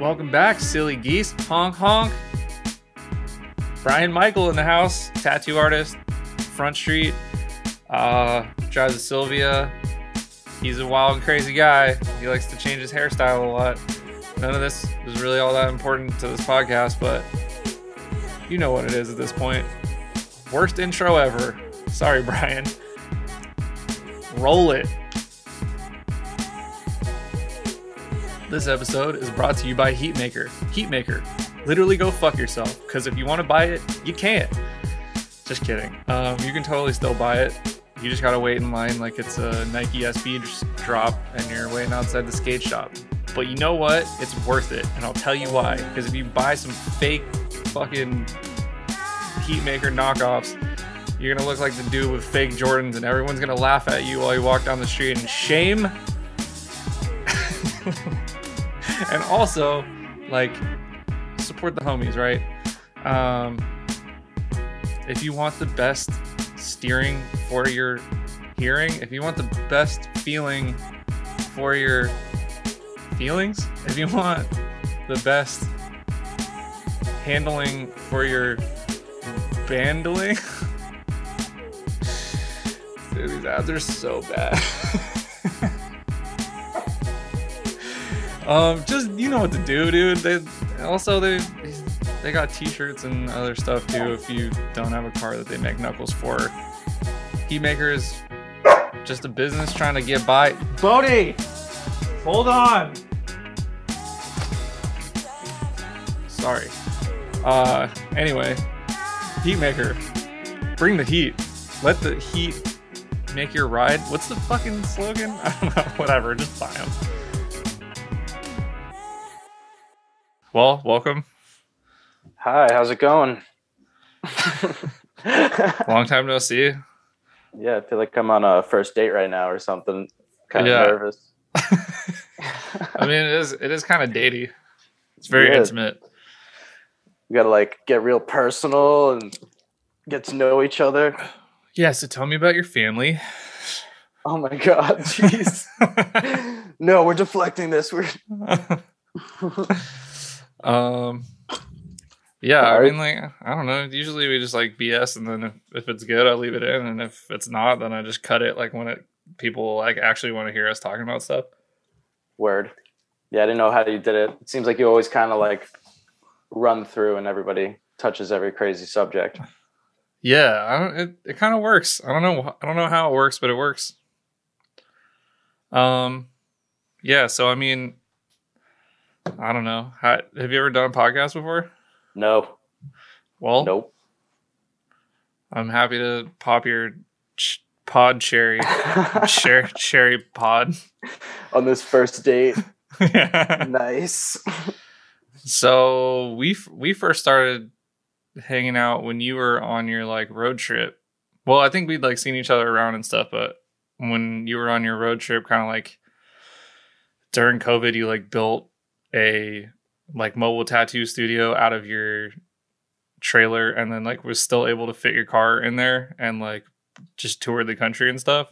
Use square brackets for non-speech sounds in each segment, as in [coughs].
Welcome back, silly geese. Honk honk. Bryan Michael in the house, tattoo artist, Front Street. Uh, drives a Silvia. He's a wild, crazy guy. He likes to change his hairstyle a lot. None of this is really all that important to this podcast, but you know what it is at this point. Worst intro ever. Sorry, [laughs] Bryan. Roll it. This episode is brought to you by Heatmaker. Heatmaker. Literally go fuck yourself, because if you want to buy it, you can't. Just kidding. Um, you can totally still buy it. You just gotta wait in line like it's a Nike SB drop and you're waiting outside the skate shop. But you know what? It's worth it, and I'll tell you why. Because if you buy some fake fucking Heatmaker knockoffs, you're gonna look like the dude with fake Jordans, and everyone's gonna laugh at you while you walk down the street. And shame. [laughs] and also, like, support the homies, right? Um, if you want the best steering for your hearing, if you want the best feeling for your feelings, if you want the best handling for your bandling. [laughs] Dude, these ads are so bad. [laughs] um, just you know what to do, dude. They also they they got t-shirts and other stuff too if you don't have a car that they make knuckles for. Heatmaker is just a business trying to get by. Bodie, hold on. Sorry. Uh, anyway, Heatmaker, bring the heat. Let the heat make your ride. What's the fucking slogan? [laughs] I don't know. Whatever. Just buy them. Well, welcome. Hi, how's it going? [laughs] Long time no see. Yeah, I feel like I'm on a first date right now or something. Kind of Yeah. nervous. [laughs] I mean, it is it is kind of datey. It's very Yeah. intimate. We gotta like get real personal and get to know each other. Yeah. So tell me about your family. Oh my god, jeez. [laughs] no, we're deflecting this. We're um. Yeah, I mean, like, I don't know. Usually we just like BS, and then if, if it's good, I leave it in, and if it's not, then I just cut it. Like when it people like actually want to hear us talking about stuff. word. Yeah, I didn't know how you did it. It seems like you always kind of like run through and everybody touches every crazy subject. Yeah, I don't, it it kind of works. I don't know. I don't know how it works, but it works. Um, yeah. So I mean, I don't know. How, have you ever done a podcast before? No, Well, nope. I'm happy to pop your ch- pod cherry, [laughs] cher- cherry pod. on this first date. Yeah. [laughs] Nice. so we f- we first started hanging out when you were on your like road trip. Well, I think we'd like seen each other around and stuff, but when you were on your road trip, kind of like during COVID, you like built a like mobile tattoo studio out of your trailer, and then like was still able to fit your car in there and like just toured the country and stuff.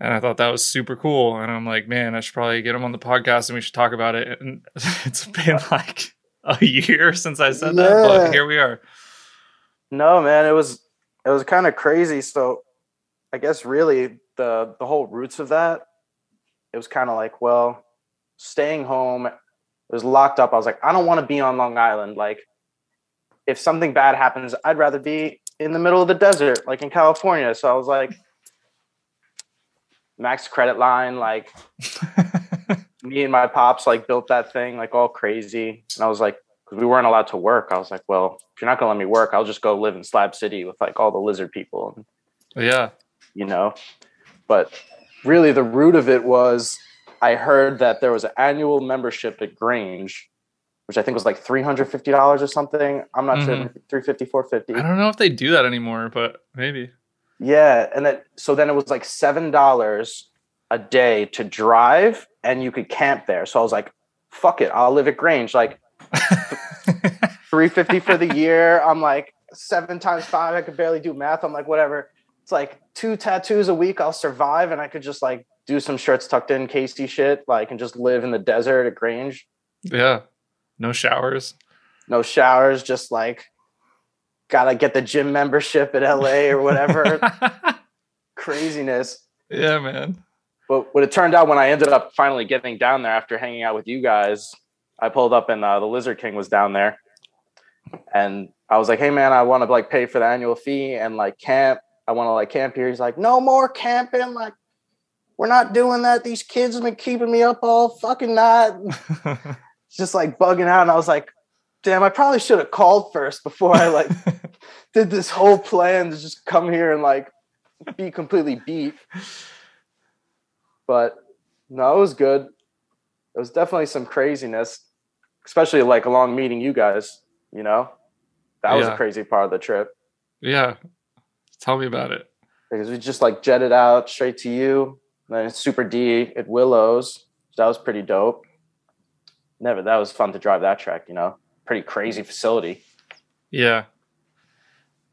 And I thought that was super cool. And I'm like, man, I should probably get him on the podcast and we should talk about it. And [laughs] it's been [laughs] like a year since I said that, but here we are. No, man, it was it was kind of crazy. So I guess really the the whole roots of that, it was kind of like, well, staying home, it was locked up. I was like, I don't want to be on Long Island. Like, if something bad happens, I'd rather be in the middle of the desert, like in California. So I was like, [laughs] max credit line, like [laughs] me and my pops like built that thing like all crazy. And I was like, because we weren't allowed to work. I was like, well, if you're not gonna let me work, I'll just go live in Slab City with like all the lizard people, yeah. you know. But really, the root of it was I heard that there was an annual membership at Grange, which I think was like three hundred fifty dollars or something. I'm not sure, Mhm. 350 450 I don't know if they do that anymore, but maybe. Yeah, and then so then it was like seven dollars a day to drive, and you could camp there. So I was like, "Fuck it, I'll live at Grange." Like [laughs] three fifty for the year. I'm like seven times five. I could barely do math. I'm like, whatever. It's like two tattoos a week. I'll survive, and I could just like do some shirts tucked in, Casey shit, like, and just live in the desert at Grange. Yeah. No showers. No showers, just like gotta get the gym membership at LA or whatever. [laughs] Craziness. Yeah, man. But what it turned out when I ended up finally getting down there after hanging out with you guys, I pulled up and uh, the Lizard King was down there, and I was like, "Hey man, I want to like pay for the annual fee and like camp. I want to like camp here." He's like, "No more camping. Like, we're not doing that. These kids have been keeping me up all fucking night." [laughs] Just like bugging out, and I was like, "Damn, I probably should have called first before I like [laughs] did this whole plan to just come here and like be completely beat." But no, it was good. It was definitely some craziness, especially like along meeting you guys. You know, that was Yeah. a crazy part of the trip yeah. Tell me about it. because we just like jetted out straight to you, then it's Super D at Willows. That was pretty dope. Never, that was fun to drive that track. You know, pretty crazy facility. Yeah.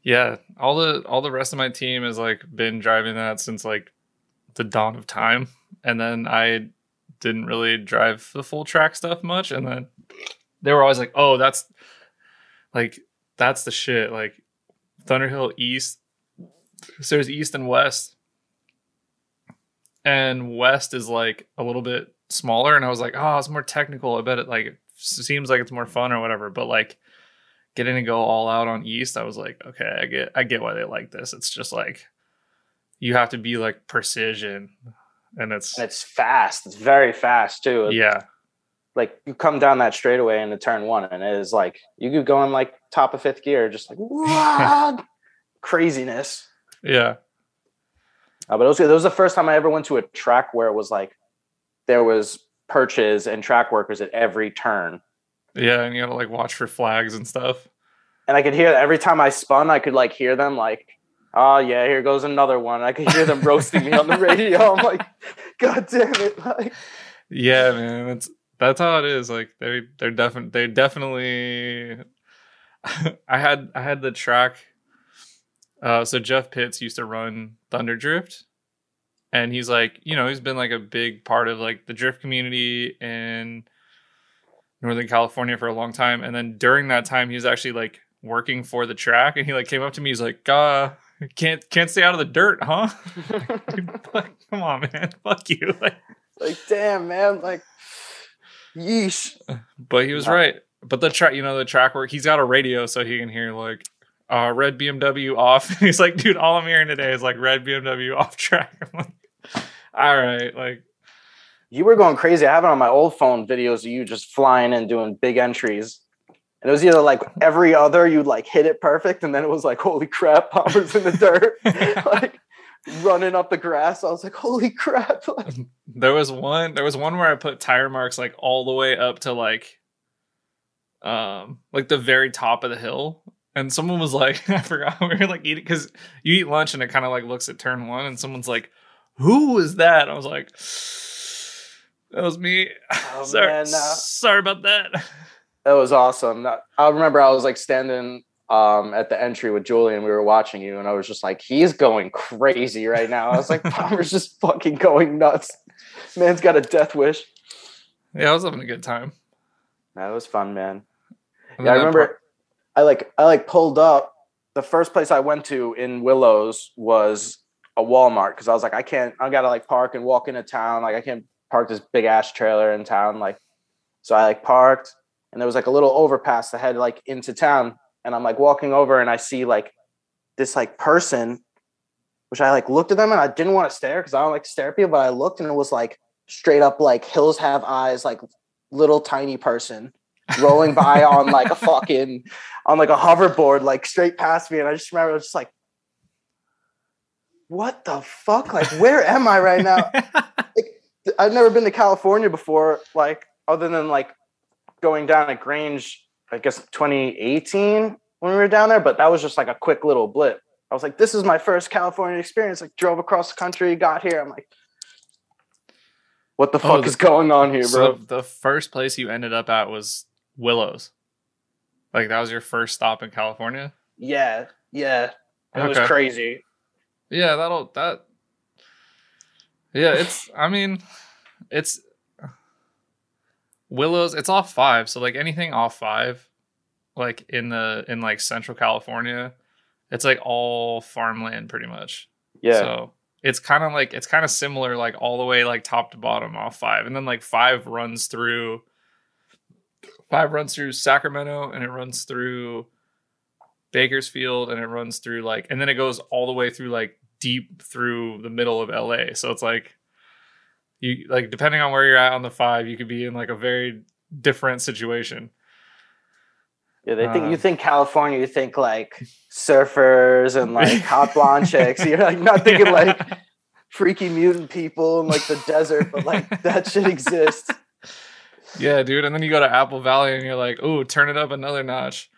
Yeah. All the all the rest of my team has like been driving that since like the dawn of time. And then I didn't really drive the full track stuff much. And then they were always like, oh, that's like that's the shit. Like Thunderhill East. So there's East and West. And West is like a little bit smaller. And I was like, oh, it's more technical. I bet it like seems like it's more fun or whatever. But like getting to go all out on East, I was like, okay, I get I get why they like this. It's just like you have to be like precision. And it's And it's fast. It's very fast too. yeah. Like you come down that straightaway into turn one, and it is like you could go in like top of fifth gear, just like [laughs] craziness. Yeah. Uh, but it was. That was the first time I ever went to a track where it was like there was perches and track workers at every turn. Yeah, and you gotta like watch for flags and stuff. And I could hear every time I spun, I could like hear them like, oh yeah, here goes another one. I could hear them roasting me on the radio. I'm like, God damn it. Like Yeah, man. That's that's how it is. Like they they're definitely they definitely [laughs] I had I had the track uh so Jeff Pitts used to run Thunder Drift and he's like, you know, he's been like a big part of like the drift community in Northern California for a long time and then during that time he was actually like working for the track and he like came up to me he's like, "Uh, can't can't stay out of the dirt, huh?" [laughs] Come on, man. [laughs] Fuck you. [laughs] Like like damn man, like yeesh. But he was right. But the track, you know, the track work, he's got a radio so he can hear like uh red BMW off. [laughs] he's like, dude, all I'm hearing today is like red BMW [laughs] off track. I'm like, all right, like You were going crazy. I have it on my old phone videos of you just flying and doing big entries. And it was either like every other you'd like hit it perfect, and then it was like, holy crap, [laughs] Palmer's in the dirt. like running up the grass. I was like, holy crap. There was one there was one where I put tire marks like all the way up to like um like the very top of the hill. And someone was like, [laughs] I forgot we were like eating because you eat lunch and it kind of like looks at turn one, and someone's like, Who was that? I was like, That was me. Oh, [laughs] sorry, man, no. sorry about that. That was awesome. I remember I was like standing um, at the entry with Julian. We were watching you, and I was just like, he's going crazy right now. I was like, [laughs] Palmer's just fucking going nuts. Man's got a death wish. Yeah, I was having a good time. That was fun, man. And Yeah, I remember. I like I like pulled up. The first place I went to in Willows was a Walmart because I was like, I can't. I gotta like park and walk into town. Like I can't park this big ass trailer in town. Like, so I like parked, and there was like a little overpass that had like into town. And I'm like walking over, and I see like this like person, which I like looked at them, and I didn't want to stare because I don't like to stare at people. But I looked, and it was like straight up like hills have eyes, like little tiny person rolling by on like a fucking on like a hoverboard, like straight past me. And I just remember I was just like, what the fuck? Like, where am I right now? [laughs] like, I've never been to California before, like, other than like going down at Grange, I guess 2018 when we were down there, but that was just like a quick little blip. I was like, this is my first California experience. Like, drove across the country, got here. I'm like, what the Oh, fuck the- is going on here, so bro? the first place you ended up at was Willows. Like that was your first stop in California. Yeah, yeah. It was crazy. Yeah, that'll that. Yeah, it's. I mean, it's. Willows, it's off five. So like anything off five, like in the in like Central California, it's like all farmland pretty much. Yeah. So it's kind of like it's kind of similar, like all the way like top to bottom off five, and then like five runs through. Five runs through Sacramento, and it runs through Bakersfield, and it runs through like, and then it goes all the way through like deep through the middle of LA. So it's like you like depending on where you're at on the five, you could be in like a very different situation. Yeah, they think Uh, you think California, you think like surfers and like [laughs] hot blonde chicks. You're like not thinking like freaky mutant people and like the desert, but like that shit exists. Yeah, dude. And then you go to Apple Valley and you're like, oh, turn it up another notch.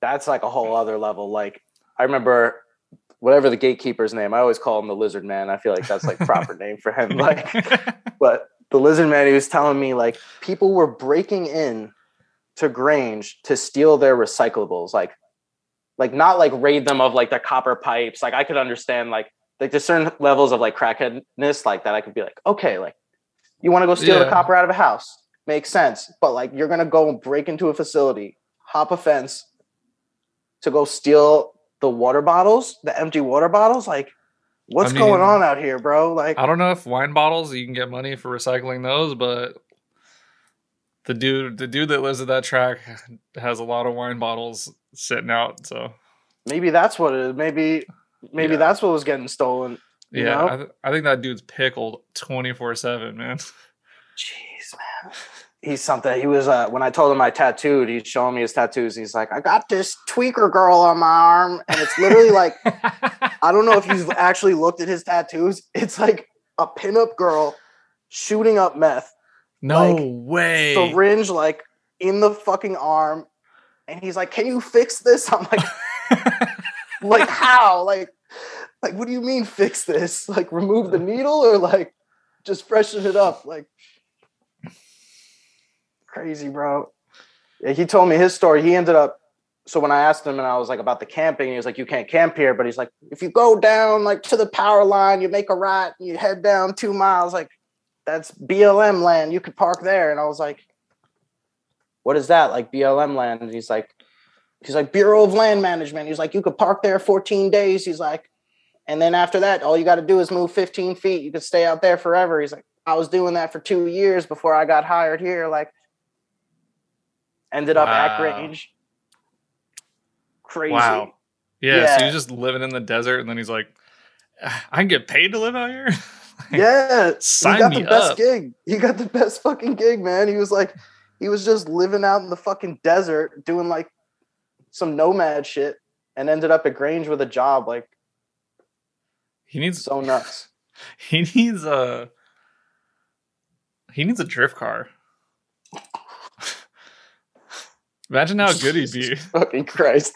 That's like a whole other level. Like I remember whatever the gatekeeper's name, I always call him the lizard man. I feel like that's like proper name for him. [laughs] Like but the lizard man he was telling me like people were breaking in to grange to steal their recyclables like like not like raid them of like their copper pipes like i could understand like like there's certain levels of like crackheadness like that i could be like okay like you want to go steal the copper out of a house makes sense but like you're gonna go and break into a facility hop a fence to go steal the water bottles the empty water bottles like what's going mean, on out here bro like I don't know if wine bottles you can get money for recycling those, but the dude the dude that lives at that track has a lot of wine bottles sitting out. So maybe that's what it is. Maybe maybe Yeah. that's what was getting stolen. You yeah, know? I, th- I think that dude's pickled twenty four seven, man. Jeez, man. He's something. He was uh when I told him I tattooed, he's showing me his tattoos. He's like, I got this tweaker girl on my arm. And it's literally like, [laughs] I don't know if you've actually looked at his tattoos. It's like a pinup girl shooting up meth, no like, way. syringe like in the fucking arm. And he's like, Can you fix this? I'm like, [laughs] like how? Like, like what do you mean fix this? [laughs] Like remove the needle or like just freshen it up? Like crazy, bro. Yeah, he told me his story. He ended up so when I asked him and I was like about the camping, he was like, You can't camp here, but he's like, if you go down like to the power line, you make a right, and you head down two miles, like that's BLM land. You could park there. And I was like, What is that? Like BLM land? And he's like, He's like, Bureau of Land Management. He's like, you could park there 14 days. He's like, and then after that, all you got to do is move 15 feet. You could stay out there forever. He's like, I was doing that for two years before I got hired here. Like, ended up at Grange. Crazy. Wow. Yeah, so he's just living in the desert, and then he's like, "Ah, I can get paid to live out here. [laughs] Yeah. Sign he got me the best up. gig. He got the best fucking gig, man. He was like, he was just living out in the fucking desert doing like some nomad shit and ended up at Grange with a job. Like, He needs so nuts. [laughs] he needs a he needs a drift car. [laughs] Imagine how good he'd be. [laughs] fucking Christ.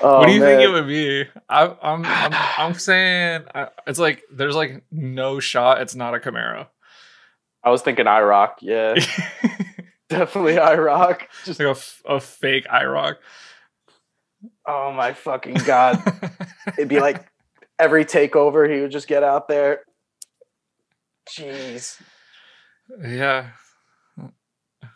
Oh, what do you oh, think it would be? I, I'm I'm I'm saying I, it's like there's like no shot it's not a Camaro. I was thinking IROC. Yeah, definitely IROC. Just like a, a fake IROC. oh my fucking god! It'd be like every takeover, he would just get out there. Jeez. yeah.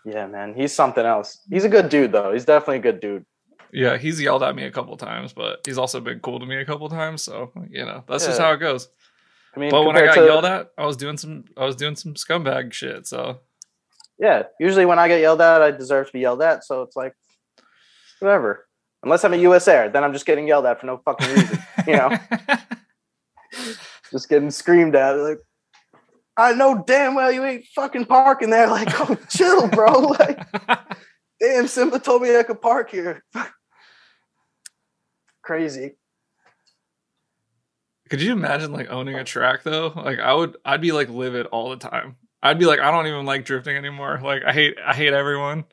Yeah, man, he's something else. He's a good dude, though. He's definitely a good dude. Yeah, he's yelled at me a couple times, but he's also been cool to me a couple times. So you know, that's just how it goes. I mean, But when I got to- yelled at, I was doing some I was doing some scumbag shit. So yeah, usually when I get yelled at, I deserve to be yelled at. So it's like, whatever. Unless I'm a US Air, then I'm just getting yelled at for no fucking reason. you know, [laughs] just getting screamed at. Like, I know damn well you ain't fucking parking there. [laughs] Like, oh, chill, bro. [laughs] Like, damn, Simba told me I could park here. Crazy. Could you imagine like owning a track though? Like I would I'd be like livid all the time. I'd be like, I don't even like drifting anymore. Like I hate I hate everyone.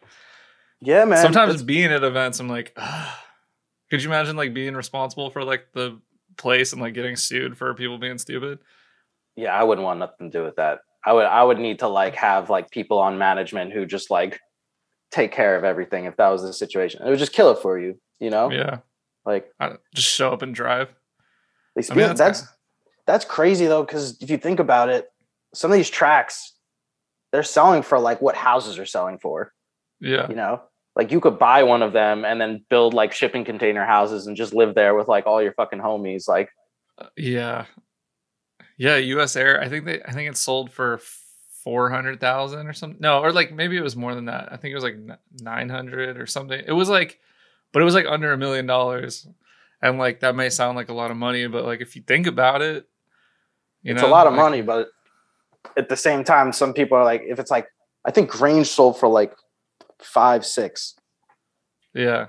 Yeah, man. Sometimes It's- being at events, I'm like, Ugh. could you imagine like being responsible for like the place and like getting sued for people being stupid? yeah, I wouldn't want nothing to do with that. I would I would need to like have like people on management who just like take care of everything if that was the situation. It would just kill it for you, you know? Yeah, Like I, just show up and drive. They I mean, that's that's that's, crazy though, because if you think about it, some of these tracks, they're selling for like what houses are selling for. Yeah. You know, like you could buy one of them and then build like shipping container houses and just live there with like all your fucking homies. Like, uh, Yeah. Yeah, US Air, I think they I think it sold for 400,000 or something. No, or like maybe it was more than that. I think it was like 900 or something. It was like but it was like under a million dollars. And like that may sound like a lot of money, but like if you think about it, you it's know, a lot of like- money, but at the same time, some people are like, if it's like, I think Grange sold for like five, six. Yeah.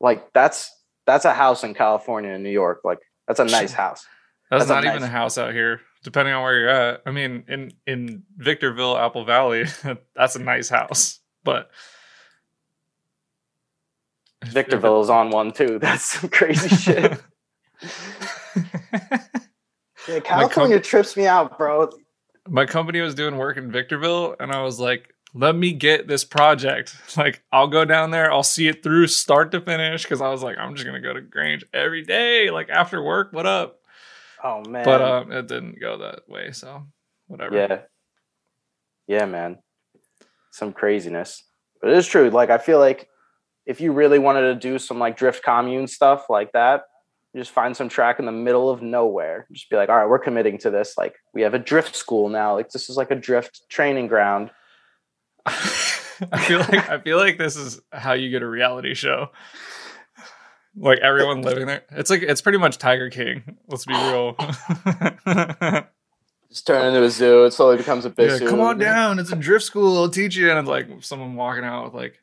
Like that's that's a house in California and New York. Like that's a nice house. That's, That's a not even nice- a house out here, depending on where you're at. I mean, in in Victorville, Apple Valley, [laughs] that's a nice house. But Victorville is on one too. [laughs] That's some crazy [laughs] shit. Yeah, California trips me out, bro. my company was doing work in Victorville, and I was like, "Let me get this project. [laughs] Like, I'll go down there. I'll see it through start to finish." Because I was like, "I'm just gonna go to Grange every day, like after work. What up?" Oh man. But um, it didn't go that way. So whatever. yeah. Yeah, man. Some craziness. But it is true. Like I feel like if you really wanted to do some like drift commune stuff like that, you just find some track in the middle of nowhere. Just be like, all right, we're committing to this. Like we have a drift school now. Like this is like a drift training ground. I feel like I feel like this is how you get a reality show. Like everyone living there. It's like it's pretty much Tiger King. Let's be real. [laughs] Just turn into a zoo. It slowly becomes a big yeah, zoo. come on down. It's a drift school. I'll teach you. And it's like someone walking out with like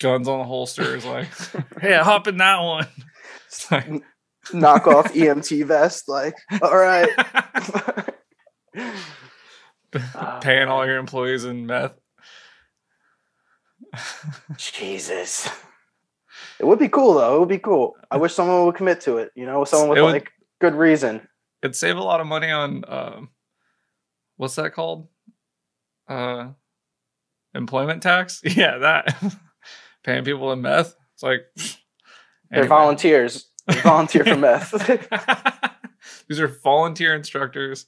guns on the holsters, like, [laughs] hey, hop in that one. It's like, Knock off EMT vest. Like, all right. [laughs] [laughs] paying all your employees in meth. Jesus. [laughs] It would be cool though. It would be cool. I wish someone would commit to it. You know, someone with would- like good reason. It'd save a lot of money on um, what's that called? Uh, employment tax. [laughs] Yeah, that paying people in meth. It's like They're volunteers. They volunteer for meth. These are volunteer instructors.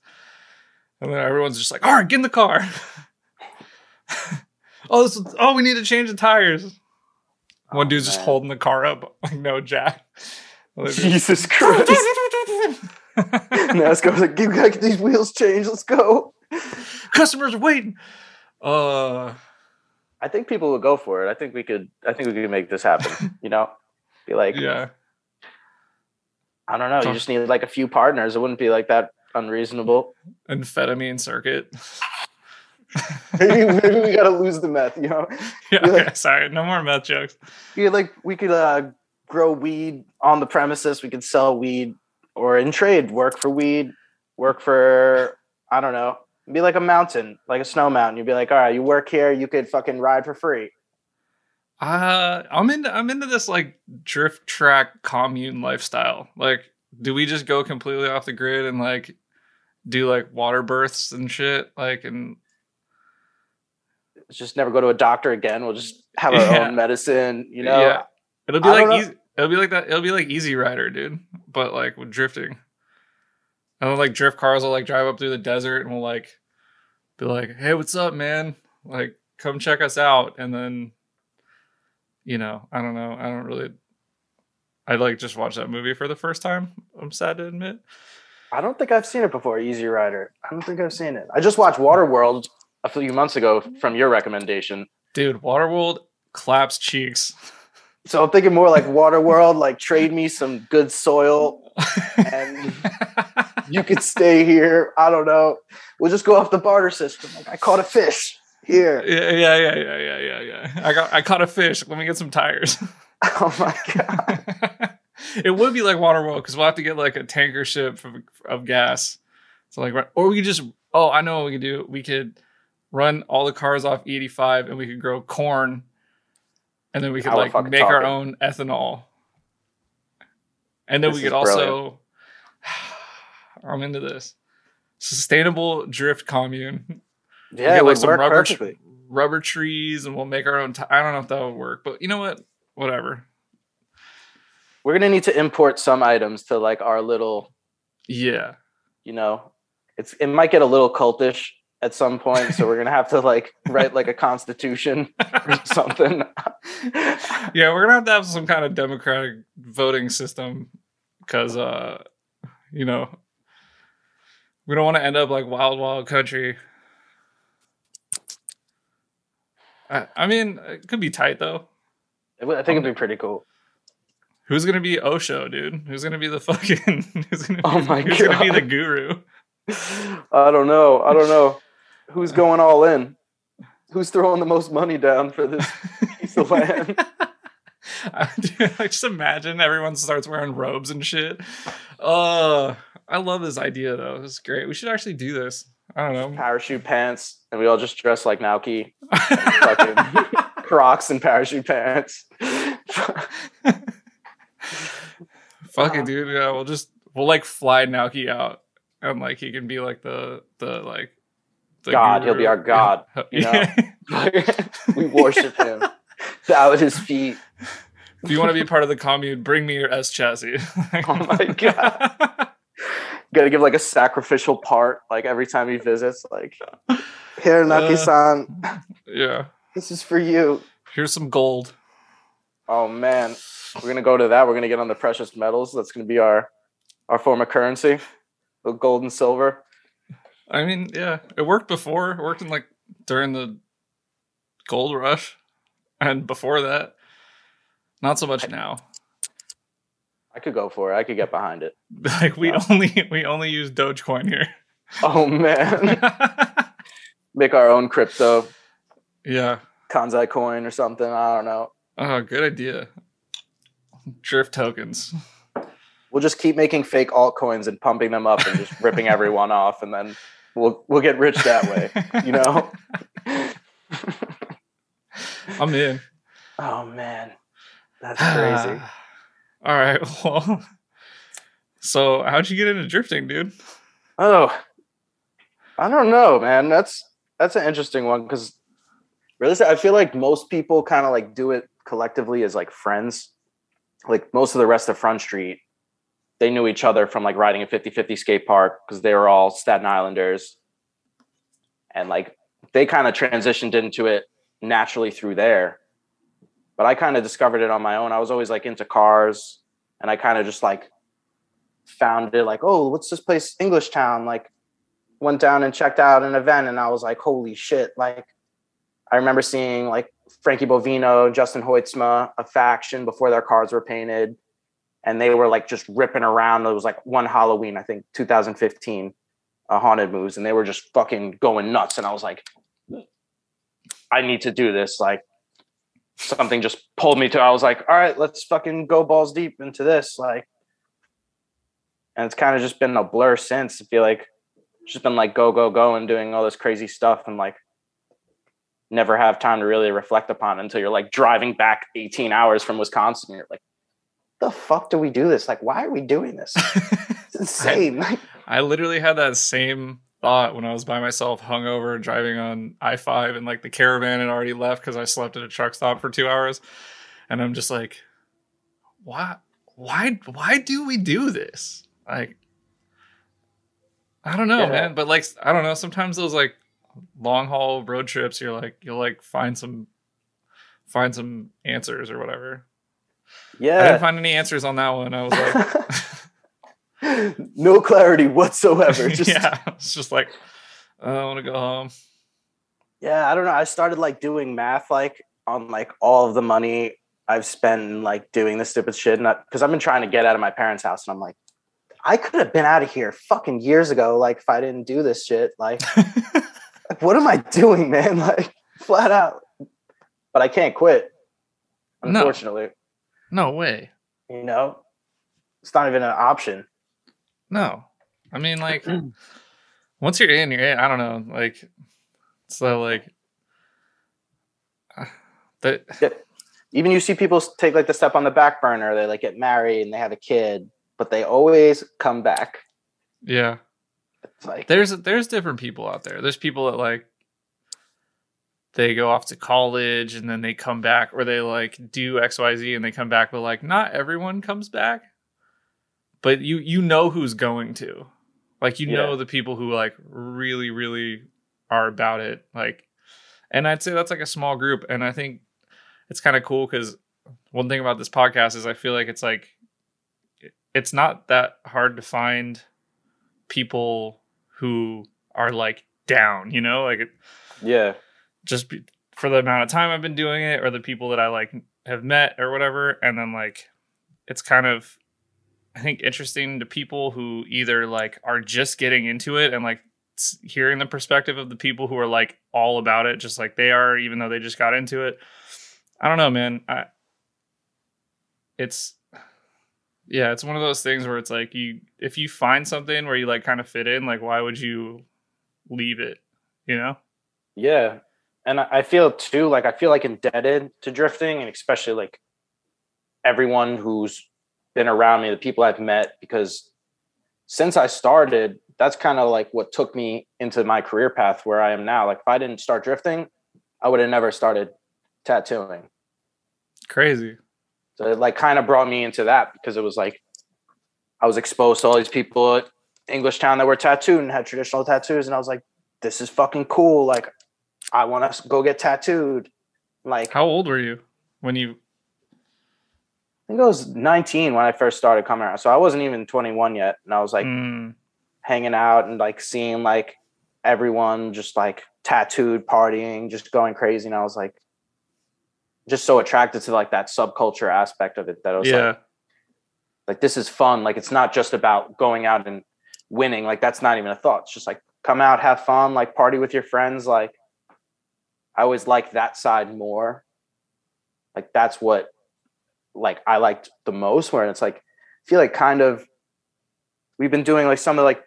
And then everyone's just like, all right, get in the car. [laughs] oh, this is, oh, we need to change the tires. One Oh, dude's just holding the car up like no jack. [laughs] Other Jesus Christ. [laughs] NASCAR's like, you gotta get these wheels changed. Let's go. Customers are waiting. Uh I think people would go for it. I think we could. I think we could make this happen. You know, be like, yeah. I don't know. Talk- You just need like a few partners. It wouldn't be like that unreasonable. Amphetamine circuit. [laughs] maybe, maybe we gotta lose the meth. You know, [laughs] yeah, Yeah. okay, sorry, no more meth jokes. you like we could uh, grow weed on the premises. We could sell weed or in trade, work for weed, work for I don't know, be like a mountain, like a snow mountain. You'd be like, all right, you work here, you could fucking ride for free. Uh I'm into I'm into this like drift track commune lifestyle. Like, do we just go completely off the grid and like do like water births and shit? Like and just never go to a doctor again. We'll just have our Yeah. own medicine. You know, Yeah. it'll be I like easy, it'll be like that it'll be like Easy Rider, dude. But like with drifting. And then like drift cars will like drive up through the desert and we'll like be like, Hey, what's up, man? Like, come check us out. And then you know, I don't know. I don't really I like just watched that movie for the first time. I'm sad to admit. I don't think I've seen it before. Easy Rider. I don't think I've seen it. I just watched Waterworld a few months ago from your recommendation. Dude, Waterworld claps cheeks. So I'm thinking more like Waterworld, like trade me some good soil. And- [laughs] You could stay here. I don't know. We'll just go off the barter system. Like I caught a fish here. yeah, yeah, yeah, yeah, yeah, yeah, yeah. I got I caught a fish. Let me get some tires. [laughs] Oh my god. [laughs] [laughs] it would be like Waterworld because we'll have to get like a tanker ship of, of gas. So like, or we could just. Oh, I know what we could do. We could run all the cars off E85, and we could grow corn, and then we could like make our own ethanol. And then This we could also. [sighs] I'm into this sustainable drift commune. Yeah, get, it would work rubber tr- rubber trees, and we'll make our own. T- I don't know if that would work, but you know what? Whatever. We're gonna need to import some items to like our little Yeah. you know it's it might get a little cultish at some point, so we're gonna have to like [laughs] write like a constitution or [laughs] something. yeah, we're gonna have to have some kind of democratic voting system because, uh, you know, we don't want to end up like wild, wild country. I, I mean, it could be tight though. I think it'd be pretty cool. Who's gonna be Osho, dude? Who's gonna be the fucking? [laughs] Who's gonna be, Oh my who's gonna be the guru? [laughs] I don't know. I don't know. Who's going all in? Who's throwing the most money down for this piece of land? [laughs] I, dude, just imagine everyone starts wearing robes and shit. Uh I love this idea though. It's great. We should actually do this. I don't know. Parachute pants, and we all just dress like Naoki. Crocs and parachute pants. Fuck it, dude. Yeah, we'll just we'll like fly Naoki out, and like he can be like the the like the God, he'll be our god, you know? Yeah. [laughs] [laughs] we worship him. Bow at his feet. if you want to be part of the commune, bring me your S chassis. [laughs] Oh my God. Gotta give like a sacrificial part, like every time he visits. Like, here, Naoki-san, uh, yeah. this is for you. Here's some gold. Oh man, we're gonna go to that. We're gonna get on the precious metals. That's gonna be our our form of currency, the gold and silver. I mean, yeah, it worked before. It worked in like during the gold rush, and before that, not so much now. I could go for it. I could get behind it. [laughs] Like we Yeah. only we only use Dogecoin here. Oh man, [laughs] make our own crypto, yeah. Kansai coin or something. I don't know. Oh, good idea. Drift tokens. We'll just keep making fake altcoins and pumping them up and just [laughs] ripping everyone off, and then we'll we'll get rich that way. You know. [laughs] I'm in. oh man, that's [sighs] crazy. All right. [laughs] Well, so how'd you get into drifting, dude? Oh, I don't know, man. That's that's an interesting one because really, I feel like most people kind of like do it collectively as like friends. Like most of the rest of Front Street, they knew each other from like riding a 50-50 skate park because they were all Staten Islanders, and like they kind of transitioned into it naturally through there. But I kind of discovered it on my own. I was always like into cars, and I kind of just like found it like, oh, what's this place, Englishtown? Like, went down and checked out an event, and I was like, holy shit! Like, I remember seeing like Frankie Bovino, Justin Hoitzma, a faction before their cars were painted, and they were like just ripping around. It was like one Halloween, I think, 2015, a uh, haunted moves, and they were just fucking going nuts. And I was like, I need to do this. Like, something just pulled me to. I was like, all right, let's fucking go balls deep into this. Like, and it's kind of just been a blur since. I feel like just been like go go go and doing all this crazy stuff and like never have time to really reflect upon until you're like driving back 18 hours from Wisconsin. And you're like, the fuck do we do this? Like, why are we doing this? It's [laughs] insane. Like, I literally had that same thought when I was by myself, hungover, driving on I five, and like the caravan had already left because I slept at a truck stop for two hours, and I'm just like, why, why, why do we do this? Like, I don't know, Yeah. man. But like, I don't know. Sometimes those like long haul road trips, you're like, you'll like find some, find some answers or whatever. Yeah. I didn't find any answers on that one. I was like, [laughs] no clarity whatsoever. [laughs] Just yeah, it's just like "Oh, I want to go home. Yeah, I don't know. I started like doing math like on like all of the money I've spent like doing this stupid shit. Not because I've been trying to get out of my parents' house and I'm like, I could have been out of here fucking years ago, like if I didn't do this shit. Like, [laughs] what am I doing, man? [laughs] Like flat out. But I can't quit. Unfortunately. no way. You know? It's not even an option. No, I mean like [clears throat] once you're in, you're in. I don't know, like so like [sighs] that. Even you see people take like the step on the back burner, they like get married and they have a kid, but they always come back. Yeah, It's like there's there's different people out there. There's people that like they go off to college and then they come back, or they like do X Y Z and they come back, but like not everyone comes back. But you you know who's going to, like you know the people who like really really are about it. Like, and I'd say that's like a small group. And I think it's kind of cool because one thing about this podcast is I feel like it's like it's not that hard to find people who are like down, you know, like yeah, just be, for the amount of time I've been doing it or the people that I like have met or whatever. And then like it's kind of I think interesting to people who either like are just getting into it and like hearing the perspective of the people who are like all about it just like they are even though they just got into it. I don't know, man. I it's yeah, it's one of those things where it's like you if you find something where you like kind of fit in, like why would you leave it, you know? Yeah. And I feel too like I feel like indebted to drifting and especially like everyone who's been around me, the people I've met, because since I started, that's kind of like what took me into my career path where I am now. Like if I didn't start drifting, I would have never started tattooing. Crazy. So it like kind of brought me into that because it was like I was exposed to all these people at Englishtown that were tattooed and had traditional tattoos, and I was like, this is fucking cool. Like I want to go get tattooed. Like how old were you when you I think I was 19 when I first started coming around. So I wasn't even 21 yet. And I was like mm. hanging out and like seeing like everyone just like tattooed, partying, just going crazy. And I was like, just so attracted to like that subculture aspect of it that I was yeah. like, like this is fun. Like it's not just about going out and winning. Like that's not even a thought. It's just like come out, have fun, like party with your friends. Like I always like that side more. Like that's what like I liked the most where it's like I feel like kind of we've been doing like some of like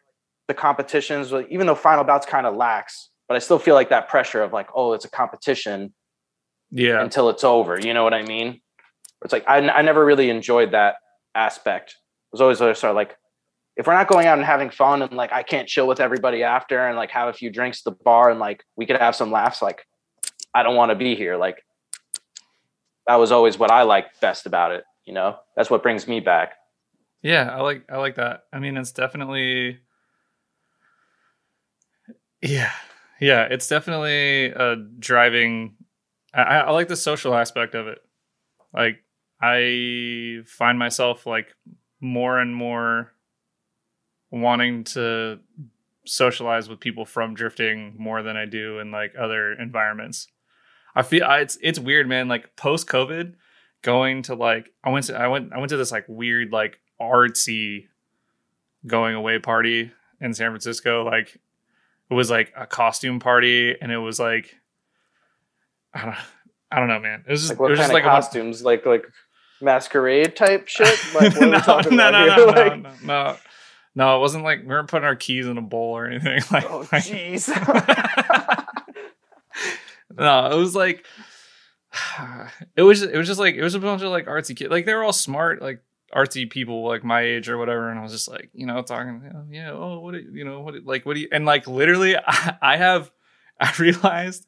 the competitions even though final bouts kind of lax but I still feel like that pressure of like oh it's a competition yeah until it's over you know what I mean it's like I, I never really enjoyed that aspect it was always sort of like if we're not going out and having fun and like I can't chill with everybody after and like have a few drinks at the bar and like we could have some laughs like I don't want to be here like that was always what I liked best about it. You know, that's what brings me back. Yeah, I like I like that. I mean, it's definitely yeah, yeah, it's definitely a driving. I, I like the social aspect of it. Like, I find myself like more and more wanting to socialize with people from drifting more than I do in like other environments. I feel I, it's it's weird, man. Like post COVID, going to like I went to I went I went to this like weird like artsy going away party in San Francisco. Like it was like a costume party, and it was like I don't I don't know, man. It was just, like what was kind just of like costumes, like like masquerade type [laughs] shit. Like no, are we talking no, no, no, like, no, no, no. It wasn't like we weren't putting our keys in a bowl or anything. [laughs] Like, oh like- jeez. [laughs] no, it was like [sighs] it was it was just like it was a bunch of like artsy kids. Like they were all smart, like artsy people like my age or whatever. And I was just like, you know, talking, you know, yeah, oh, what, do you you know, what, do- like, what do you, and like literally, I, I have, I realized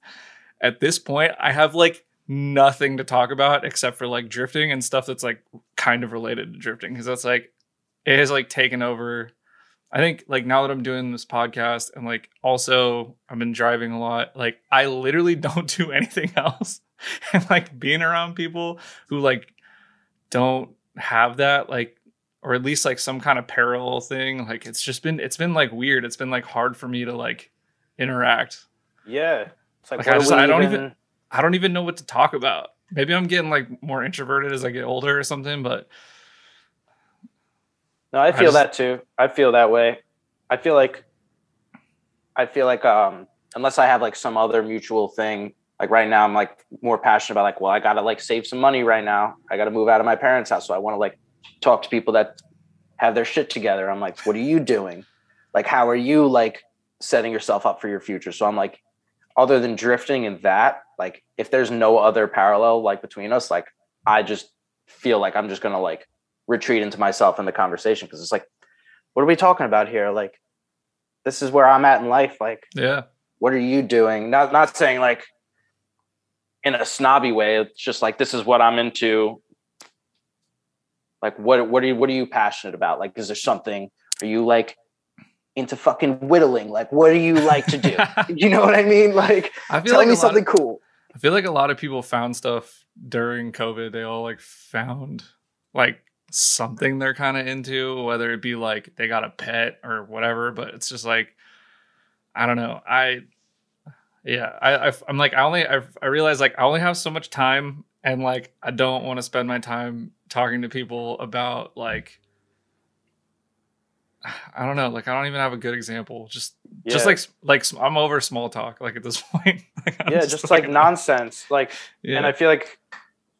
at this point, I have like nothing to talk about except for like drifting and stuff that's like kind of related to drifting because that's like it has like taken over. I think like now that I'm doing this podcast and like also I've been driving a lot, like I literally [laughs] don't do anything else. [laughs] and like being around people who like don't have that like or at least like some kind of parallel thing like it's just been it's been like weird it's been like hard for me to like interact yeah. It's like, Like, I just- I don't even- i don't even know what to talk about maybe i'm getting like more introverted as i get older or something but No, I feel just- that too. I feel that way. I feel like I feel like um unless I have like some other mutual thing, like right now I'm like more passionate about like, well, I gotta like save some money right now. I gotta move out of my parents' house. So I want to like talk to people that have their shit together. I'm like, what are you doing? Like, how are you like setting yourself up for your future? So I'm like, other than drifting and that, like if there's no other parallel like between us, like I just feel like I'm just gonna like retreat into myself in the conversation because it's like, what are we talking about here? Like, this is where I'm at in life. Like, yeah what are you doing? Not not saying like in a snobby way. It's just like this is what I'm into. Like, what what are you what are you passionate about? Like, is there something? Are you like into fucking whittling. Like, what do you like to do? [laughs] you know what I mean? Like, I feel tell like me something of, cool. I feel like a lot of people found stuff during COVID. They all like found like something they're kind of into, whether it be like they got a pet or whatever. But it's just like I don't know. I yeah, I, I I'm like I only I I realize like I only have so much time, and like I don't want to spend my time talking to people about like I don't know. Like I don't even have a good example. Just just like like I'm over small talk. Like at this [laughs] point. like, yeah, just like nonsense. Like, Yeah. and I feel like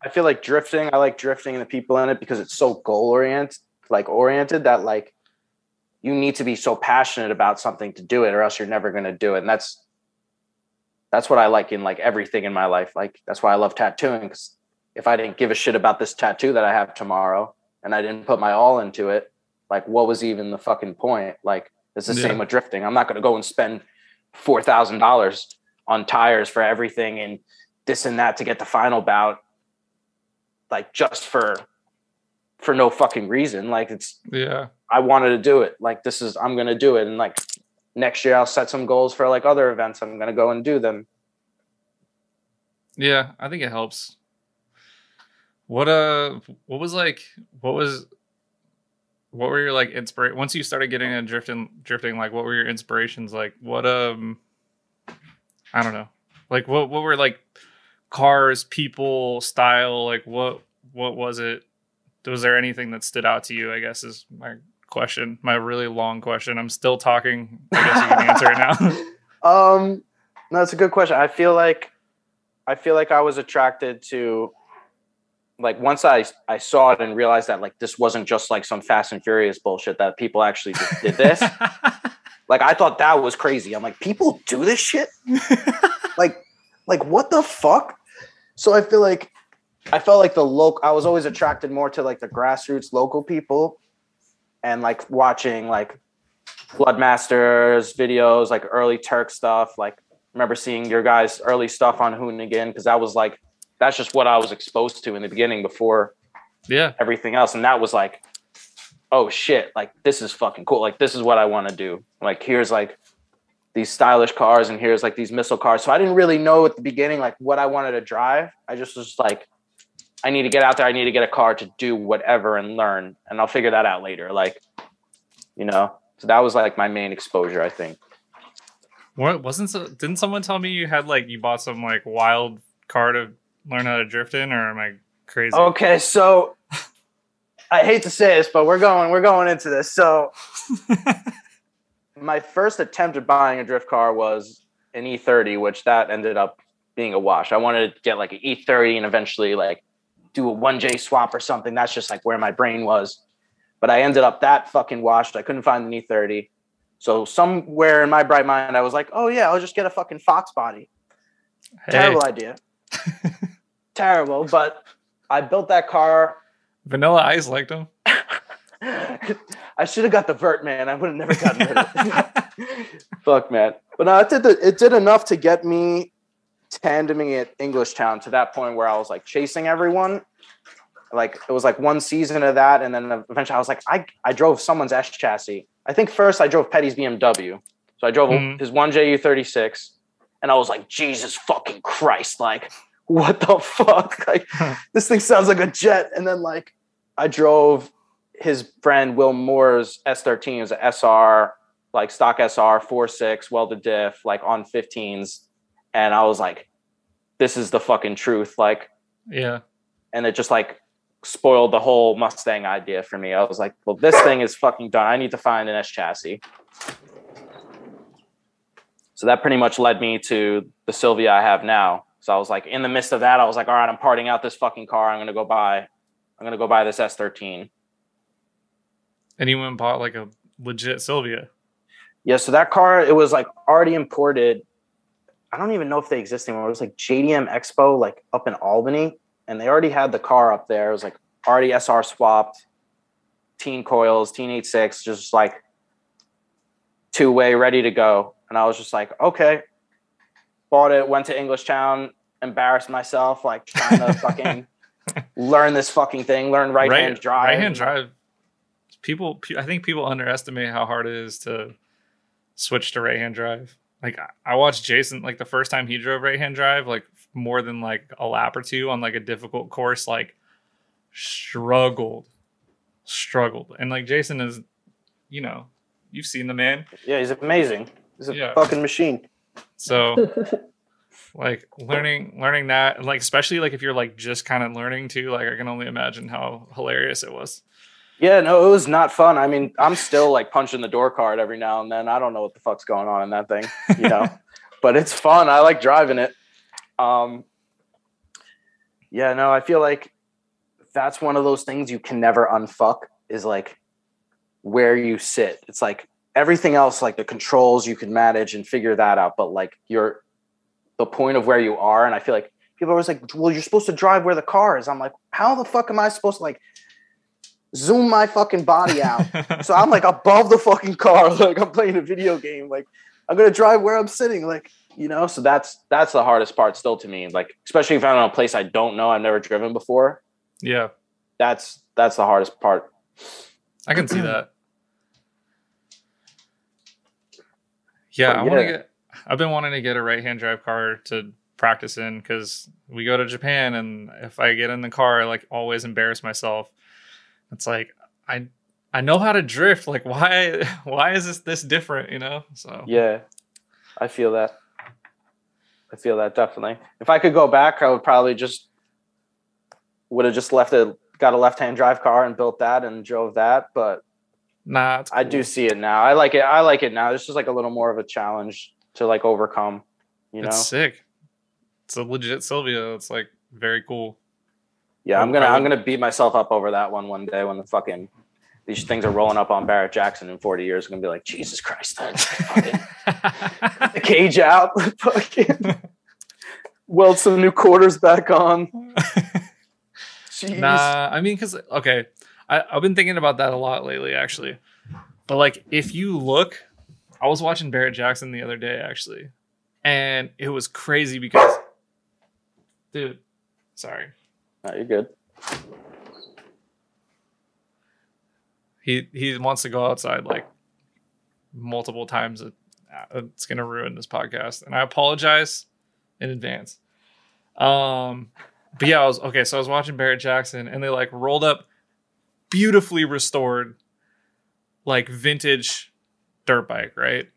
I feel like drifting. I like drifting and the people in it because it's so goal oriented, like oriented that like you need to be so passionate about something to do it, or else you're never going to do it. And that's that's what I like in like everything in my life. Like that's why I love tattooing because if I didn't give a shit about this tattoo that I have tomorrow and I didn't put my all into it, like what was even the fucking point? Like it's the Yeah. same with drifting. I'm not going to go and spend four thousand dollars on tires for everything and this and that to get the final bout, like just for for no fucking reason. Like it's yeah. I wanted to do it. Like this is I'm gonna do it, and like next year I'll set some goals for like other events. I'm gonna go and do them. Yeah, I think it helps. What uh what was like what was what were your like inspiration once you started getting into drifting drifting like what were your inspirations like what um I don't know. Like what what were like cars, people, style, like what what was it? Was there anything that stood out to you, I guess is my question. My really long question. I'm still talking. I guess you can answer it now. [laughs] [laughs] Um, no, that's a good question. I feel like I feel like I was attracted to like once I I saw it and realized that like this wasn't just like some Fast and Furious bullshit that people actually did this. [laughs] like I thought that was crazy. I'm like, people do this shit? [laughs] like like what the fuck? So I feel like I felt like the local I was always attracted more to like the grassroots local people and like watching like Bloodmasters videos, like early Turk stuff. Like remember seeing your guys' early stuff on Hoonigan because that was like that's just what I was exposed to in the beginning before yeah. everything else. And that was like, oh shit, like this is fucking cool. Like this is what I want to do. Like here's like these stylish cars and here's like these missile cars. So I didn't really know at the beginning like what I wanted to drive. I just was like, I need to get out there. I need to get a car to do whatever and learn. And I'll figure that out later. Like, you know. So that was like my main exposure, I think. What wasn't so, didn't someone tell me you had like you bought some like wild car to learn how to drift in or am I crazy? Okay, so [laughs] I hate to say this, but we're going we're going into this. So [laughs] my first attempt at buying a drift car was an E30, which that ended up being a wash. I wanted to get like an E30 and eventually like do a 1J swap or something. That's just like where my brain was. But I ended up that fucking washed. I couldn't find an E30. So somewhere in my bright mind, I was like, oh yeah, I'll just get a fucking Fox body. Hey, Terrible idea. [laughs] Terrible. But I built that car Vanilla Ice liked them. [laughs] I should have got the vert, man. I would have never gotten rid of it. [laughs] Fuck, man. But no, it did the, it did enough to get me tandeming at Englishtown to that point where I was like chasing everyone. Like it was like one season of that, and then eventually I was like, I I drove someone's S chassis. I think first I drove Petty's BMW, so I drove Mhm. his one J E36, and I was like, Jesus fucking Christ, like what the fuck? [laughs] Like [laughs] this thing sounds like a jet. And then like I drove his friend Will Moore's S13 it was a SR, like stock SR, 4.6, welded diff, like on 15s. And I was like, this is the fucking truth. Like, Yeah. and it just like spoiled the whole Mustang idea for me. I was like, well, this thing is fucking done. I need to find an S chassis. So that pretty much led me to the Silvia I have now. So I was like, in the midst of that, I was like, all right, I'm parting out this fucking car. I'm gonna go buy, I'm gonna go buy this S13. And you went and bought like a legit Silvia. Yeah, so that car, it was like already imported. I don't even know if they exist anymore. It was like JDM Expo, like up in Albany, and they already had the car up there. It was like already SR swapped, Tein coils, teen 86, just like two way, ready to go. And I was just like, okay, bought it, went to Englishtown, embarrassed myself, like trying to [laughs] fucking learn this fucking thing, learn right hand drive. Right hand drive. People, I think people underestimate how hard it is to switch to right hand drive. Like I- I watched Jason like the first time he drove right hand drive, like more than like a lap or two on like a difficult course, like struggled, struggled, and like Jason is, you know, you've seen the man, Yeah, he's amazing. He's a Yeah. fucking machine. so [laughs] like learning learning that and like especially like if you're like just kind of learning too like i can only imagine how hilarious it was Yeah, no, it was not fun. I mean, I'm still like punching the door card every now and then. I don't know what the fuck's going on in that thing, you know, [laughs] but it's fun. I like driving it. Um, yeah, no, I feel like that's one of those things you can never unfuck is like where you sit. It's like everything else, like the controls, you can manage and figure that out, but like you're the point of where you are. And I feel like people are always like, well, you're supposed to drive where the car is. I'm like, how the fuck am I supposed to like zoom my fucking body out? [laughs] So I'm like above the fucking car, [laughs] like I'm playing a video game. Like I'm gonna drive where I'm sitting, like you know. So that's that's the hardest part still to me. Like especially if I'm in a place I don't know, I've never driven before. yeah That's that's the hardest part. i can see [clears throat] that yeah But i want to get i've been wanting to get a right hand drive car to practice in because we go to japan and if i get in the car i like always embarrass myself it's like i i know how to drift like [laughs] why why is this this different you know so Yeah, I feel that. I feel that definitely. If I could go back, I would probably just would have just left a got a left hand drive car and built that and drove that. But nah it's I do see it now. I like it. I like it now. It's just like a little more of a challenge to like overcome. You know? it's sick it's a legit silvia it's like very cool Yeah, I'm gonna I'm gonna beat myself up over that one one day when the fucking these things are rolling up on Barrett Jackson in 40 years. I'm gonna be like, Jesus Christ, the [laughs] [laughs] cage out, [laughs] fucking weld some new quarters back on. Jeez. Nah, I mean, because okay, I, I've been thinking about that a lot lately, actually. But like, if you look, I was watching Barrett Jackson the other day, actually, and it was crazy because, dude, sorry, No, you're good. he he wants to go outside like multiple times. It's gonna ruin this podcast, and I apologize in advance. Um, but yeah, I was okay. So I was watching Barrett Jackson, and they like rolled up beautifully restored, like vintage dirt bike, right?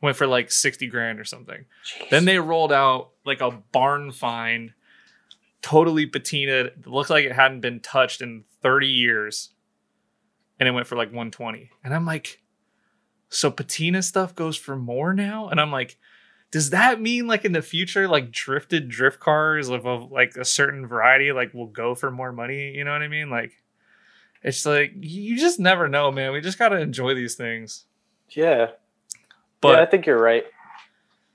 Went for like sixty grand or something. Jeez. Then they rolled out like a barn find, totally patinaed. Looked like it hadn't been touched in 30 years. And it went for like 120. And I'm like, so patina stuff goes for more now? And I'm like, does that mean like in the future, like drifted drift cars of, of like a certain variety, like will go for more money? You know what I mean? Like, it's like you just never know, man. We just gotta enjoy these things. yeah, But yeah, I think you're right.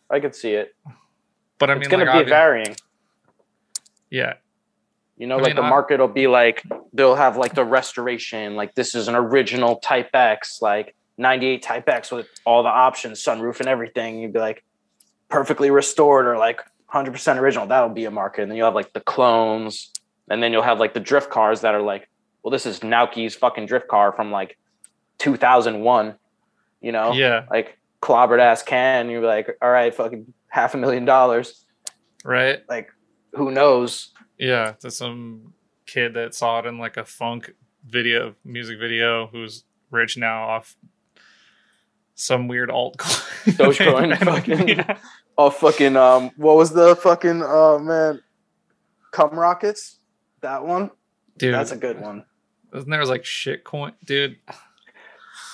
I could see it. but I mean, it's gonna like, be varying. yeah, You know, I like mean, the I- market will be like they'll have like the restoration, like this is an original Type X, like 98 Type X with all the options, sunroof and everything. You'd be like perfectly restored or like 100% original. That'll be a market. And then you'll have like the clones, and then you'll have like the drift cars that are like, well, this is Naoki's fucking drift car from like 2001. You know, yeah, like clobbered ass can. You're like, all right, fucking half a million dollars. right. Like, who knows? Yeah, to some kid that saw it in like a funk video, music video, who's rich now off some weird alt Dogecoin, [laughs] fucking- [laughs] yeah. Oh fucking um what was the fucking oh man cum rockets that one dude. that's a good one Isn't there was like shit coin, dude?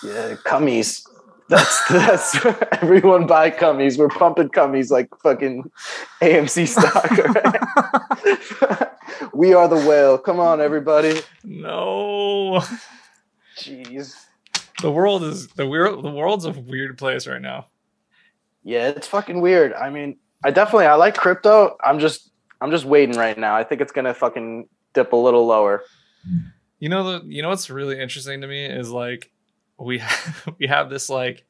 yeah cummies that's [laughs] that's everyone buy cummies we're pumping cummies like fucking AMC stock [laughs] right? [laughs] we are the whale come on everybody No, jeez the world is the weird. The world's a weird place right now. Yeah it's fucking weird I mean I definitely I like crypto I'm just I'm just waiting right now I think it's gonna fucking dip a little lower You know the you know what's really interesting to me is like we have, [laughs] we have this like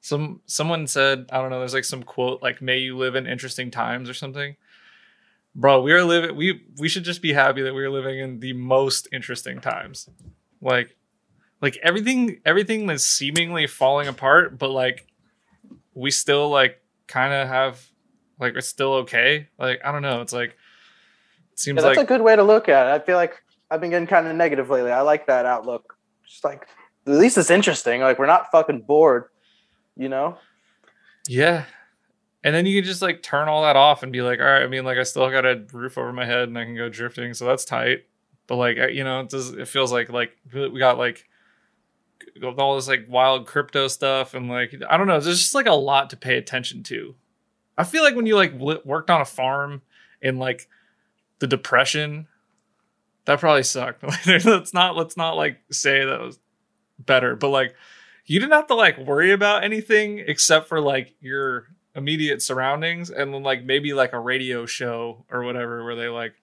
some someone said I don't know there's like some quote like may you live in interesting times or something. Bro, we are living we we should just be happy that we're living in the most interesting times. Like like everything everything that's seemingly falling apart, but like we still like kind of have like it's still okay. Like I don't know. It's like it seems Yeah, that's like a good way to look at it. I feel like I've been getting kind of negative lately. I like that outlook. Just like at least it's interesting. Like we're not fucking bored, you know? yeah. And then you can just like turn all that off and be like, all right. I mean, like I still got a roof over my head and I can go drifting, so that's tight. But like you know, it does. It feels like like we got like all this like wild crypto stuff and like I don't know. There's just like a lot to pay attention to. I feel like when you like li- worked on a farm in like the depression, that probably sucked. [laughs] let's not let's not like say that was better, but like you didn't have to like worry about anything except for like your immediate surroundings and then like maybe like a radio show or whatever where they like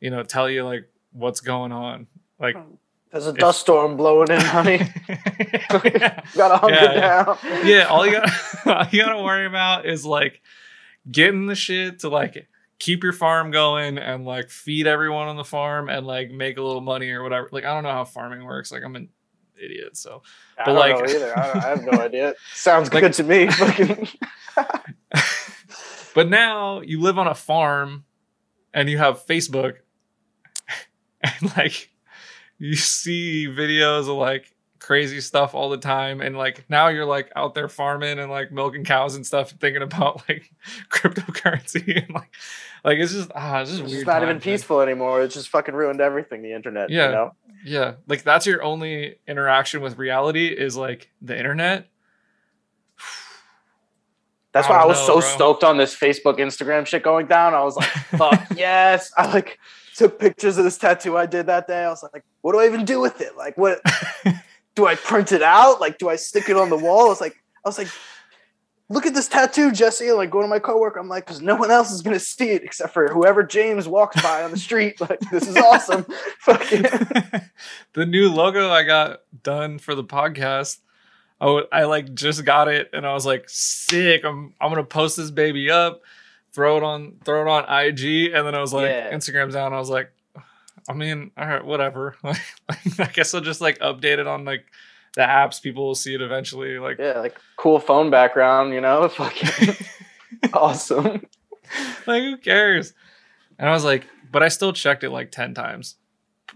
you know tell you like what's going on like oh. There's a dust storm blowing in, honey. yeah. [laughs] [laughs] Gotta hunker Yeah. down. yeah, all you got [laughs] all you got to worry about is like getting the shit to like keep your farm going and like feed everyone on the farm and like make a little money or whatever. Like I don't know how farming works. Like I'm an idiot, so I But, don't like- know either. I, don't, I have no idea. Sounds Like- good to me. But now you live on a farm and you have Facebook and like you see videos of like crazy stuff all the time and like now you're like out there farming and like milking cows and stuff thinking about [laughs] like cryptocurrency [laughs] and like like it's just ah it's just it's weird not even peaceful anymore. It's just fucking ruined everything. The internet. Yeah. You know? yeah like that's your only interaction with reality is like the internet [sighs] That's I why I was know, so bro. stoked on this Facebook, Instagram shit going down. I was like, [laughs] fuck yes. I like took pictures of this tattoo I did that day. I was like, what do I even do with it? Like, what [laughs] do I print it out? Like, do I stick it on the wall? I was like, I was like, look at this tattoo, Jesse. And like, going to my coworker, I'm like, because no one else is gonna see it except for whoever James walks by on the street. [laughs] Like, this is awesome. [laughs] Fucking the new logo I got done for the podcast. I, w- I like just got it and I was like sick. I'm I'm gonna post this baby up, throw it on throw it on IG, and then I was like Yeah. Instagram's down. I was like, I mean, all right, whatever. [laughs] Like, I guess I'll just like update it on like the apps. People will see it eventually. Like, yeah, like cool phone background, you know? [laughs] Fucking [laughs] awesome. like who cares? And I was like, but I still checked it like ten times.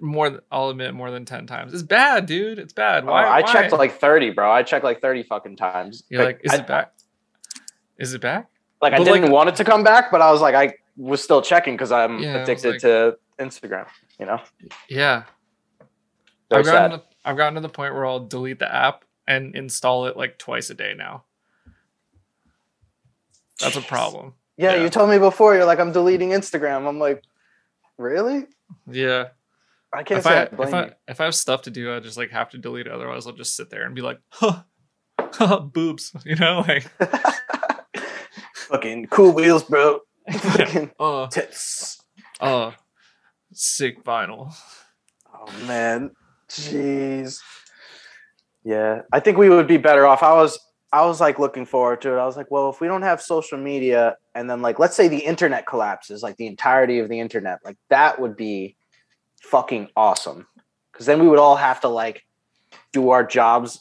More, I'll admit, more than ten times. It's bad, dude. It's bad. Oh, Why? I why? checked like 30, bro. I checked like 30 fucking times. You're like, is I, it back? Is it back? Like I didn't like- want it to come back, but I was like, I was still checking because I'm Yeah, addicted like- to Instagram. You know, Yeah. very I've gotten, sad. to, I've gotten to the point where I'll delete the app and install it like twice a day now. That's a problem. Yeah, Yeah. you told me before. You're like, I'm deleting Instagram. I'm like, really? Yeah. I can't If say I, I, blame if I you. if I have stuff to do, I just like have to delete it. Otherwise, I'll just sit there and be like, huh, [laughs] huh boobs. [laughs] You know, like, [laughs] Fucking cool wheels, bro. Fucking [laughs] uh, tits. uh, sick vinyl. Oh man, jeez. Yeah, I think we would be better off. I was, I was like looking forward to it. I was like, well, if we don't have social media, and then like, let's say the internet collapses, like the entirety of the internet, like that would be fucking awesome. Because then we would all have to like do our jobs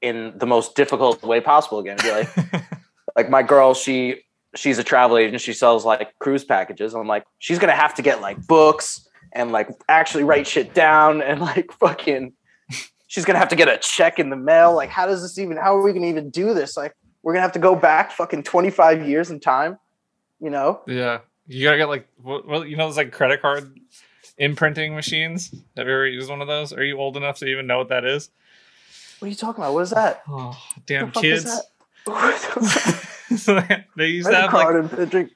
in the most difficult way possible again. Be like, [laughs] like my girl, she she's a travel agent. She sells like cruise packages. I'm like, she's gonna have to get like books and like actually write shit down and like fucking. She's gonna have to get a check in the mail. Like, how does this even? How are we gonna even do this? Like, we're gonna have to go back fucking 25 years in time. You know? yeah, you gotta get like, what, what, you know, those like credit card imprinting machines. Have you ever used one of those? Are you old enough to even know what that is? What are you talking about? What is that? Oh, damn the fuck is kids. [laughs] [laughs] So they used to have like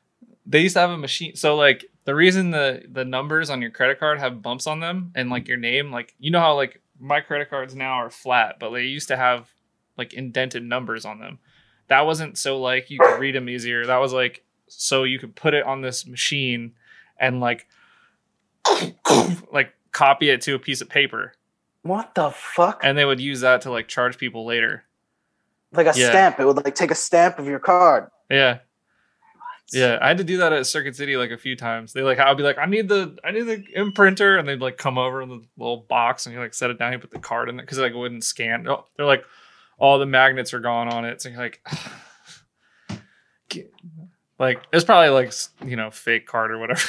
they used to have a machine so like the reason the the numbers on your credit card have bumps on them and like your name like you know how like my credit cards now are flat but they used to have like indented numbers on them. That wasn't so like you could read them easier. That was like so you could put it on this machine and like [coughs] like copy it to a piece of paper. What the fuck? and they would use that to like charge people later like a yeah. stamp. It would like take a stamp of your card. yeah Yeah, I had to do that at Circuit City like a few times. They like I'll be like, I need the I need the imprinter, and they'd like come over in the little box and you like set it down, you put the card in it because like it wouldn't scan. Oh, they're like, all the magnets are gone on it. So you're like, [sighs] like it's probably like you know fake card or whatever,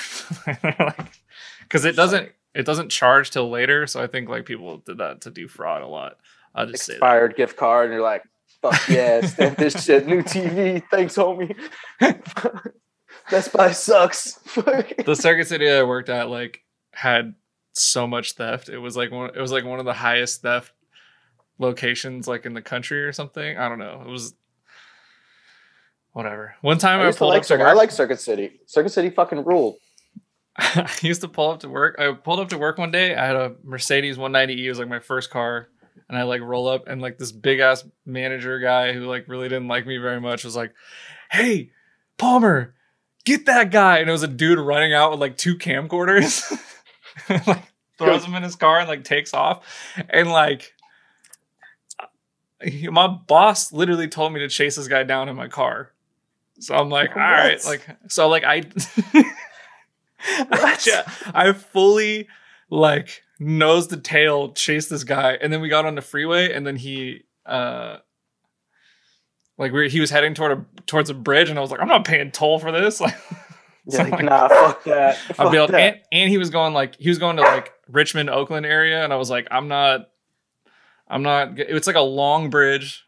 [laughs] like because it doesn't it doesn't charge till later. So I think like people did that to do fraud a lot. I'll just say. Expired gift card, and you're like, fuck yeah, stamp this shit. New TV. Thanks, homie. [laughs] Best Buy sucks. [laughs] the Circuit City I worked at like had so much theft. It was like one it was like one of the highest theft locations like in the country or something. I don't know. It was whatever. One time I, I pulled like up to Circuit. work. I like Circuit City. Circuit City fucking ruled. [laughs] I used to pull up to work. I pulled up to work one day. I had a Mercedes 190E. It was like my first car. And I like roll up and like this big ass manager guy who like really didn't like me very much was like, Hey, Palmer, get that guy. And it was a dude running out with like two camcorders. [laughs] like throws him in his car and like takes off. And like my boss literally told me to chase this guy down in my car. So I'm like, [laughs] all right, What? like so like I? [laughs] I fully like nose to tail chased this guy, and then we got on the freeway, and then he uh like we he was heading toward a towards a bridge, and I was like, I'm not paying toll for this. [laughs] Like, Yeah, so like, [laughs] like, nah, fuck [laughs] that. I'll be that. and, and he was going like he was going to like Richmond, Oakland area, and I was like, I'm not, I'm not. It's like a long bridge.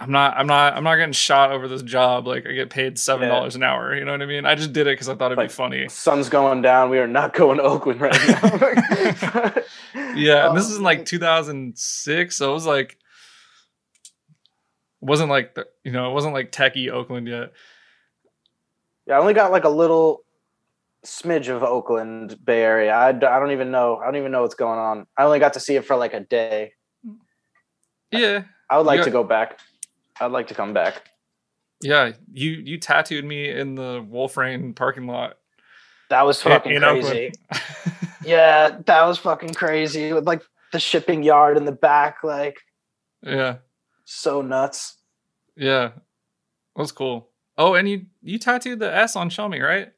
I'm not. I'm not. I'm not getting shot over this job. Like I get paid seven dollars an hour. You know what I mean? I just did it because I thought it'd Like, be funny. Sun's going down. We are not going to Oakland right now. [laughs] [laughs] Yeah, and this Oh, is in like 2006, so it was like wasn't like the, you know it wasn't like techie Oakland yet. Yeah, I only got like a little smidge of Oakland Bay Area. I, I don't even know. I don't even know what's going on. I only got to see it for like a day. Yeah, I would like You to go back. I'd like to come back. yeah. You you tattooed me in the Wolf Wolfrain parking lot. That was in- fucking in crazy. [laughs] [laughs] Yeah, that was fucking crazy. With like the shipping yard in the back, like yeah, so nuts. yeah. That was cool. Oh, and you you tattooed the S on Shelmy, right?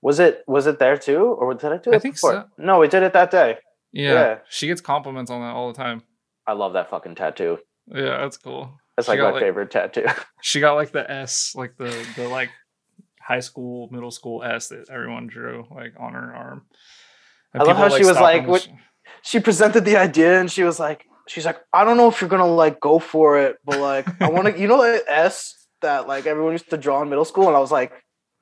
Was it was it there too, or did I do it I think before? so. No, we did it that day. Yeah. Yeah. She gets compliments on that all the time. I love that fucking tattoo. Yeah, that's cool. That's like my like- favorite tattoo. [laughs] She got like the S, like the the like high school, middle school S that everyone drew like on her arm. And I love how she was like, what- sh- she presented the idea and she was like, she's like, I don't know if you're gonna like go for it, but like I [laughs] want to, you know, that S that like everyone used to draw in middle school, and I was like,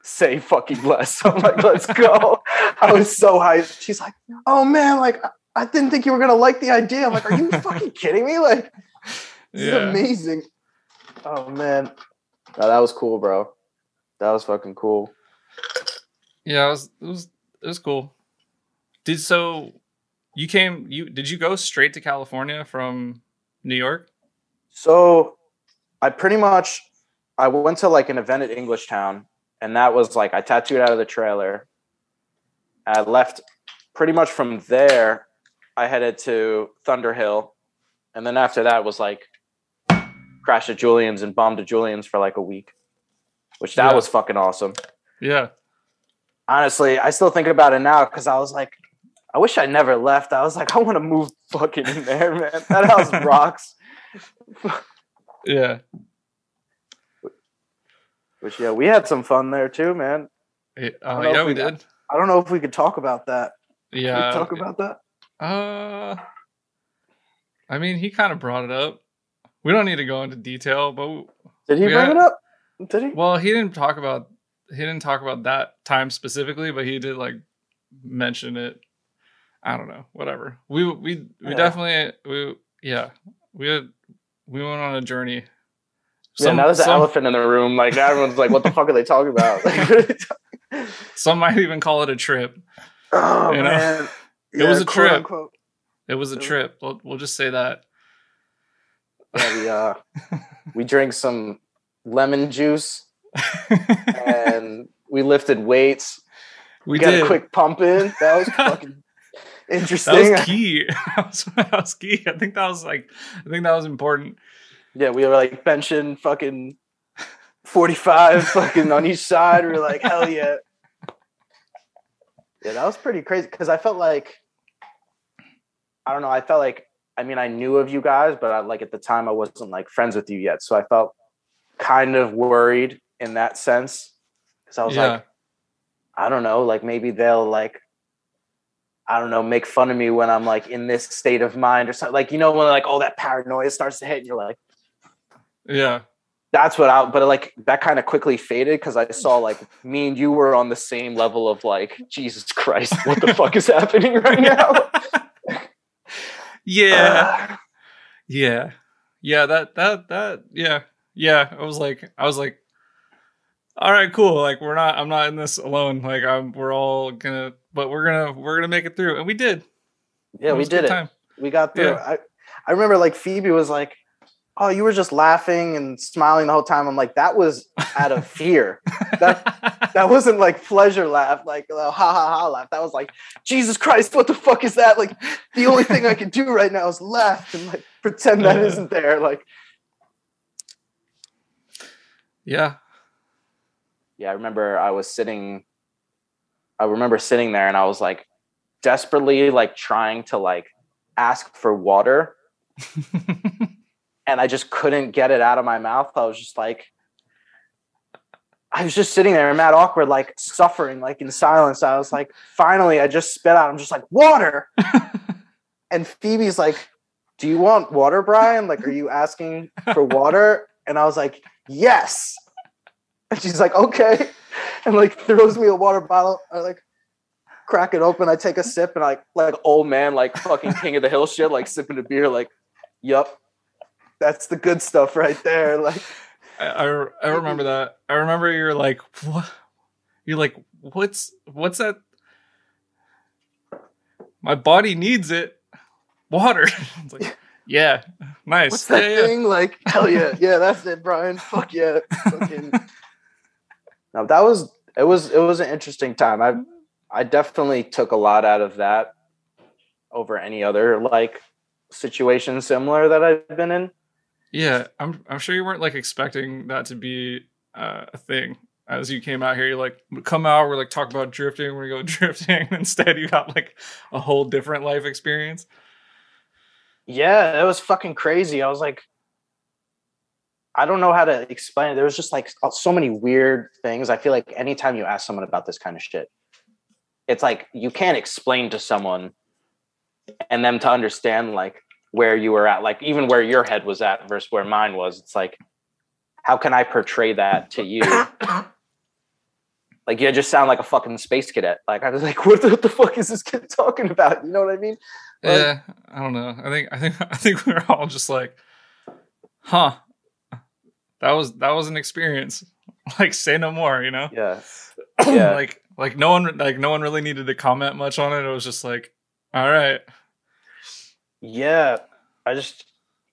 say fucking less. [laughs] I'm like, let's go. I was so hyped. She's like, oh man, like I- I didn't think you were gonna like the idea. I'm like, are you fucking kidding me? Like, this is amazing. Oh man, no, that was cool, bro. That was fucking cool. Yeah, it was it was it was cool. Did so you came you did you go straight to California from New York? So I pretty much I went to like an event at Englishtown, and that was like I tattooed out of the trailer. I left pretty much from there. I headed to Thunderhill, and then after that was like crashed at Julian's and bombed at Julian's for like a week, which that Yeah. was fucking awesome. Yeah. Honestly, I still think about it now because I was like, I wish I never left. I was like, I want to move fucking in there, man. That house [laughs] rocks. Yeah. Which yeah, we had some fun there too, man. Yeah, I uh, don't know yeah we we did. I don't know if we could talk about that. Yeah. talk about that. Uh I mean, he kind of brought it up. We don't need to go into detail, but Did he bring got- it up? Did he? well, he didn't talk about he didn't talk about that time specifically, but he did like mention it. I don't know, whatever. We we we Yeah. definitely we yeah we had we went on a journey. yeah, now there's an elephant in the room. Like now everyone's like, "What the fuck are they talking about?" Like, what are they talking- some might even call it a trip. oh You know? man, It was a trip. unquote. It was a trip. We'll, we'll just say that. Yeah, we uh, we drank some lemon juice and [laughs] we lifted weights. we We got did. a quick pump in. That was [laughs] fucking interesting. that was key. [laughs] that, was, that was key. I think that was like I think that was important. yeah, we were like benching fucking 45 fucking on each side. We are like, hell yeah. Yeah, that was pretty crazy because I felt like I don't know, I felt like I mean I knew of you guys, but I, like at the time I wasn't like friends with you yet. So I felt kind of worried in that sense. Cause I was yeah. like, I don't know, like maybe they'll like I don't know, make fun of me when I'm like in this state of mind or something. Like, you know, when like all that paranoia starts to hit and you're like, Yeah. That's what I but like that kind of quickly faded because I saw like me and you were on the same level of like, Jesus Christ, what the [laughs] fuck is happening right now? Yeah. Uh, yeah. Yeah, that that that yeah. Yeah. I was like I was like all right, cool. Like we're not I'm not in this alone. Like I'm we're all gonna but we're gonna we're gonna make it through. And we did. Yeah, we did it. Time. We got through. Yeah. I, I remember like Phoebe was like, Oh, you were just laughing and smiling the whole time. I'm like, that was out of [laughs] fear. that that wasn't like pleasure laugh, like uh, ha ha ha laugh. That was like, Jesus Christ, what the fuck is that? Like the only thing I can do right now is laugh and like pretend that isn't there. Like Yeah, yeah, I remember I was sitting, I remember sitting there and I was like desperately like trying to like ask for water. [laughs] and I just couldn't get it out of my mouth. I was just like, I was just sitting there, mad awkward, like suffering, like in silence. I was like, finally, I just spit out. I'm just like, water. [laughs] and Phoebe's like, Do you want water, Bryan? Like, are you asking for water? And I was like, Yes. And she's like, okay. And like throws me a water bottle. I like crack it open. I take a sip and like like old man, like fucking king of the hill shit, like sipping a beer, like, yup. That's the good stuff right there. Like I, I, I remember that. I remember you're like, what you're like, what's what's that? My body needs it. Water. [laughs] like, yeah, nice. What's that yeah, thing? Yeah. Like, hell yeah, [laughs] yeah, that's it, Bryan. Fuck yeah. Fucking now that was it was it was an interesting time. I I definitely took a lot out of that over any other like situation similar that I've been in. Yeah, I'm I'm sure you weren't like expecting that to be uh, a thing. As you came out here, you like come out, we're like talk about drifting, we're gonna go [laughs] drifting. Instead, you got like a whole different life experience. Yeah, it was fucking crazy. I was like, I don't know how to explain it. There was just like so many weird things. I feel like anytime you ask someone about this kind of shit, it's like you can't explain to someone and them to understand like where you were at, like even where your head was at versus where mine was. It's like, how can I portray that to you? like you just sound like a fucking space cadet. Like I was like, [laughs] what the, what the fuck is this kid talking about? You know what I mean? Like, yeah, I don't know. I think I think [laughs] I think we we're all just like, huh that was that was an experience. [laughs] Like say no more, you know? Yeah. [clears throat] Yeah. like like no one like no one really needed to comment much on it. It was just like, all right. Yeah. I just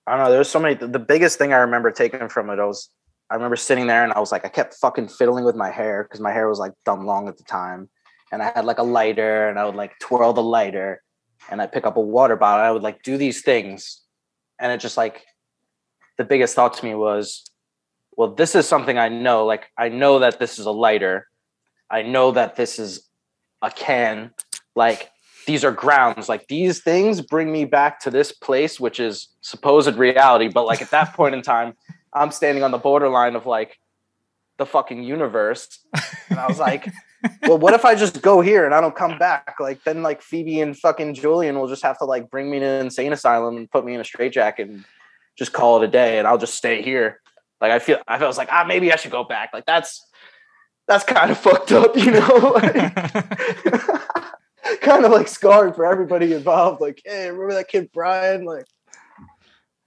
I don't know. There's so many the biggest thing I remember taking from it was I remember sitting there and I was like, I kept fucking fiddling with my hair because my hair was like dumb long at the time. And I had like a lighter and I would like twirl the lighter and I'd pick up a water bottle. I would like do these things. And it just like the biggest thought to me was well, this is something I know. Like, I know that this is a lighter. I know that this is a can. Like, these are grounds. Like, these things bring me back to this place, which is supposed reality. But, like, at that point in time, I'm standing on the borderline of like the fucking universe. And I was like, well, what if I just go here and I don't come back? Like, then, like, Phoebe and fucking Julian will just have to, like, bring me to an insane asylum and put me in a straitjacket and just call it a day and I'll just stay here. Like I feel, I was like, ah, maybe I should go back. Like that's that's kind of [laughs] fucked up, you know. [laughs] [laughs] Kind of like scarred for everybody involved. Like, hey, remember that kid Bryan? Like,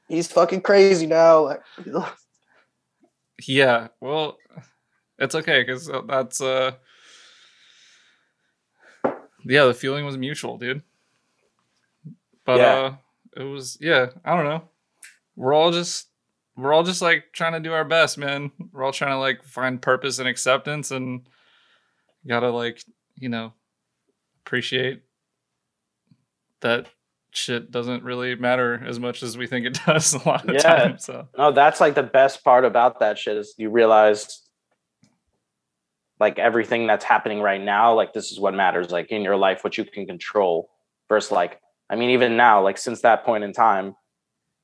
he's fucking crazy now. Like, [laughs] yeah. Well, it's okay because that's uh, yeah, the feeling was mutual, dude. But yeah. uh, it was yeah. I don't know. We're all just we're all just like trying to do our best, man. We're all trying to like find purpose and acceptance and gotta like, you know, appreciate that shit doesn't really matter as much as we think it [laughs] does a lot of Yeah. times. So No, that's like the best part about that shit is you realize like everything that's happening right now, like this is what matters, like in your life, what you can control versus like, I mean, even now, like since that point in time,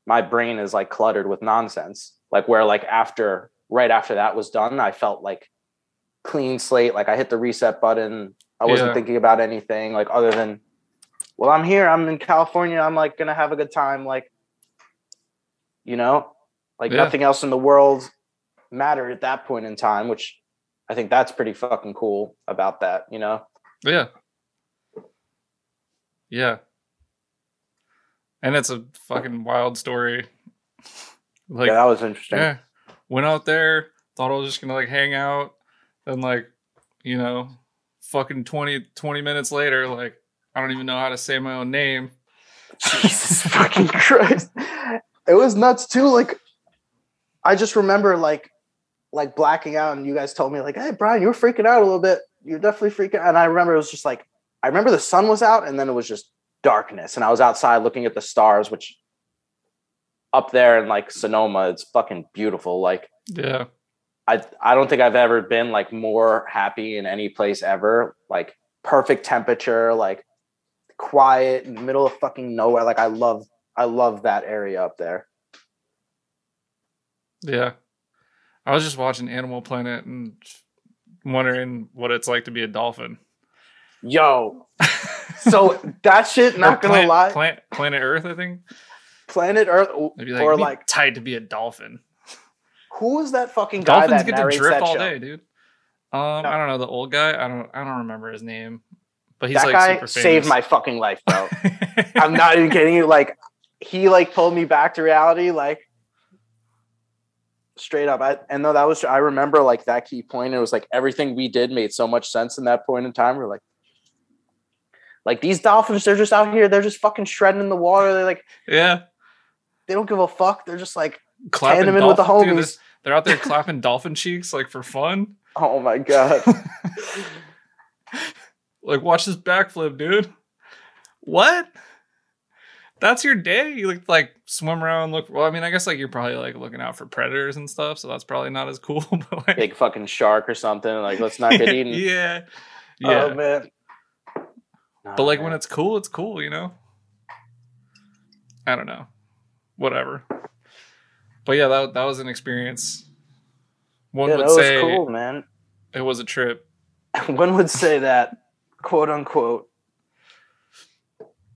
my brain is like cluttered with nonsense. Like where like after right after that was done, I felt like clean slate. Like I hit the reset button. I wasn't Yeah. thinking about anything like other than, well, I'm here. I'm in California. I'm like gonna have a good time. Like, you know, like Yeah. nothing else in the world mattered at that point in time, which I think that's pretty fucking cool about that. You know, yeah. Yeah. And it's a fucking wild story. [laughs] Like yeah, that was interesting. Yeah. Went out there, thought I was just gonna like hang out. and like, you know, fucking 20, 20 minutes later, like I don't even know how to say my own name. Jesus [laughs] fucking Christ. It was nuts too. Like I just remember like like blacking out and you guys told me like, hey Bryan, you were freaking out a little bit. You're definitely freaking out. And I remember it was just like I remember the sun was out and then it was just darkness. And I was outside looking at the stars, which up there in like Sonoma, it's fucking beautiful. Like Yeah. I I don't think I've ever been like more happy in any place ever. Like perfect temperature, like quiet in the middle of fucking nowhere. Like I love I love that area up there. Yeah. I was just watching Animal Planet and wondering what it's like to be a dolphin. Yo. [laughs] So that shit, not gonna Planet- lie, Planet, Planet Earth, I think. Planet Earth like, or like tight to be a dolphin. Who is that fucking guy Dolphins that get to drift that all show? day, dude. Um, No. I don't know the old guy. I don't. I don't remember his name, but he's that like guy super saved my fucking life, bro. [laughs] I'm not even kidding you. Like he like pulled me back to reality, like straight up. I and though that was I remember like that key point. It was like everything we did made so much sense in that point in time. We're like, like these dolphins, they're just out here, they're just fucking shredding in the water. They're like, yeah, they don't give a fuck. They're just like, clapping Tandeman with the dolphin- dude, homies. they're- they're out there clapping dolphin cheeks like for fun. oh my god. [laughs] Like, watch this backflip, dude. What? That's your day? You like like swim around, look. Well, I mean, I guess like you're probably like looking out for predators and stuff, so that's probably not as cool. [laughs] But like, Big fucking shark or something. Like, let's not get [laughs] eaten. yeah, oh, yeah. Oh man. but like when it's cool, it's cool, you know. I don't know, whatever. But yeah, that that was an experience. One yeah, would that was cool, man. it was a trip. [laughs] one would say that quote unquote.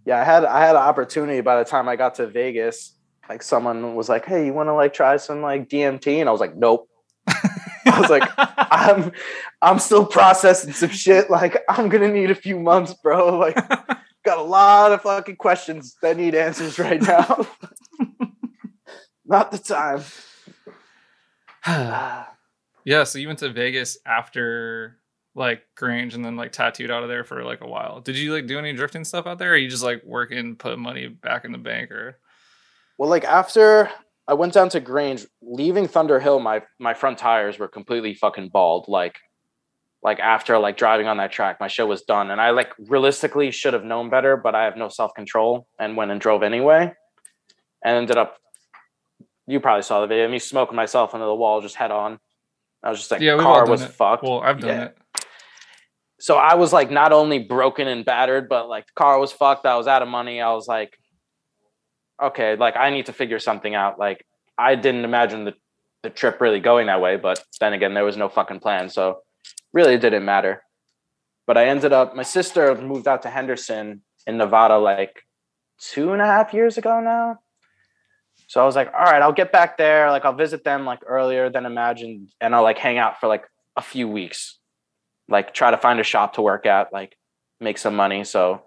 Yeah i had i had an opportunity by the time i got to vegas. Like someone was like hey you want to like try some like dmt and i was like nope. I was like, [laughs] i'm i'm still processing some shit. Like i'm gonna need a few months bro. Like [laughs] got a lot of fucking questions that need answers right now not the time Ah. [sighs] yeah, so you went to Vegas after like Grange and then like tattooed out of there for like a while. Did you like do any drifting stuff out there? Or you just like working, put money back in the bank or Well, like after I went down to Grange, leaving Thunderhill, my my front tires were completely fucking bald. Like, like after like driving on that track, my show was done, and I like realistically should have known better, but I have no self control and went and drove anyway, and ended up. You probably saw the video. Me smoking myself into the wall, just head on. I was just like, Yeah, car was it. fucked. well, I've done Yeah. it. so I was like not only broken and battered, but like the car was fucked. I was out of money. I was like, okay, like I need to figure something out. Like I didn't imagine the, the trip really going that way, but then again, there was no fucking plan. So really it didn't matter. But I ended up, my sister moved out to Henderson in Nevada like two and a half years ago now. So I was like, all right, I'll get back there. Like I'll visit them like earlier than imagined and I'll like hang out for like a few weeks like try to find a shop to work at, like make some money. So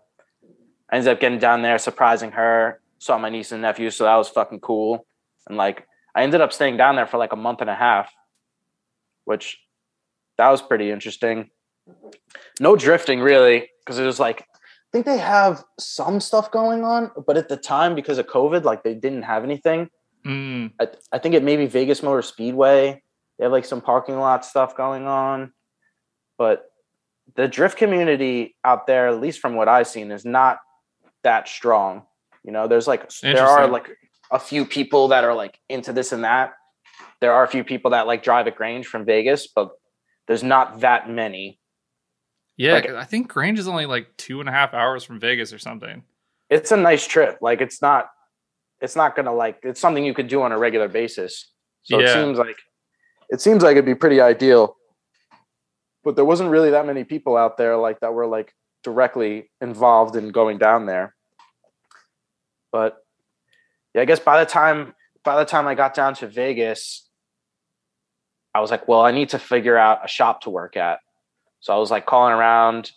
I ended up getting down there, surprising her, saw my niece and nephew. So that was fucking cool. And like I ended up staying down there for like a month and a half, which that was pretty interesting. No drifting really, because it was like think they have some stuff going on, but at the time because of COVID, like they didn't have anything. Mm, I, I think it may be Vegas Motor Speedway. They have like some parking lot stuff going on, but the drift community out there, at least from what I've seen, is not that strong. You know, there's like there are like a few people that are like into this and that. There are a few people that like drive at Grange from Vegas, but there's not that many. Yeah, Like- I think Grange is only like two and a half hours from Vegas or something. It's a nice trip. Like it's not it's not gonna like it's something you could do on a regular basis. So it seems like it seems like it'd be pretty ideal. But there wasn't really that many people out there like that were like directly involved in going down there. But yeah, I guess by the time by the time I got down to Vegas, I was like, well, I need to figure out a shop to work at. So I was like calling around,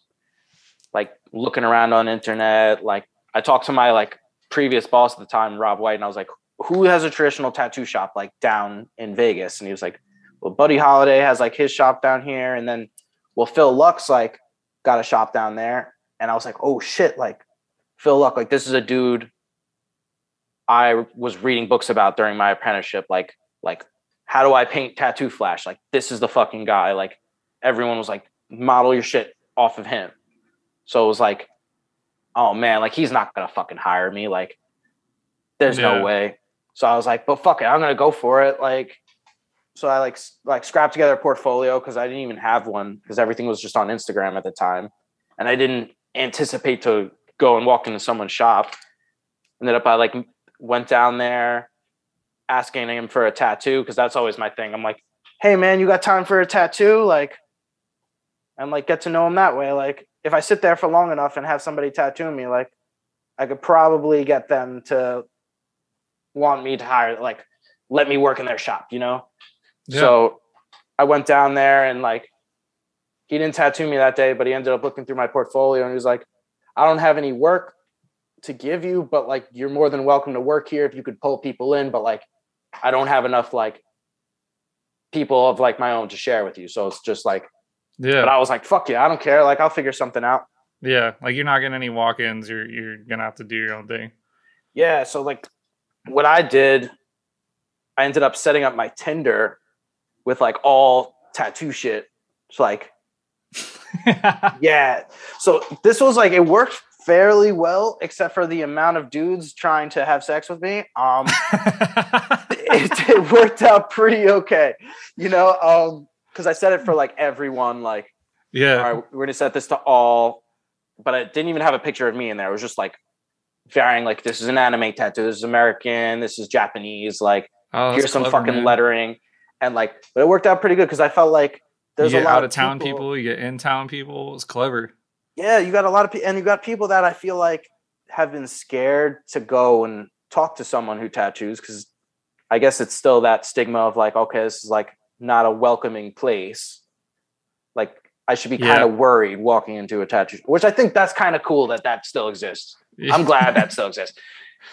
like looking around on internet. Like I talked to my like previous boss at the time, Rob White, and I was like, who has a traditional tattoo shop like down in Vegas? And he was like, well, Buddy Holiday has like his shop down here, and then well, Phil Lux like got a shop down there, and I was like, oh shit, like Phil Luck, like this is a dude I was reading books about during my apprenticeship, like like how do I paint tattoo flash? Like this is the fucking guy. Like everyone was like, model your shit off of him. So it was like, oh man, like he's not gonna fucking hire me. Like there's Yeah. no way. So I was like, but fuck it, I'm gonna go for it. Like so I like like scrapped together a portfolio because I didn't even have one because everything was just on Instagram at the time, and I didn't anticipate to go and walk into someone's shop. Ended up I like went down there asking him for a tattoo because that's always my thing. I'm like, hey man, you got time for a tattoo? Like, and like get to know him that way. Like if I sit there for long enough and have somebody tattoo me, like I could probably get them to want me to hire, like let me work in their shop, you know? Yeah. So I went down there and like he didn't tattoo me that day, but he ended up looking through my portfolio and he was like, I don't have any work to give you, but like you're more than welcome to work here if you could pull people in, but like I don't have enough like people of like my own to share with you. So it's just like yeah, but I was like, fuck yeah, I don't care. Like I'll figure something out. yeah. Like you're not getting any walk-ins. You're you're gonna have to do your own thing. Yeah. So like what I did, I ended up setting up my Tinder with like all tattoo shit. It's like [laughs] Yeah. So this was like it worked fairly well, except for the amount of dudes trying to have sex with me. Um [laughs] it, it worked out pretty okay. You know, um, because I said it for hmm. like everyone, like, yeah. all right, we're gonna set this to all, but I didn't even have a picture of me in there. It was just like varying, like this is an anime tattoo, this is American, this is Japanese, like Oh, here's some clever, fucking man. lettering. And like, but it worked out pretty good because I felt like there's a lot out of town people people. you get in town people. It's clever. yeah, you got a lot of people, and you got people that I feel like have been scared to go and talk to someone who tattoos because I guess it's still that stigma of like, okay, this is like not a welcoming place. Like, I should be kind of worried walking into a tattoo, which I think that's kind of cool that that still exists. I'm glad that still exists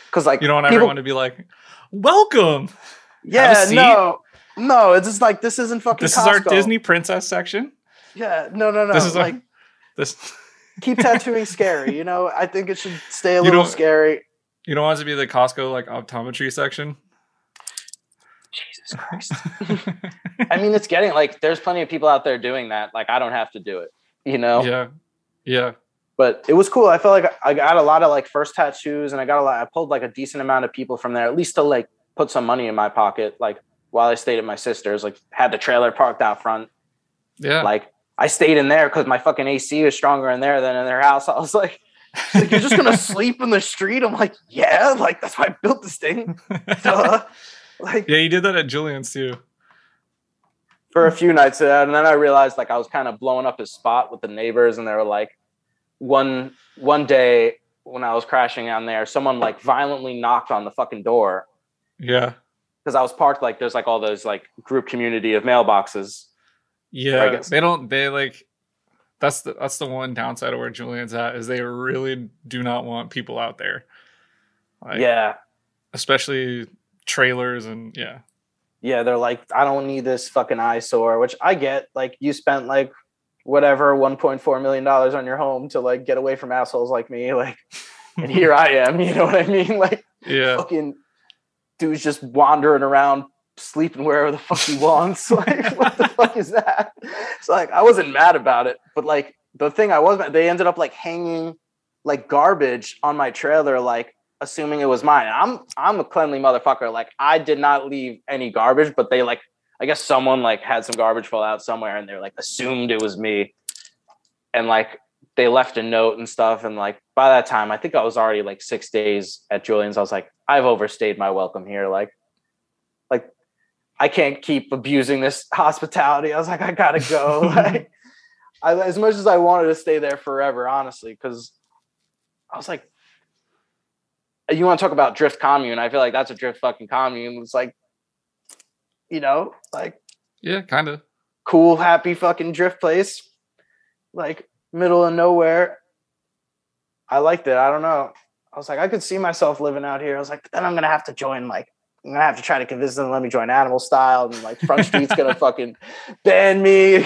because like you don't want people- everyone to be like, "Welcome. yeah, no, no, it's just like this isn't fucking. This is our Disney princess section. Yeah, no, no, no. This is our- like This keep tattooing scary. You know, I think it should stay a You little scary. you don't want it to be the Costco like optometry section. Jesus Christ. [laughs] I mean, it's getting like there's plenty of people out there doing that. Like I don't have to do it, you know. yeah, yeah, But it was cool. I felt like I got a lot of like first tattoos, and I got a lot. I pulled like a decent amount of people from there, at least to like put some money in my pocket. Like while I stayed at my sister's, like had the trailer parked out front. yeah. Like I stayed in there because my fucking AC was stronger in there than in their house. [laughs] I was like, like, you're just gonna [laughs] sleep in the street. I'm like, yeah, like that's why I built this thing. Duh. Like yeah, you did that at Julian's too. for a few nights uh, and then i realized like i was kind of blowing up his spot with the neighbors and they were like one one day when i was crashing down there someone like violently knocked on the fucking door Yeah, because i was parked like there's like all those like group community of mailboxes yeah. They don't. They like. That's the that's the one downside of where Julian's at is they really do not want people out there. Like, yeah especially trailers and yeah, yeah they're like i don't need this fucking eyesore which i get like you spent like whatever 1.4 million dollars on your home to like get away from assholes like me [laughs] like and [laughs] here i am you know what i mean [laughs] like yeah, fucking dude's just wandering around sleeping wherever the fuck he wants. like, what the fuck is that? It's like I wasn't mad about it, but like the thing I was they ended up like hanging like garbage on my trailer, like assuming it was mine. I'm I'm a cleanly motherfucker. Like I did not leave any garbage, but they like I guess someone like had some garbage fall out somewhere and they're like assumed it was me. And like they left a note and stuff. And like by that time, I think I was already like six days at Julian's. I was like, I've overstayed my welcome here. Like, like I can't keep abusing this hospitality. I was like, I gotta go. [laughs] like, I, as much as I wanted to stay there forever, honestly, because I was like, you want to talk about drift commune? I feel like that's a drift fucking commune. It's like, you know, like yeah, kind of cool, happy fucking drift place, like middle of nowhere. I liked it. I don't know. I was like, I could see myself living out here. I was like, then I'm gonna have to join like I'm gonna have to try to convince them to let me join Animal Style, and like Front Street's gonna [laughs] fucking ban me. [laughs] [laughs]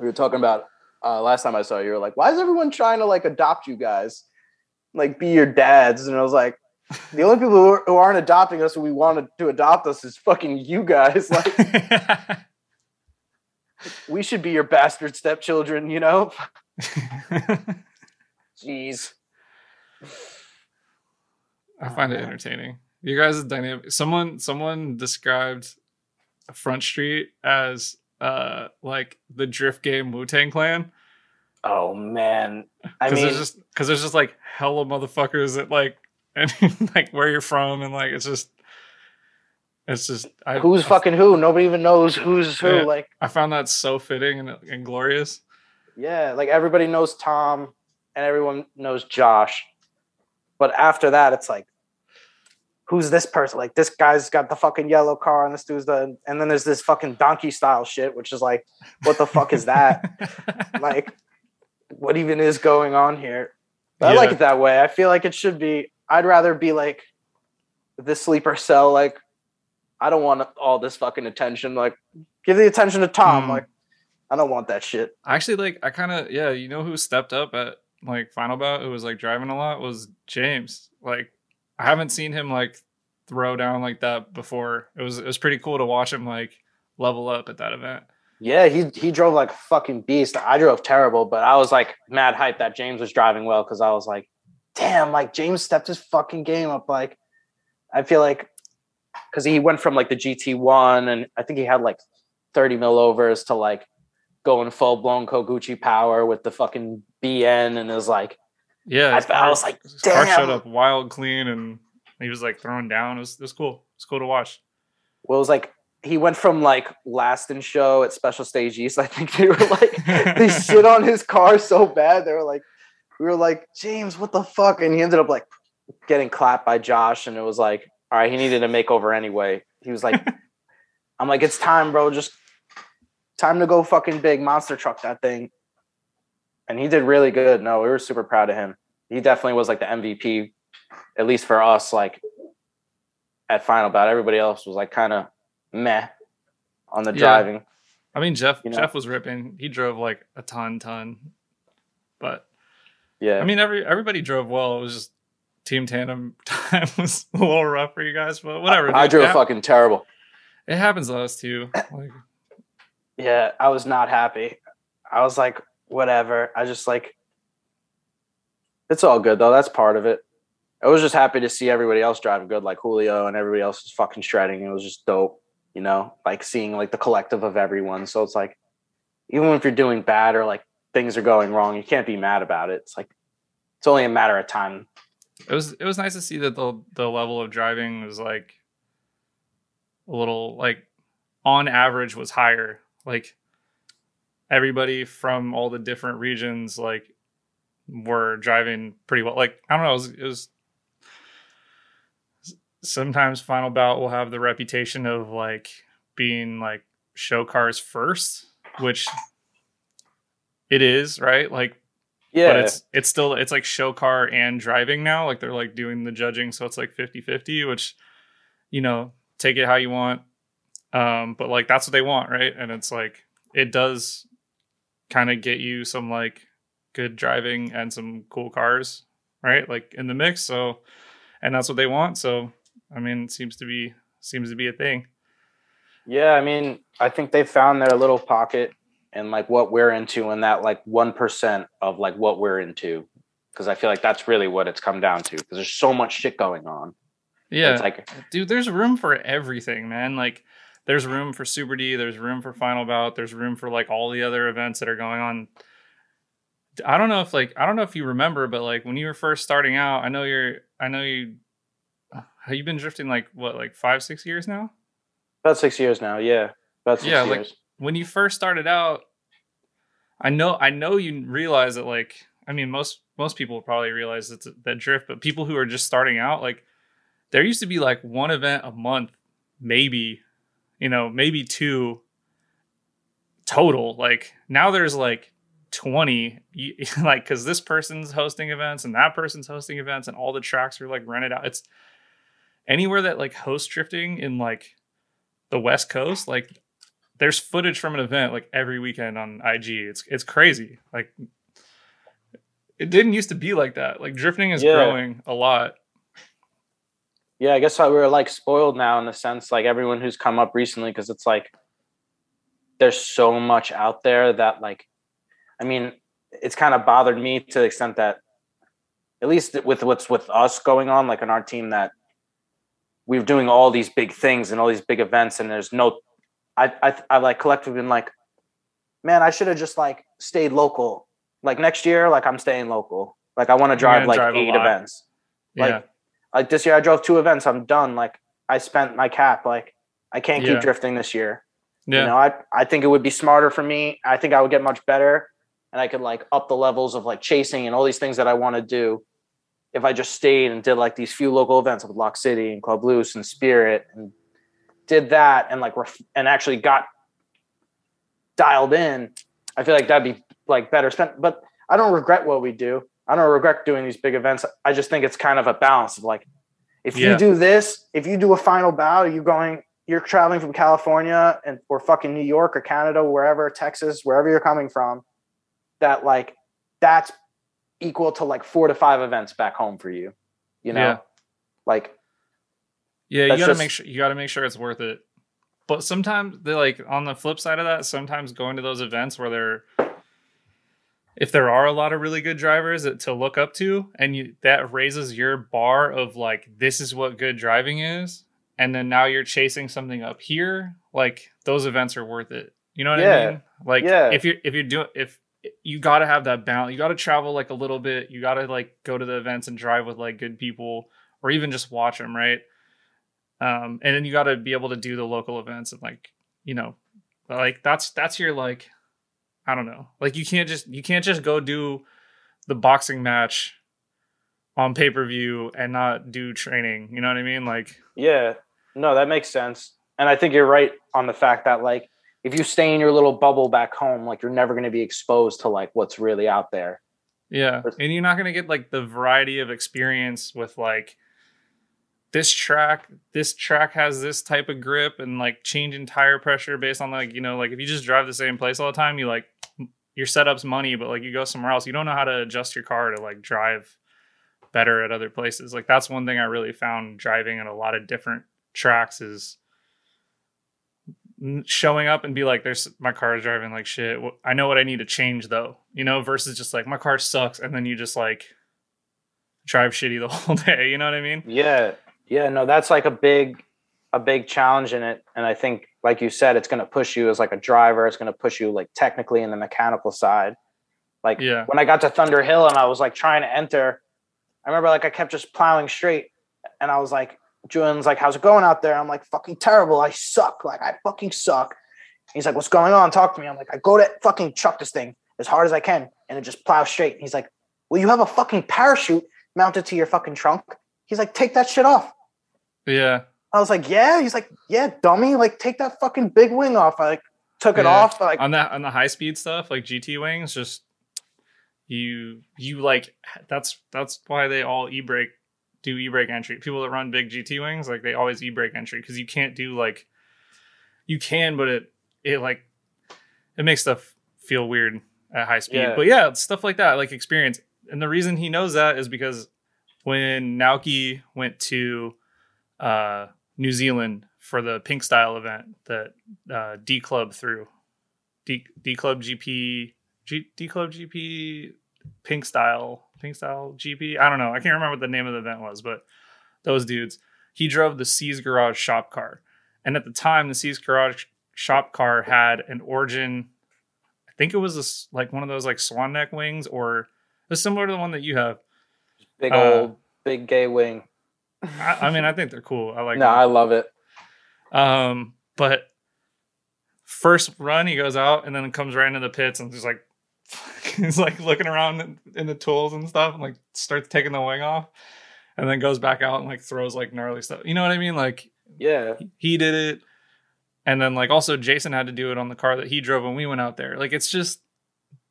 we were talking about uh, last time I saw you. You were like, "Why is everyone trying to like adopt you guys, like be your dads?" And I was like, "The only people who, are, who aren't adopting us, who we wanted to adopt us, is fucking you guys. [laughs] Like, [laughs] we should be your bastard stepchildren, you know." [laughs] Jeez. I find it entertaining. You guys' are dynamic. Someone someone described Front Street as uh like the drift game Wu Tang Clan. Oh man, I mean, there's just because there's just like hella motherfuckers that like [laughs] and like where you're from and like it's just it's just I, who's I, fucking who? Nobody even knows who's who. Yeah, like I found that so fitting and, and glorious. Yeah, like everybody knows Tom and everyone knows Josh, but after that, it's like who's this person? Like this guy's got the fucking yellow car and this dude's the and then there's this fucking donkey style shit, which is like, what the fuck is that? [laughs] like, what even is going on here? But yeah. I like it that way. I feel like it should be. I'd rather be like the sleeper cell. Like, I don't want all this fucking attention. Like, give the attention to Tom. Mm. Like, I don't want that shit. Actually, like, I kind of yeah. You know who stepped up at like Final Bout? Who was like driving a lot was James. Like, I haven't seen him like throw down like that before. It was it was pretty cool to watch him like level up at that event. Yeah, he he drove like a fucking beast. I drove terrible, but I was like mad hype that James was driving well because I was like, damn, like James stepped his fucking game up. Like, I feel like because he went from like the GT one and I think he had like 30 mil overs to like going full blown Koguchi power with the fucking BN and it was like yeah, I, car, I was like, damn. car showed up wild clean, and he was like thrown down. It was, it was cool. It's cool to watch. Well, it was like he went from like last in show at Special Stage East. I think they were like they [laughs] shit on his car so bad. They were like, we were like, James, what the fuck? And he ended up like getting clapped by Josh, and it was like, all right, he needed a makeover anyway. He was like, [laughs] I'm like, it's time, bro. Just time to go fucking big monster truck that thing and he did really good. No, we were super proud of him. He definitely was like the MVP, at least for us. Like at final bout, everybody else was like kind of meh on the yeah. driving. I mean, Jeff you know? Jeff was ripping. He drove like a ton, ton, but yeah. I mean, every everybody drove well. It was just team tandem [laughs] time was a little rough for you guys, but whatever. I, I drove fucking terrible. It happens to us too. Like, yeah, I was not happy. I was like, whatever. I just like it's all good though. That's part of it. I was just happy to see everybody else driving good, like Julio and everybody else was fucking shredding. It was just dope, you know, like seeing like the collective of everyone. So it's like, even if you're doing bad or like things are going wrong, you can't be mad about it. It's like it's only a matter of time. It was it was nice to see that the the level of driving was like a little like on average was higher. Like everybody from all the different regions like were driving pretty well. Like I don't know, it was, it was sometimes Final Bout will have the reputation of like being like show cars first, which it is, right? Like yeah. But it's it's still it's like show car and driving now. Like they're like doing the judging, so it's like 50-50, which you know, take it how you want. Um, but like that's what they want, right? And it's like it does kind of get you some like good driving and some cool cars, right? Like in the mix. So, and that's what they want. So, I mean, it seems to be seems to be a thing. Yeah, I mean, I think they found their little pocket and like what we're into and that like 1% of like what we're into because i feel like that's really what it's come down to because there's so much shit going on Yeah. it's like dude there's room for everything man like there's room for super d there's room for final bout there's room for like all the other events that are going on. I don't know if like i don't know if you remember but like when you were first starting out i know you're i know you have you been drifting like what like five six years now? About six years now yeah. About six Yeah, like- years. when you first started out i know i know you realize that like i mean most most people probably realize it's that drift but people who are just starting out like there used to be like one event a month maybe you know maybe two total like now there's like 20 [laughs] like because this person's hosting events and that person's hosting events and all the tracks are like rented out it's anywhere that like host drifting in like the west coast like there's footage from an event like every weekend on IG. It's it's crazy. Like it didn't used to be like that. Like drifting is Yeah. growing a lot. Yeah i guess we we're like spoiled now in the sense like everyone who's come up recently because it's like there's so much out there that like i mean it's kind of bothered me to the extent that at least with what's with us going on like on our team that we're doing all these big things and all these big events and there's no i i, I like collectively been like man i should have just like stayed local. Like next year like i'm staying local. Like i want to drive like drive eight events. Like, yeah. Like this year I drove two events. I'm done. Like I spent my cap. Like I can't Yeah. keep drifting this year. Yeah. You know, I I think it would be smarter for me. I think I would get much better and I could like up the levels of like chasing and all these things that I want to do if I just stayed and did like these few local events with Lock City and Club Loose and Spirit and did that and like ref- and actually got dialed in. I feel like that'd be like better spent. But I don't regret what we do. I don't regret doing these big events. I just think it's kind of a balance of like, if Yeah. you do this, if you do a final bout, you're going, you're traveling from California and or fucking New York or Canada, wherever, Texas, wherever you're coming from, that like that's equal to like four to five events back home for you. You know, Yeah. like Yeah, you gotta just- make sure you gotta make sure it's worth it. But sometimes they like on the flip side of that, sometimes going to those events where they're if there are a lot of really good drivers to look up to and you that raises your bar of like this is what good driving is and then now you're chasing something up here like those events are worth it you know what i Yeah. mean like Yeah. if you're if you're doing if you got to have that balance you got to travel like a little bit you got to like go to the events and drive with like good people or even just watch them right um and then you got to be able to do the local events and like you know like that's that's your like i don't know like you can't just you can't just go do the boxing match on pay-per-view and not do training you know what i mean like Yeah, no, that makes sense. And I think you're right on the fact that like if you stay in your little bubble back home, like you're never going to be exposed to like what's really out there. Yeah. And you're not going to get like the variety of experience with like this track, this track has this type of grip and like changing tire pressure based on like, you know, like if you just drive the same place all the time, you like your setup's money, but like you go somewhere else, you don't know how to adjust your car to like drive better at other places. Like that's one thing I really found driving at a lot of different tracks is showing up and be like there's my car is driving like shit i know what i need to change though you know versus just like my car sucks and then you just like drive shitty the [laughs] whole day you know what i mean Yeah, yeah, no, that's like a big, a big challenge in it. And I think, like you said, it's going to push you as like a driver. It's going to push you like technically in the mechanical side. Like Yeah. when I got to Thunder Hill and I was like trying to enter, I remember like I kept just plowing straight, and I was like, Julian's like, "How's it going out there?" I'm like, "Fucking terrible. I suck. Like I fucking suck." He's like, "What's going on? Talk to me." I'm like, "I go to fucking chuck this thing as hard as I can, and it just plows straight." He's like, "Well, you have a fucking parachute mounted to your fucking trunk." He's like, "Take that shit off." yeah I was like, "Yeah." He's like, "Yeah, dummy. Like, take that fucking big wing off." I like took it off. Like, on that on the high speed stuff like gt wings just you you like that's that's why they all e-brake do e-brake entry people that run big gt wings like they always e-brake entry because you can't do like you can but it it like it makes stuff feel weird at high speed Yeah. but yeah stuff like that like experience and the reason he knows that is because when Naoki went to uh New Zealand for the pink style event that uh, D Club threw. D, D Club GP, G, D Club GP, Pink Style, Pink Style GP. I don't know. I can't remember what the name of the event was, but those dudes. He drove the C's Garage shop car, and at the time, the C's Garage shop car had an Origin. I think it was this, like one of those like swan neck wings, or it was similar to the one that you have. Big Uh, old, big gay wing. I, I mean, I think they're cool. I like. no, them. I love it. Um, but first run, he goes out and then comes right into the pits and just like [laughs] he's like looking around in, the tools and stuff and like starts taking the wing off and then goes back out and like throws like gnarly stuff. You know what I mean? Like Yeah, he did it. And then like also Jason had to do it on the car that he drove when we went out there. Like it's just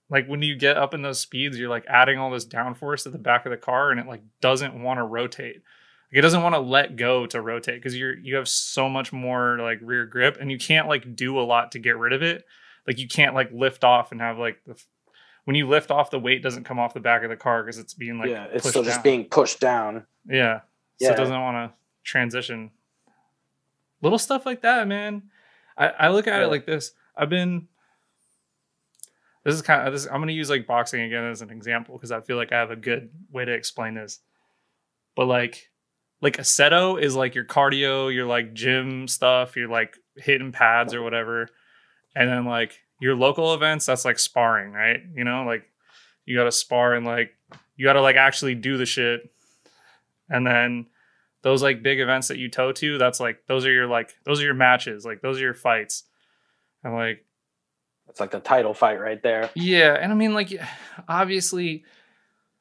like when you get up in those speeds, you're like adding all this downforce to the back of the car and it like doesn't want to rotate. Like it doesn't want to let go to rotate because you're you have so much more like rear grip and you can't like do a lot to get rid of it. Like you can't like lift off and have like the when you lift off the weight doesn't come off the back of the car because it's being like yeah, it's still just being pushed down. Yeah. yeah. So it doesn't want to transition. Little stuff like that, man. I, I look at Yeah. it like this. I've been this is kind of this I'm gonna use like boxing again as an example because I feel like I have a good way to explain this. But like like Assetto is like your cardio, your like gym stuff, you're like hitting pads or whatever. And then like your local events, that's like sparring, right? You know, like you gotta spar and like you gotta like actually do the shit. And then those like big events that you toe to, that's like those are your like those are your matches, like those are your fights. And like It's like the title fight right there. yeah, and I mean, like, [sighs] obviously,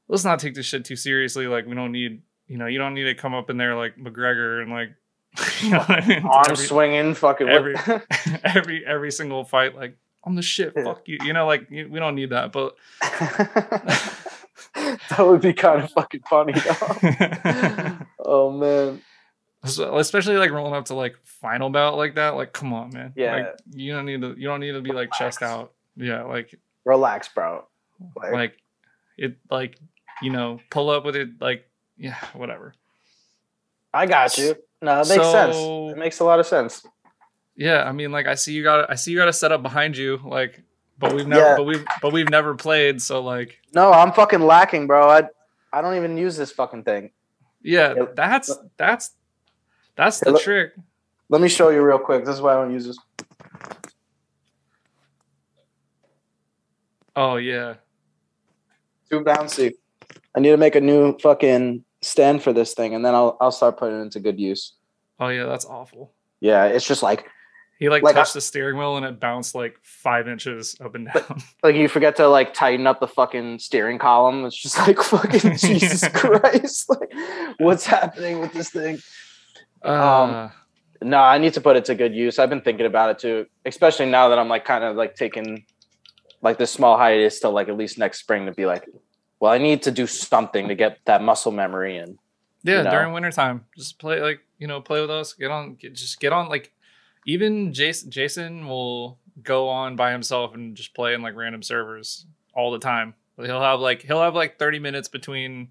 let's not take this shit too seriously. Like, we don't need, you know, you don't need to come up in there like McGregor and like, [laughs] you know, I mean? Arm every, swinging, fucking. every- [laughs] every every single fight, like, I'm the shit. Yeah. Fuck you. You know, like, you- we don't need that. But [laughs] that would be kind of fucking funny, though. oh man, So- especially like rolling up to like final bout like that. Like, come on, man. Yeah. Like, you don't need to. You don't need to be like chest out. Yeah. Like, relax, bro. Like, like it. Like, you know, pull up with it. Like, yeah, whatever. I got you. No, it makes sense. It makes a lot of sense. Yeah, I mean, like I see you got I see you got a setup behind you, like, but we've never, Yeah. but we've, but we've never played, so like, No, I'm fucking lacking, bro. I I don't even use this fucking thing. yeah, that's that's that's the look- trick. Let me show you real quick. This is why I don't use this. Oh yeah, Too bouncy. I need to make a new fucking stand for this thing, and then I'll I'll start putting it into good use. oh yeah, that's awful. Yeah, it's just like He like, Like, I- touched the steering wheel and it bounced like five inches up and down. [laughs] like you forget to like tighten up the fucking steering column. It's just like [laughs] fucking [laughs] Jesus Christ. Like what's happening with this thing? Uh, No, I need to put it to good use. I've been thinking about it too, especially now that I'm like kind of like taking like this small hiatus till like at least next spring to be like, well, I need to do something to get that muscle memory in. yeah, you know? during wintertime, just play like you know, play with us. Get on, get, just get on. Like, even Jason, Jason will go on by himself and just play in like random servers all the time. He'll have like he'll have like thirty minutes between.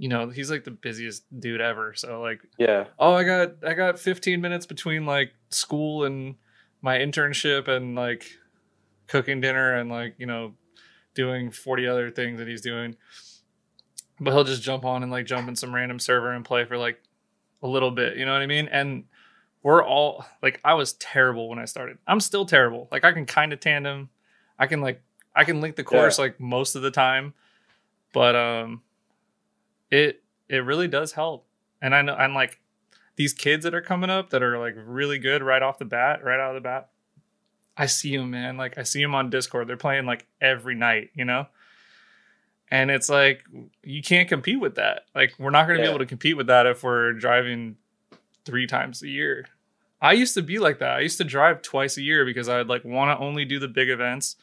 You know, he's like the busiest dude ever. So like, Yeah. oh, I got I got fifteen minutes between like school and my internship and like cooking dinner and like you know doing 40 other things that he's doing. But he'll just jump on and like jump in some random server and play for like a little bit you know what i mean? And we're all like i was terrible when i started. I'm still terrible. Like i can kind of tandem. I can like i can link the course like most of the time. But um it it really does help. And i know i'm like these kids that are coming up that are like really good right off the bat right out of the bat I see them, man. Like I see them on Discord. They're playing like every night, you know. And it's like you can't compete with that. Like we're not going to Yeah. be able to compete with that if we're driving three times a year. I used to be like that. I used to drive twice a year because I'd like want to only do the big events,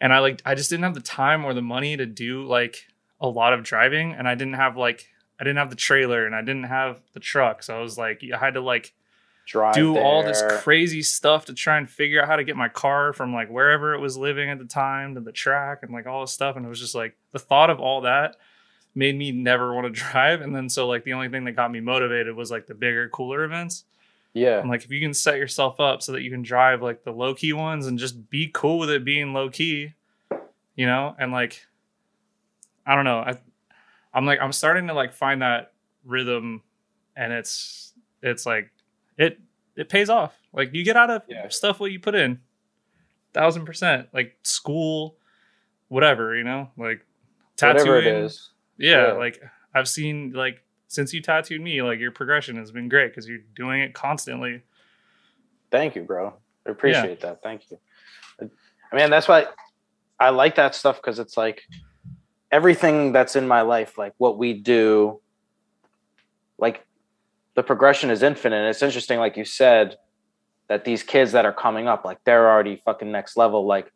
and I like I just didn't have the time or the money to do like a lot of driving, and I didn't have like I didn't have the trailer and I didn't have the truck, so I was like I had to like Drive do all this crazy stuff to try and figure out how to get my car from like wherever it was living at the time to the track and like all this stuff. And it was just like the thought of all that made me never want to [laughs] drive. And then so like the only thing that got me motivated was like the bigger cooler events. Yeah. And like if you can set yourself up so that you can drive like the low key ones and just be cool with it being low key, you know, and like I don't know, I I'm like I'm starting to like find that rhythm and it's it's like it it pays off. Like you get out of Yeah. stuff what you put in. Thousand percent. Like school, whatever, you know, like tattooing. Whatever it is. Yeah, Yeah. like I've seen like since you tattooed me, like your progression has been great because you're doing it constantly. Thank you, bro. I appreciate that. Thank you. I mean, that's why I like that stuff because it's like everything that's in my life, like what we do, like the progression is infinite. And it's interesting, like you said, that these kids that are coming up, like they're already fucking next level. Like,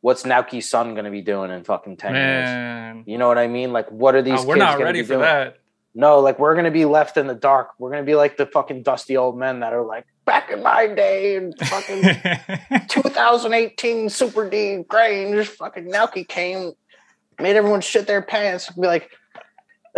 what's Naoki's son gonna be doing in fucking 10 years? You know what I mean? Like, what are these Uh, we're kids not ready for doing? that. No, like we're gonna be left in the dark. We're gonna be like the fucking dusty old men that are like, back in my day, and fucking [laughs] 2018 Super D Grange, fucking Naoki came, made everyone shit their pants. and Be like,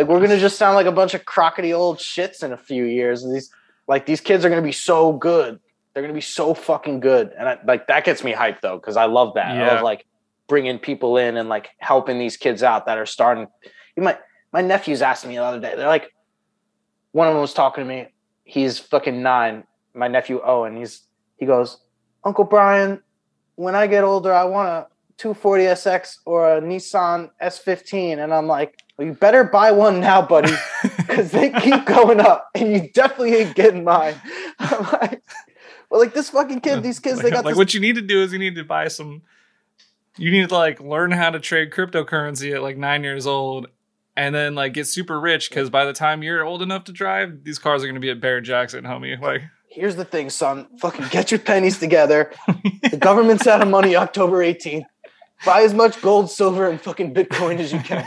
like we're gonna just sound like a bunch of crockety old shits in a few years. And these like these kids are gonna be so good. They're gonna be so fucking good. And I, like that gets me hyped though because I love that. Yeah. I love like bringing people in and like helping these kids out that are starting. You might. My nephews asked me the other day. They're like, one of them was talking to me. He's fucking nine. My nephew Owen. He's he goes, Uncle Bryan. When I get older, I wanna 240SX or a Nissan S15. And I'm like, well, you better buy one now, buddy, [laughs] because they keep going up and you definitely ain't getting mine. [laughs] I'm like, well, like this fucking kid, these kids, they got like this- what you need to do is you need to buy some, you need to like learn how to trade cryptocurrency at like nine years old and then like get super rich because by the time you're old enough to drive, these cars are going to be at Bear Jackson, homie. Like, here's the thing, son. Fucking get your pennies together. the government's out of money October 18th. Buy as much gold, silver, and fucking Bitcoin as you can.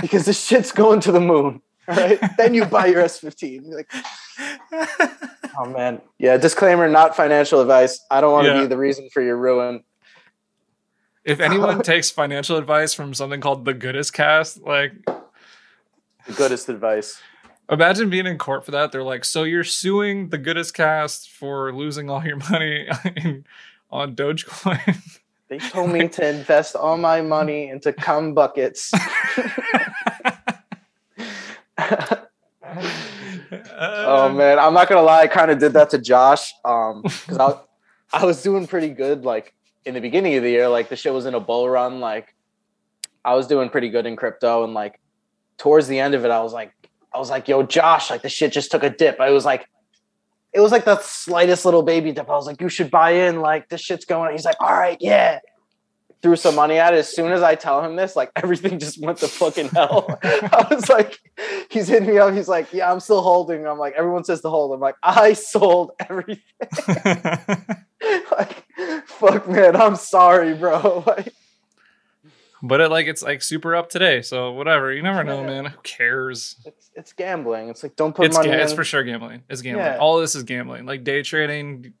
because this shit's going to the moon. All right. then you buy your S15. You're like, oh man. Yeah. Disclaimer: not financial advice. I don't want to Yeah. be the reason for your ruin. if anyone takes financial advice from something called the Goodest Cast, like The goodest advice. Imagine being in court for that. They're like, so you're suing the Goodest Cast for losing all your money in, [laughs] on Dogecoin. They told me to invest all my money into cum buckets. [laughs] oh man, I'm not gonna lie. I kind of did that to Josh um because I, I was doing pretty good like in the beginning of the year. Like the shit was in a bull run. Like I was doing pretty good in crypto, and like towards the end of it, I was like, I was like, yo, Josh, like the shit just took a dip. I was like. It was like the slightest little baby dip. I was like, "You should buy in. Like this shit's going." He's like, "All right, yeah." Threw some money at it. As soon as I tell him this, like everything just went to fucking hell. [laughs] I was like, he's hitting me up. He's like, "Yeah, I'm still holding." I'm like, "Everyone says to hold." I'm like, "I sold everything." [laughs] [laughs] like, fuck, man. I'm sorry, bro. Like, but it like it's like super up today, so whatever. You never know, Yeah. man. Who cares? it's it's gambling. It's like don't put It's money. ga- it's for sure gambling. It's gambling. Yeah. All this is gambling. Like day trading,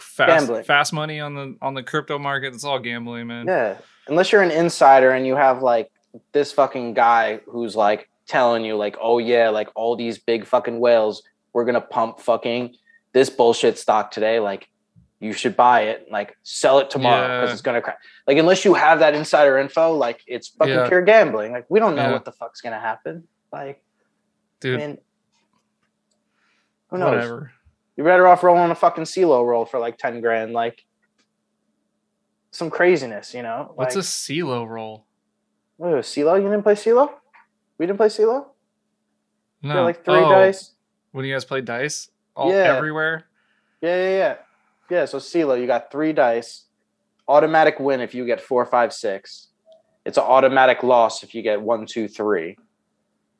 fast Gambling. fast money on the on the crypto market. It's all gambling, man. Yeah, unless you're an insider and you have like this fucking guy who's like telling you like, oh yeah, like all these big fucking whales, we're gonna pump fucking this bullshit stock today. Like, you should buy it. Like, sell it tomorrow because Yeah. it's gonna crash. Like, unless you have that insider info, like it's fucking Yeah. pure gambling. Like, we don't know Yeah. what the fuck's gonna happen. Like, Dude, I mean, who knows? whatever. You're better off rolling a fucking CeeLo roll for like ten grand. Like, some craziness, you know? What's a like, CeeLo roll? Wait, CeeLo? You didn't play CeeLo? We didn't play CeeLo? No, like three Oh, dice. When you guys play dice, all everywhere. Yeah, yeah, yeah. Yeah, so CeeLo, you got three dice. Automatic win if you get four, five, six. It's an automatic loss if you get one, two, three.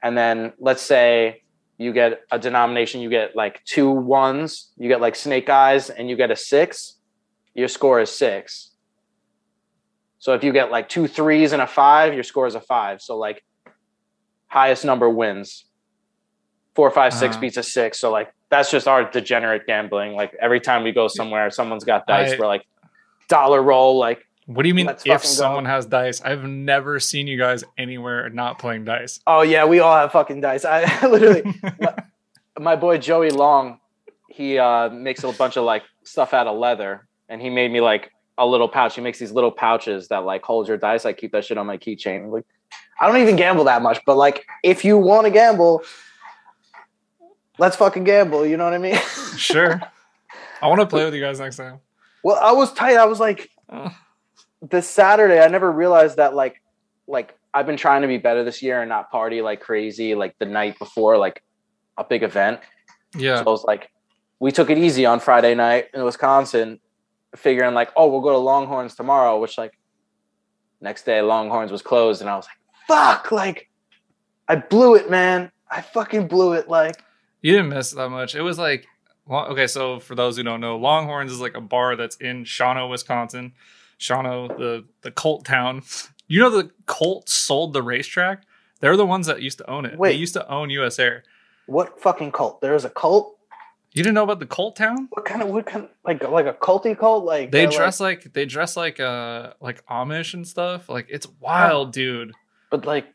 And then let's say you get a denomination, you get like two ones, you get like snake eyes, and you get a six, your score is six. So if you get like two threes and a five, your score is a five. So like highest number wins. Four, five, six Uh-huh. beats a six. So like that's just our degenerate gambling. Like every time we go somewhere, someone's got dice. I- we're like dollar roll. Like What do you mean if fucking go. someone has dice? I've never seen you guys anywhere not playing dice. oh yeah, we all have fucking dice. I [laughs] literally [laughs] my boy Joey Long, he uh, makes a bunch of like stuff out of leather, and he made me like a little pouch. He makes these little pouches that like hold your dice. I keep that shit on my keychain. Like, I don't even gamble that much, but like, if you want to gamble, let's fucking gamble. You know what I mean? [laughs] Sure. I want to play with you guys next time. well, I was tight. I was like, Oh, this Saturday, I never realized that like, like I've been trying to be better this year and not party like crazy like the night before like a big event. yeah. So I was like, we took it easy on Friday night in Wisconsin, figuring like, oh, we'll go to Longhorns tomorrow, which like next day Longhorns was closed, and I was like, fuck, like I blew it, man. I fucking blew it. Like, You didn't miss that much. It was like, well, okay, so for those who don't know, Longhorns is like a bar that's in Shawano, Wisconsin. Shawano, the the Colt town. [laughs] You know the Colt sold the racetrack. They're the ones that used to own it. They Wait. used to own US Air. what fucking cult? There's a cult. You didn't know about the cult town? What kind of what kind like like a culty cult? Like They dress like, they dress like uh like Amish and stuff. Like it's wild, dude. but like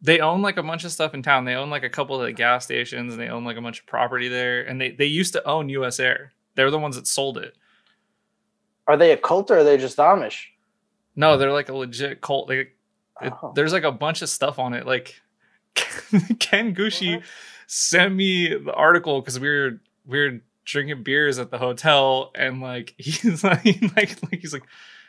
They own like a bunch of stuff in town. They own like a couple of the gas stations and they own like a bunch of property there. And they they used to own US Air. They're the ones that sold it. are they a cult or are they just Amish? No, they're like a legit cult. Like it, Oh. there's like a bunch of stuff on it. Like [laughs] Ken Gucci What? sent me the article because we were we were drinking beers at the hotel, and like [laughs] he's like like like he's like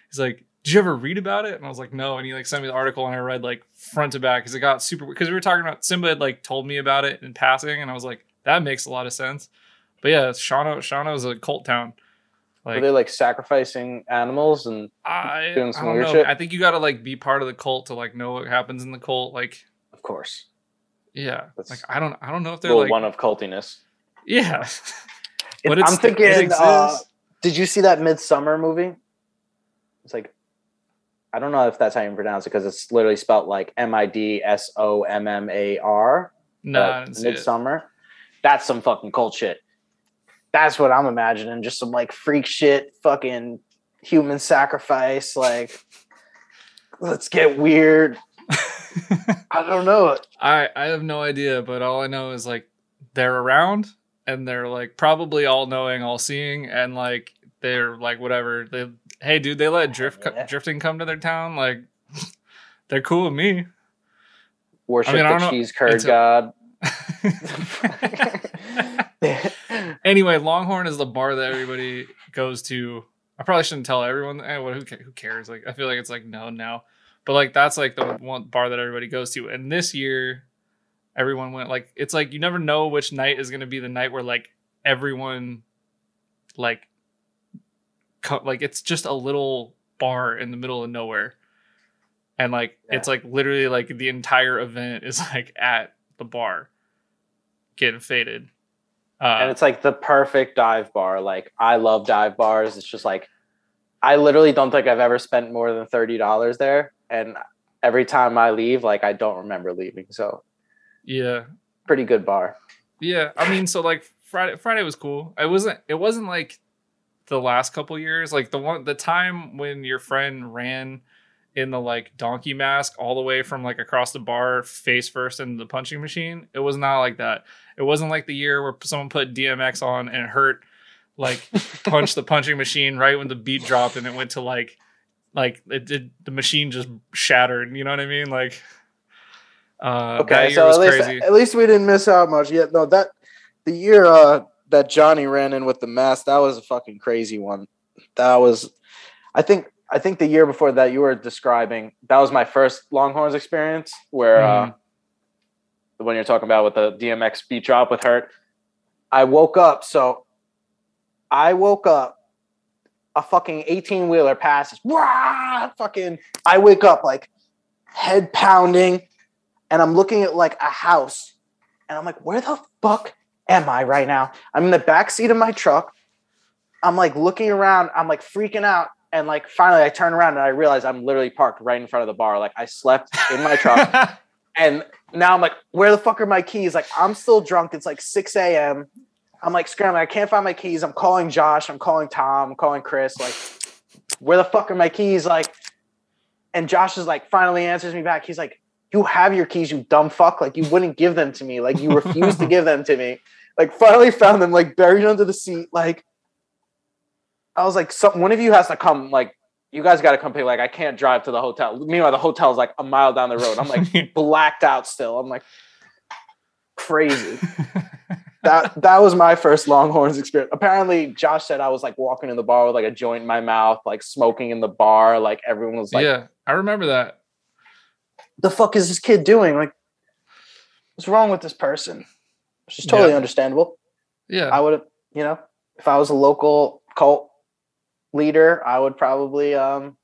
he's like. Did you ever read about it? And I was like, no. And he like sent me the article, and I read like front to back because it got super. Because we were talking about Simba had like told me about it in passing, and I was like, that makes a lot of sense. But yeah, Shawano is a cult town. Are Like they like sacrificing animals and I, doing I some don't weird know. shit? I think you got to like be part of the cult to like know what happens in the cult. Like, of course, yeah, That's like I don't, I don't know if they're like, one of cultiness. yeah. [laughs] But it's- I'm thinking. uh, did you see that Midsommar movie? It's like, I don't know if that's how you pronounce it because it's literally spelled like M I D S O M M A R. no, uh, didn't see it. Midsommar. That's some fucking cult shit. That's what I'm imagining. Just some like freak shit, fucking human sacrifice. Like, [laughs] let's get weird. [laughs] I don't know. I, I have no idea, but all I know is like they're around and they're like probably all knowing, all seeing, and like they're like whatever. They, hey, dude, they let drift Yeah. drifting come to their town. Like, [laughs] they're cool with me. Worship I mean, I the cheese curd a- god. [laughs] anyway, Longhorn is the bar that everybody goes to. I probably shouldn't tell everyone. Eh, what, who, who cares? Like, I feel like it's like known now, but like that's like the one bar that everybody goes to. And this year, everyone went like it's like you never know which night is going to be the night where like everyone, like, co- like it's just a little bar in the middle of nowhere, and like it's like literally like the entire event is [laughs] like at the bar, getting faded. Uh, and it's like the perfect dive bar. Like I love dive bars. It's just like I literally don't think I've ever spent more than thirty dollars there, and every time I leave, like I don't remember leaving. So yeah, pretty good bar. yeah. I mean, so like Friday, Friday was cool. It wasn't. It wasn't like the last couple years. Like the one, the time when your friend ran in the like donkey mask all the way from like across the bar, face first into the punching machine. It was not like that. It wasn't like the year where someone put DMX on and it hurt. Like [laughs] punched the punching machine right when the beat dropped and it went to like like it did the machine just shattered you know what i mean like uh Okay, so was at least crazy at least we didn't miss out much. Yeah, no, that the year uh that Johnny ran in with the mask, that was a fucking crazy one. That was I think I think the year before that you were describing, that was my first Longhorns experience where uh the one you're talking about with the DMX beat drop with Hurt. I woke up, so I woke up a fucking 18 wheeler passes. Wah! Fucking I wake up like head pounding and I'm looking at like a house, and I'm like, where the fuck am I right now? I'm in the back seat of my truck. I'm like looking around. I'm like freaking out, and like finally I turn around and I realize I'm literally parked right in front of the bar. Like I slept in my truck, [laughs] and now I'm like, where the fuck are my keys? Like I'm still drunk. It's like 6 a.m. I'm like scrambling. I can't find my keys. I'm calling Josh. I'm calling Tom. I'm calling Chris. Like, where the fuck are my keys? Like, and Josh is like, finally answers me back. He's like, you have your keys, you dumb fuck. Like, you wouldn't give them to me. Like, you refuse to [laughs] give them to me. Like finally found them like buried under the seat. Like I was like, some one of you has to come. Like you guys got to come pick. Like I can't drive to the hotel. Meanwhile, the hotel's like a mile down the road. I'm like [laughs] blacked out still. I'm like crazy. [laughs] that that was my first Longhorns experience. Apparently, Josh said I was like walking in the bar with like a joint in my mouth, like smoking in the bar. Like everyone was like, yeah, I remember that. "The fuck is this kid doing? Like, what's wrong with this person?" Which is totally Yeah. understandable. Yeah, I would have, you know, if I was a local cult leader, I would probably um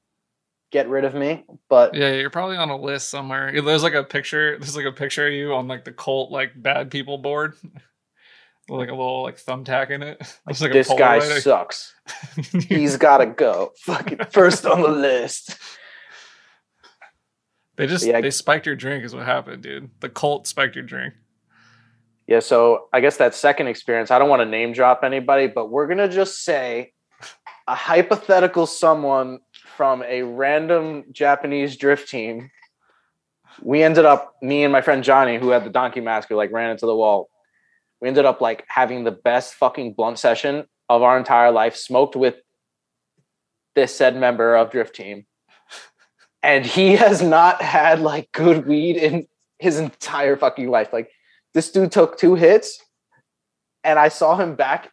get rid of me. But yeah, you're probably on a list somewhere. There's like a picture. There's like a picture of you on like the cult like bad people board, with [laughs] like a little like thumbtack in it. [laughs] It's like this guy Polaroid. sucks. [laughs] He's gotta go. Fucking first on the list. they just Yeah. they spiked your drink is what happened, dude. The cult spiked your drink. Yeah, so I guess that second experience, I don't want to name drop anybody, but we're gonna just say a hypothetical someone from a random Japanese drift team. We ended up, me and my friend Johnny, who had the donkey mask, who like ran into the wall. We ended up like having the best fucking blunt session of our entire life, smoked with this said member of drift team. And he has not had like good weed in his entire fucking life. Like this dude took two hits and I saw him back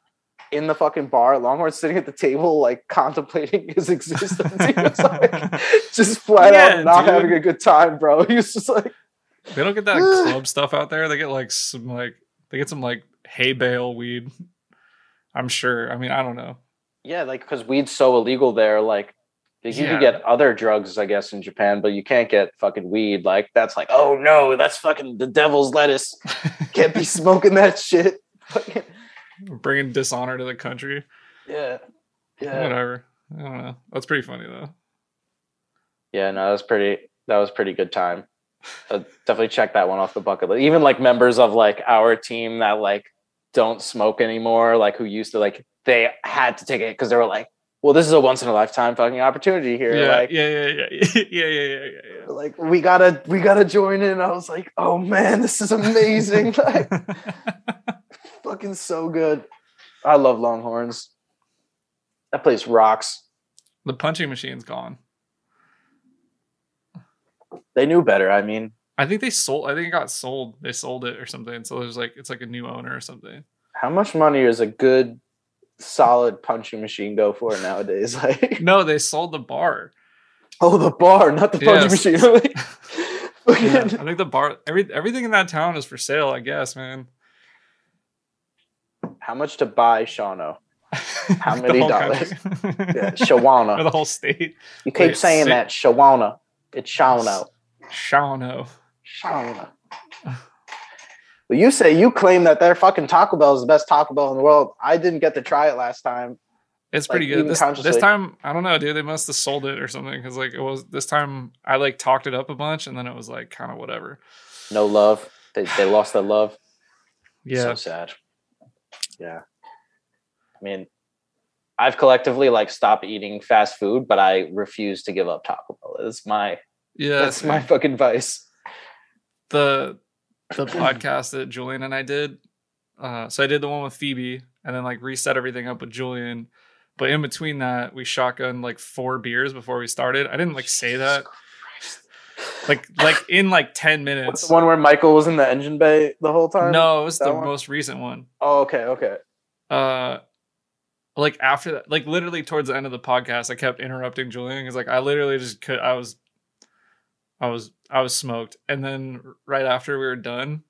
in the fucking bar, Longhorn sitting at the table, like [laughs] contemplating his existence. He was like [laughs] just flat Yeah, out not dude. having a good time, bro. [laughs] He was just like, They don't get that [sighs] club stuff out there. They get like some like they get some like hay bale weed. I'm sure. I mean, I don't know. yeah, like because weed's so illegal there, like you Yeah. can get other drugs, I guess, in Japan, but you can't get fucking weed. Like that's like, oh no, that's fucking the devil's lettuce. [laughs] Can't be smoking that shit. [laughs] Bringing dishonor to the country. yeah. Yeah. Whatever. I don't know. That's pretty funny though. Yeah, no, that was pretty. That was pretty good time. Uh, definitely check that one off the bucket list. Even like members of like our team that like don't smoke anymore, like who used to like they had to take it because they were like, well, this is a once in a lifetime fucking opportunity here. Yeah, like, yeah, [laughs] yeah, yeah, yeah, yeah, yeah, yeah, Like we gotta, we gotta join in. I was like, oh man, this is amazing. [laughs] like, fucking so good. I love Longhorns. That place rocks. The punching machine's gone. They knew better. I mean, I think they sold. I think it got sold. They sold it or something. So there's like it's like a new owner or something. How much money is a good solid punching machine go for nowadays? [laughs] Like, No, they sold the bar. oh, the bar, not the punching Yes. machine. [laughs] [laughs] Yeah, I think the bar. Every everything in that town is for sale. I guess, man. How much to buy Shawno? How many dollars? country. Yeah, or Shawana. the whole state. You keep Wait, saying that Shawana. It's Shawno. Shawno. Shawana. Well, you say you claim that their fucking Taco Bell is the best Taco Bell in the world. I didn't get to try it last time. It's Like, pretty good. This, this time, I don't know, dude. They must have sold it or something because like it was this time. I like talked it up a bunch, and then it was like kind of whatever. No love. They, they lost their love. Yeah, So sad. Yeah. I mean, I've collectively like stopped eating fast food, but I refuse to give up Taco Bell. It's my yeah. that's my fucking vice. the the [laughs] podcast that Julian and I did. Uh, so I did the one with Phoebe, and then like reset everything up with Julian. But in between that, we shotgunned like four beers before we started. I didn't like say that. Like like in like ten What's minutes. the one where Michael was in the engine bay the whole time? No, it was That the one? most recent one. Oh, okay, okay. uh like after that like literally towards the end of the podcast i kept interrupting julian because like i literally just could i was i was i was smoked and then right after we were done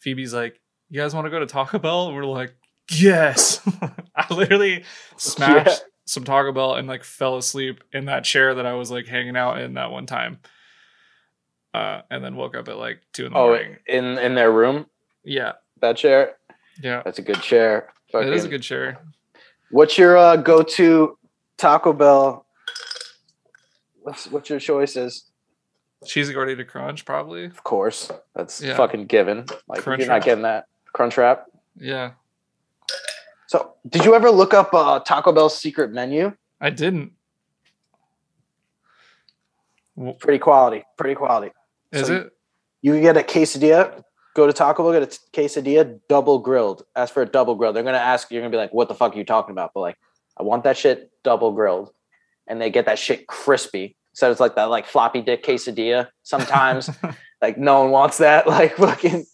phoebe's like you guys want to go to taco bell and we're like yes [laughs] i literally smashed Yeah. some taco bell and like fell asleep in that chair that i was like hanging out in that one time uh and then woke up at like two in the Oh, morning in in their room, yeah that chair. yeah That's a good chair. it is a good chair What's your uh, go-to Taco Bell? What's what's your choices? Cheesy gordita crunch probably Of course, that's Yeah. fucking given. Like Crunch you're not Wrap. getting that crunch wrap. yeah So, did you ever look up uh, Taco Bell's secret menu? I didn't. Pretty quality. Pretty quality. Is So- it? You can get a quesadilla go to Taco Bell, get a quesadilla, double grilled. Ask for a double grilled. They're gonna ask you. You're gonna be like, "What the fuck are you talking about?" But like, I want that shit double grilled, and they get that shit crispy. So it's like that like floppy dick quesadilla. Sometimes [laughs] like no one wants that. [laughs] Like fucking,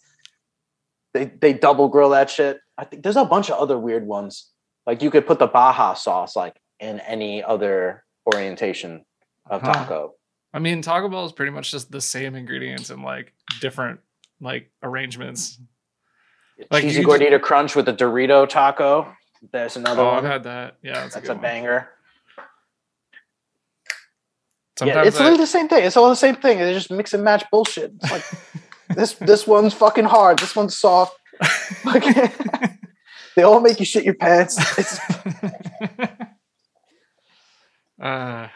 they they double grill that shit. I think there's a bunch of other weird ones. Like you could put the Baja sauce like in any other orientation of Huh. taco. I mean, Taco Bell is pretty much just the same ingredients and like different like arrangements. Like, Cheesy you just- gordita crunch with a Dorito taco. There's another Oh, I've had that. Yeah, that's, That's a, a good banger. yeah, it's I- literally the same thing. It's all the same thing. They just mix and match bullshit. It's like [laughs] this this one's fucking hard. This one's soft. [laughs] They all make you shit your pants. It's [laughs] uh,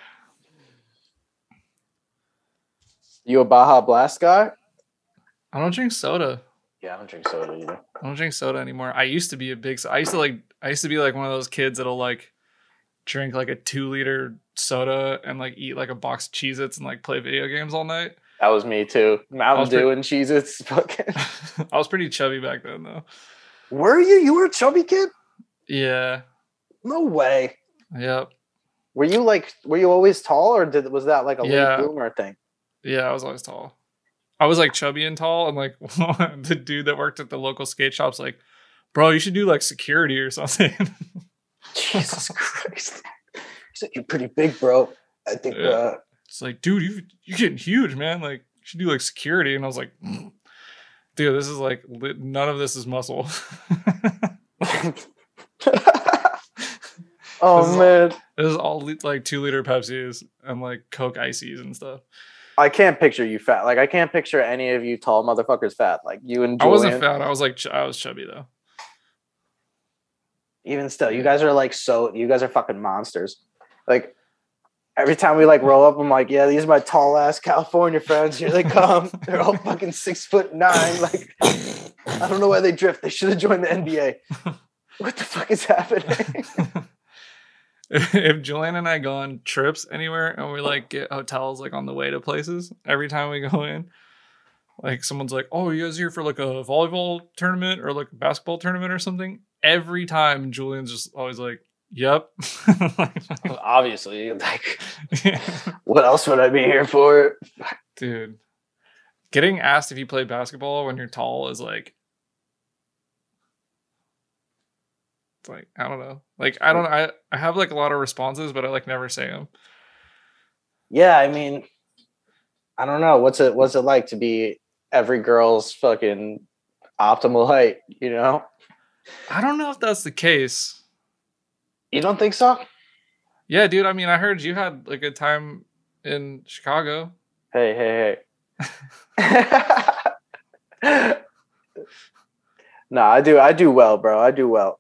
you a Baja Blast guy? I don't drink soda. Yeah, I don't drink soda either. I don't drink soda anymore. I used to be a big. I used to like. I used to be like one of those kids that'll like drink like a two liter soda and like eat like a box of Cheez-Its and like play video games all night. That was me too. Mountain was Dew pretty- and Cheez-Its. [laughs] Fucking. [laughs] I was pretty chubby back then though. Were you? You were a chubby kid? Yeah. No way. Yep. Were you like? Were you always tall, or did was that like a Yeah. late bloomer thing? Yeah, I was always tall. I was like chubby and tall, and like [laughs] the dude that worked at the local skate shop's like, bro, you should do like security or something. Jesus [laughs] Christ. He said, You're pretty big, bro. I think Yeah. uh it's like, dude, you you're getting huge, man. Like, you should do like security. And I was like, dude, this is like none of this is muscle. [laughs] Oh This is- man. this is all like two liter Pepsis and like Coke ices and stuff. I can't picture you fat. Like I can't picture any of you tall motherfuckers fat. Like you and I wasn't fat. I was like, ch- I was chubby though. Even still, you guys are like so you guys are fucking monsters. Like every time we like roll up, I'm like, yeah, these are my tall ass California friends. Here they come. [laughs] They're all fucking six foot nine. Like I don't know why they drift. They should have joined the NBA. [laughs] What the fuck is happening? [laughs] if Julian and I go on trips anywhere and we like get hotels like on the way to places, every time we go in, like someone's like, "Oh, you guys here for like a volleyball tournament or like a basketball tournament or something?" Every time Julian's just always like, "Yep." [laughs] [laughs] Obviously, like [laughs] what else would I be here for? Dude, getting asked if you play basketball when you're tall is like it's like I don't know. Like I don't I I have like a lot of responses, but I like never say them. Yeah, I mean, I don't know. What's it what's it like to be every girl's fucking optimal height, you know? I don't know if that's the case. You don't think so? Yeah, dude. I mean, I heard you had a good time in Chicago. Hey, hey, hey. [laughs] [laughs] no, I do I do well, bro. I do well.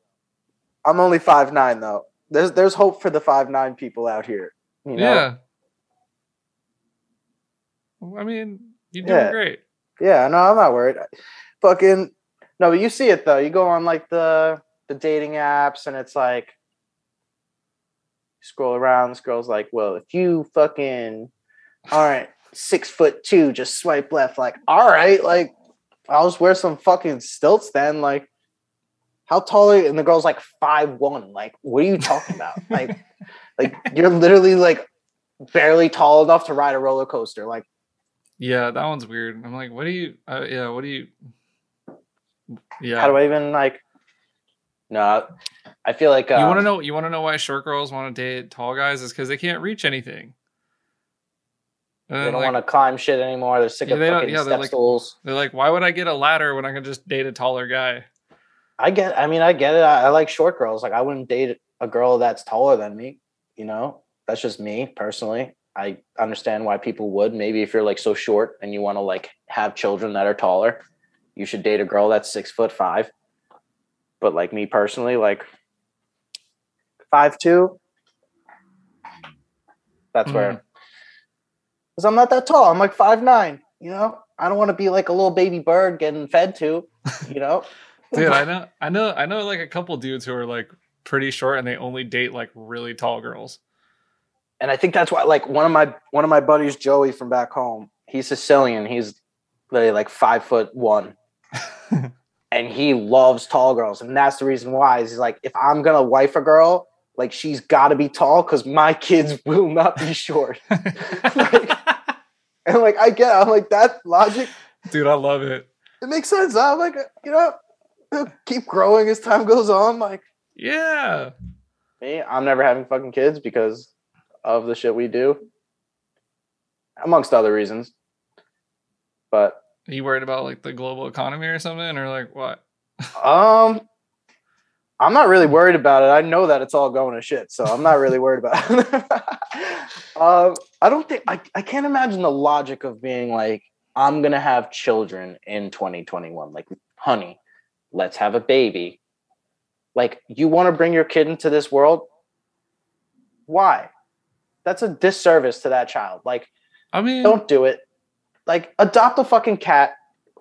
I'm only five nine though. There's there's hope for the five nine people out here. You know? Yeah. I mean, you're doing Yeah. great. Yeah, no, I'm not worried. Fucking no, but you see it though. You go on like the the dating apps, and it's like scroll around. This girl's like, "Well, if you fucking aren't six foot two, just swipe left." Like, all right, like I'll just wear some fucking stilts then. Like, how tall are you? And the girl's like five one. Like, what are you talking about? [laughs] like, like you're literally like barely tall enough to ride a roller coaster. Like. Yeah, that one's weird. I'm like, what do you? Uh, yeah, what do you? Yeah. how do I even like? No, I feel like uh, you want to know? You want to know why short girls want to date tall guys? Is because they can't reach anything. And They don't like, want to climb shit anymore. They're sick Yeah, of they fucking yeah, they're step like- stools. They're like, why would I get a ladder when I can just date a taller guy? I get. I mean, I get it. I, I like short girls. Like, I wouldn't date a girl that's taller than me. You know, that's just me personally. I understand why people would. Maybe if you're like so short and you want to like have children that are taller, you should date a girl that's six foot five. But like me personally, like five two. That's where. Mhm. Because I'm not that tall. I'm like five nine. You know, I don't want to be like a little baby bird getting fed to. You know. [laughs] Dude, I know, I know, I know, like a couple dudes who are like pretty short and they only date like really tall girls. and I think that's why like one of my one of my buddies Joey from back home he's Sicilian he's literally like five foot one and he loves tall girls, and that's the reason why. Is he's like, if I'm gonna wife a girl, like she's got to be tall because my kids [laughs] will not be short. [laughs] like, and like I get, I'm like that logic. Dude, I love it. It makes sense. I'm like, you know, he'll keep growing as time goes on. Like, yeah. Me, I'm never having fucking kids because of the shit we do, amongst other reasons. But Are you worried about like the global economy or something, or like what? [laughs] um, I'm not really worried about it. I know that it's all going to shit, so I'm not really worried about it. [laughs] um, I don't think I, I can't imagine the logic of being like, I'm gonna have children in 2021. Like, honey, let's have a baby. Like, you want to bring your kid into this world? Why? That's a disservice to that child. Like, I mean, don't do it. Like, adopt a fucking cat.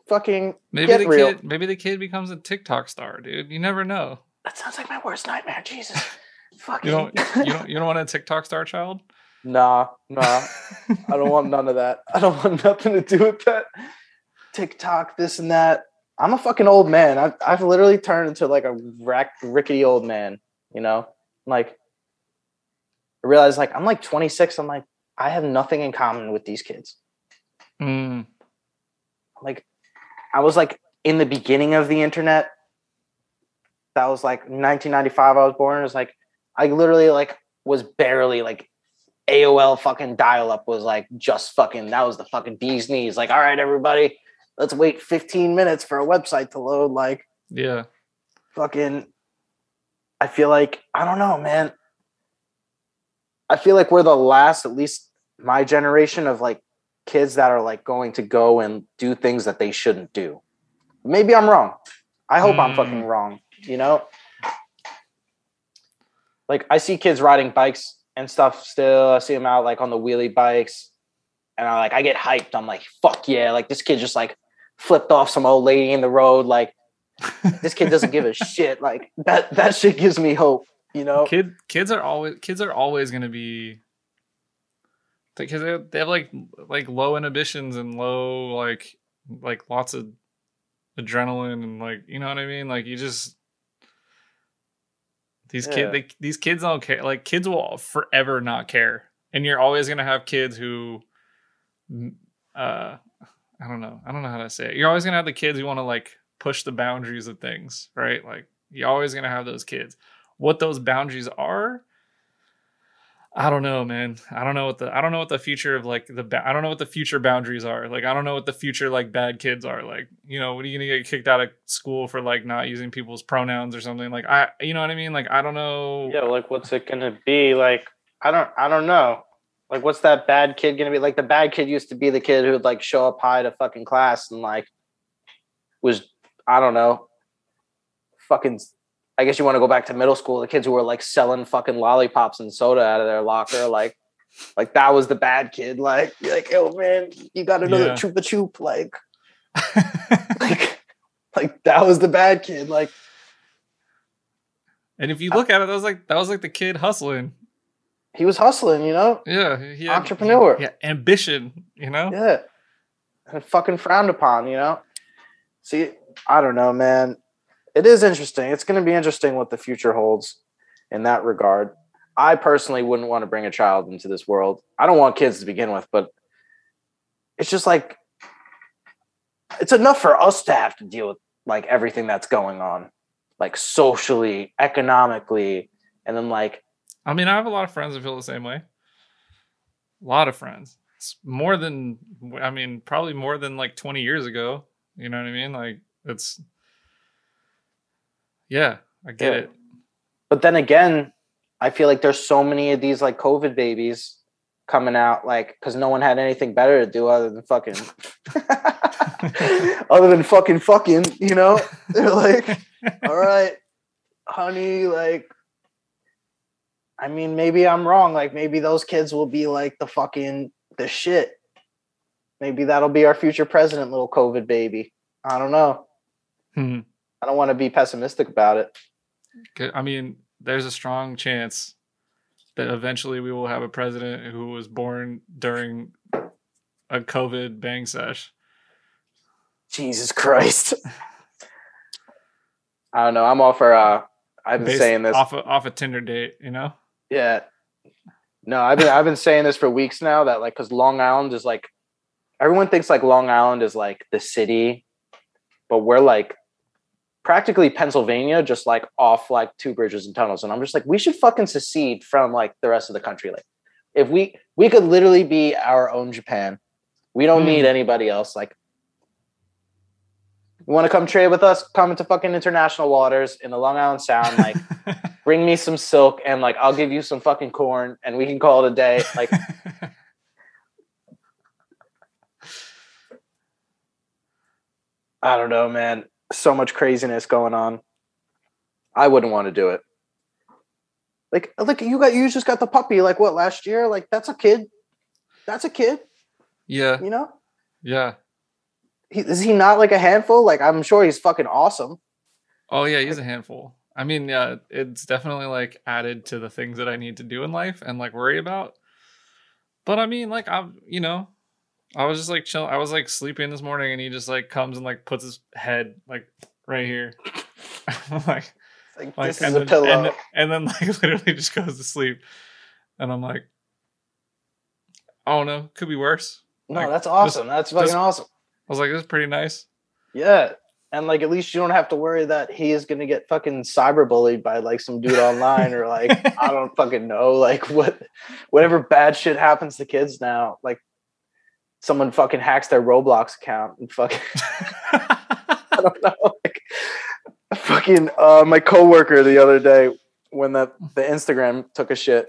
Fucking maybe get the real. kid, maybe the kid becomes a TikTok star, dude. You never know. That sounds like my worst nightmare. Jesus. [laughs] Fucking. You don't, you [laughs] don't, you don't want a TikTok star child. Nah, nah. [laughs] I don't want none of that. I don't want nothing to do with that. TikTok, this and that. I'm a fucking old man. I've, I've literally turned into like a rack, rickety old man, you know? Like, I realize like I'm like 26. I'm like, I have nothing in common with these kids. Mm, Like, I was like in the beginning of the internet. That was like 1995. I was born. It was like, I literally like was barely like AOL fucking dial up was like just fucking that was the fucking bee's knees. Like, all right, everybody, let's wait 15 minutes for a website to load. Like, yeah. fucking, I feel like, I don't know, man. I feel like we're the last, at least my generation, of like kids that are like going to go and do things that they shouldn't do. Maybe I'm wrong. I hope I'm fucking Mm. wrong, you know? Like, I see kids riding bikes and stuff still. I see them out like on the wheelie bikes. And I like, I get hyped. I'm like, fuck yeah. Like, this kid just like flipped off some old lady in the road. Like, [laughs] this kid doesn't give a shit. Like, that, that shit gives me hope, you know? Kid, kids are always kids are always going to be because they, they have like like low inhibitions and low like like lots of adrenaline and like you know what I mean. Like you just these Yeah. kids they, these kids don't care. Like kids will forever not care, and you're always going to have kids who, uh, I don't know, I don't know how to say it. You're always going to have the kids who want to like push the boundaries of things, right? Like you're always going to have those kids what those boundaries are i don't know man i don't know what the i don't know what the future of like the ba- i don't know what the future boundaries are like i don't know what the future like bad kids are like you know what are you gonna get kicked out of school for like not using people's pronouns or something like i you know what i mean like i don't know Yeah, like what's it gonna be? Like, I don't I don't know. Like what's that bad kid gonna be? Like the bad kid used to be the kid who would like show up high to fucking class and like was I don't know, fucking I guess you want to go back to middle school, the kids who were like selling fucking lollipops and soda out of their locker, like like that was the bad kid. Like, you're like, oh man, you got another Yeah. chupa chup, like [laughs] like like that was the bad kid. Like and if you look at it that was like that was like the kid hustling he was hustling, you know? yeah he had, Entrepreneur. yeah ambition you know Yeah. And fucking frowned upon, you know? See, I don't know, man. It is interesting. It's going to be interesting what the future holds in that regard. I personally wouldn't want to bring a child into this world. I don't want kids to begin with, but it's just like it's enough for us to have to deal with like everything that's going on, like socially, economically, and then like I mean, I have a lot of friends that feel the same way. A lot of friends. It's more than I mean, probably more than like 20 years ago. You know what I mean? Like it's Yeah, I get Yeah. it. but then again, I feel like there's so many of these like COVID babies coming out, like because no one had anything better to do other than fucking, [laughs] [laughs] other than fucking fucking, you know? [laughs] They're like, all right, honey, like, I mean, maybe I'm wrong. Like, maybe those kids will be like the fucking the shit. Maybe that'll be our future president, little COVID baby. I don't know. Hmm. I don't want to be pessimistic about it. I mean, there's a strong chance that eventually we will have a president who was born during a COVID bang sesh. Jesus Christ. I don't know. I'm all for uh I've been Based saying this. off a, off a Tinder date, you know. Yeah. No, I've been I've been saying this for weeks now that like cuz Long Island is like everyone thinks like Long Island is like the city, but we're like practically Pennsylvania, just like off like two bridges and tunnels. And I'm just like, we should fucking secede from like the rest of the country. Like if we we could literally be our own Japan. We don't Hmm. need anybody else. Like you want to come trade with us? Come into fucking international waters in the Long Island Sound. Like, [laughs] bring me some silk and like I'll give you some fucking corn and we can call it a day. Like, [laughs] I don't know, man. So much craziness going on. I wouldn't want to do it. Like, look, you got you just got the puppy. Like, what last year? Like, that's a kid. That's a kid. yeah, You know, yeah. he, is he not like a handful? Like, I'm sure he's fucking awesome. Oh yeah, he's a handful. I mean, yeah, it's definitely like added to the things that I need to do in life and like worry about. But I mean, like I'm, you know, I was just like chill. I was like sleeping this morning, and he just like comes and like puts his head like right here. I'm [laughs] like, Like, like this and is a then, pillow. and, then- and then [laughs] like literally just goes to sleep, and I'm like, I don't know, could be worse. no, like, that's awesome. that's fucking awesome. I was like, this is pretty nice. Yeah. And like at least you don't have to worry that he is gonna get fucking cyberbullied by like some dude online or like [laughs] I don't fucking know. Like what whatever bad shit happens to kids now, like someone fucking hacks their Roblox account and fucking [laughs] I don't know. Like fucking uh my coworker the other day when that the Instagram took a shit,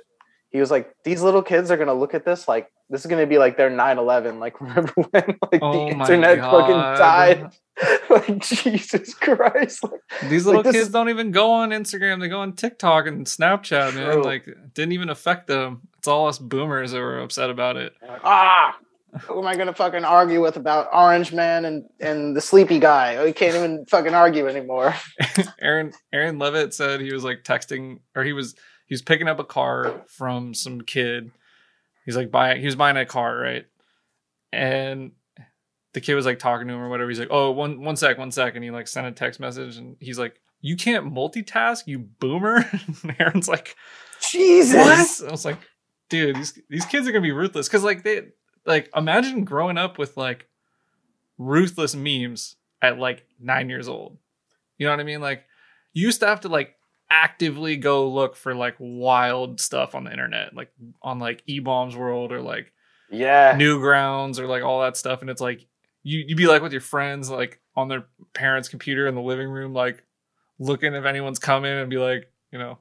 he was like, These little kids are gonna look at this like this is gonna be like their 9-11. Like [laughs] remember when like oh the internet god! fucking died? [laughs] like Jesus Christ. Like, These little Like, kids don't even go on Instagram. They go on TikTok and Snapchat, man. Like, didn't even affect them. It's all us boomers that were upset about it. ah, who am I gonna fucking argue with about Orange Man and and the sleepy guy? We can't even fucking argue anymore. [laughs] Aaron Aaron Levitt said he was like texting, or he was he was picking up a car from some kid. He's like buying. He was buying a car, right? And the kid was like talking to him or whatever. He's like, "Oh, one one sec, one sec," and he like sent a text message, and he's like, "You can't multitask, you boomer." [laughs] and Aaron's like. Jesus. What? I was like, dude, these these kids are gonna be ruthless. Cause like they like imagine growing up with like ruthless memes at like nine years old. You know what I mean? Like you used to have to like actively go look for like wild stuff on the internet, like on like E Bombs World or like Yeah. Newgrounds or like all that stuff. And it's like you you'd be like with your friends like on their parents' computer in the living room, like looking if anyone's coming and be like, you know,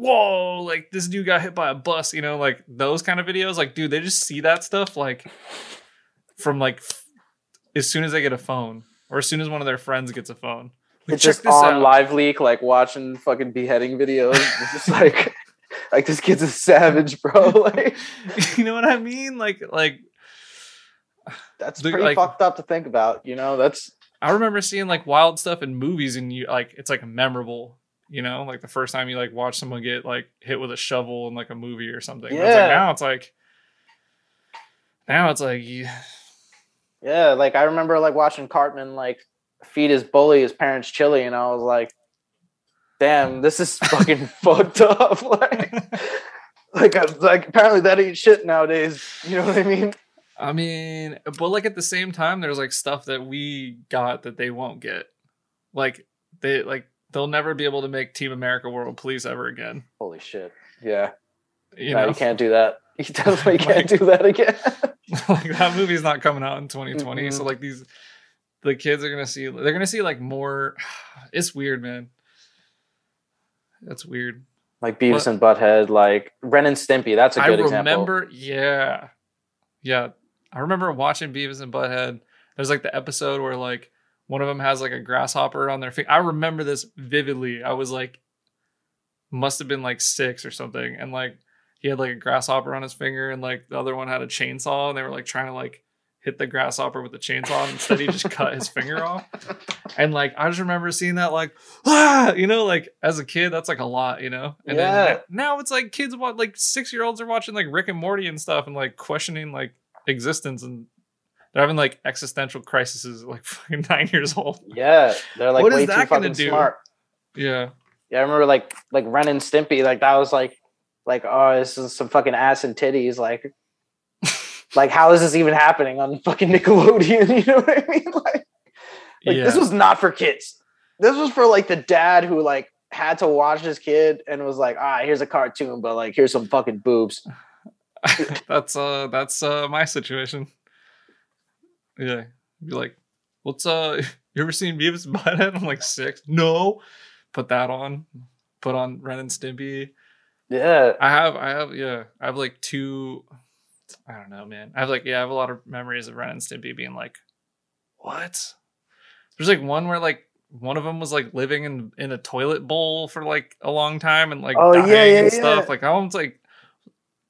whoa, like this dude got hit by a bus, you know, like those kind of videos. Like, dude, they just see that stuff like from like f- as soon as they get a phone or as soon as one of their friends gets a phone. Like, It's just on LiveLeak, like watching fucking beheading videos. [laughs] It's just like like this kid's a savage, bro. [laughs] Like [laughs] you know what I mean? Like, like that's The- pretty like- fucked up to think about, you know? That's I remember seeing like wild stuff in movies and you like it's like memorable, you know, like the first time you like watch someone get like hit with a shovel in like a movie or something. But It's Yeah. like now it's like now it's like you, [sighs] yeah, like I remember like watching Cartman like feed his bully his parents chili, and I was like, damn, this is [laughs] fucking fucked up. [laughs] Like like I, like apparently that ain't shit nowadays. You know what I mean? I mean, but like at the same time, there's like stuff that we got that they won't get. Like they like they'll never be able to make Team America World Police ever again. Holy shit. Yeah. You no, know, you can't do that. [laughs] You definitely [laughs] can't Like- do that again. [laughs] like that movie's not coming out in 2020. So Mhm. like these, the kids are gonna see. They're gonna see like more. [sighs] It's weird, man. That's weird. like Beavis and Butthead, like Ren and Stimpy. That's a good example. remember, yeah, yeah. I remember watching Beavis and Butthead. There's like the episode where like one of them has like a grasshopper on their finger. I remember this vividly. I was like, must have been like six or something, and like he had like a grasshopper on his finger, and like the other one had a chainsaw, and they were like trying to like hit the grasshopper with the chainsaw. And instead, he just cut his finger off. [laughs] And like I just remember seeing that like ah, you know, like as a kid, that's like a lot, you know. And Yeah. then now it's like kids want like six year olds are watching like Rick and Morty and stuff and like questioning like existence and they're having like existential crises, at, like [laughs] fucking nine years old. Yeah, they're like What is way too that gonna fucking do? smart. Yeah, Yeah, I remember like like Ren and Stimpy, like that was like like oh this is some fucking ass and titties, like [laughs] like how is this even happening on fucking Nickelodeon? [laughs] You know what I mean? Like, like yeah. this was not for kids. This was for like the dad who like had to watch his kid and was like, ah, here's a cartoon, but like here's some fucking boobs. that's uh that's uh my situation. Yeah. Be like, what's uh [laughs] you ever seen Beavis and Butthead? I'm like six. No. Put that on. Put on Ren and Stimpy. Yeah. I have I have yeah. I have like two I don't know, man. I have like yeah, I have a lot of memories of Ren and Stimpy being like, what? There's like one where like one of them was like living in in a toilet bowl for like a long time and like Oh, dying yeah, yeah, and stuff. yeah. Like I was like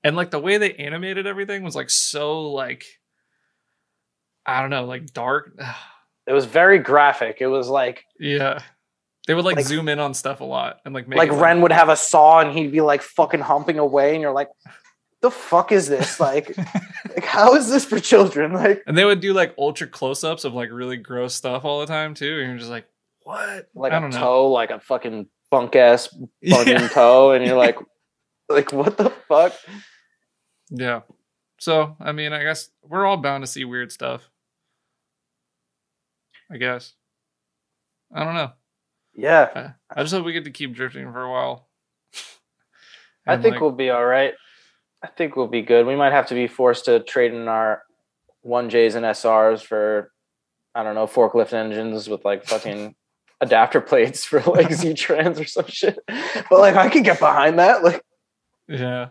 and like the way they animated everything was like so like I don't know, like dark. [sighs] It was very graphic. It was like yeah. They would like, Like- zoom in on stuff a lot and like make like Ren would have a saw and he'd be like fucking humping away, and you're like, the fuck is this? Like, [laughs] like how is this for children? Like, And they would do like ultra close ups of like really gross stuff all the time too. And you're just like, what? like I a don't know. toe, like a fucking bunk ass bunion [laughs] Yeah. toe, and you're like, like what the fuck? yeah. So, I mean, I guess we're all bound to see weird stuff. I guess. I don't know. Yeah, I just hope we get to keep drifting for a while. [laughs] I think like, we'll be all right. I think we'll be good. We might have to be forced to trade in our one J's and SRs for, I don't know, forklift engines with like fucking [laughs] adapter plates for like Z trans or some shit. But like, I can get behind that, like yeah.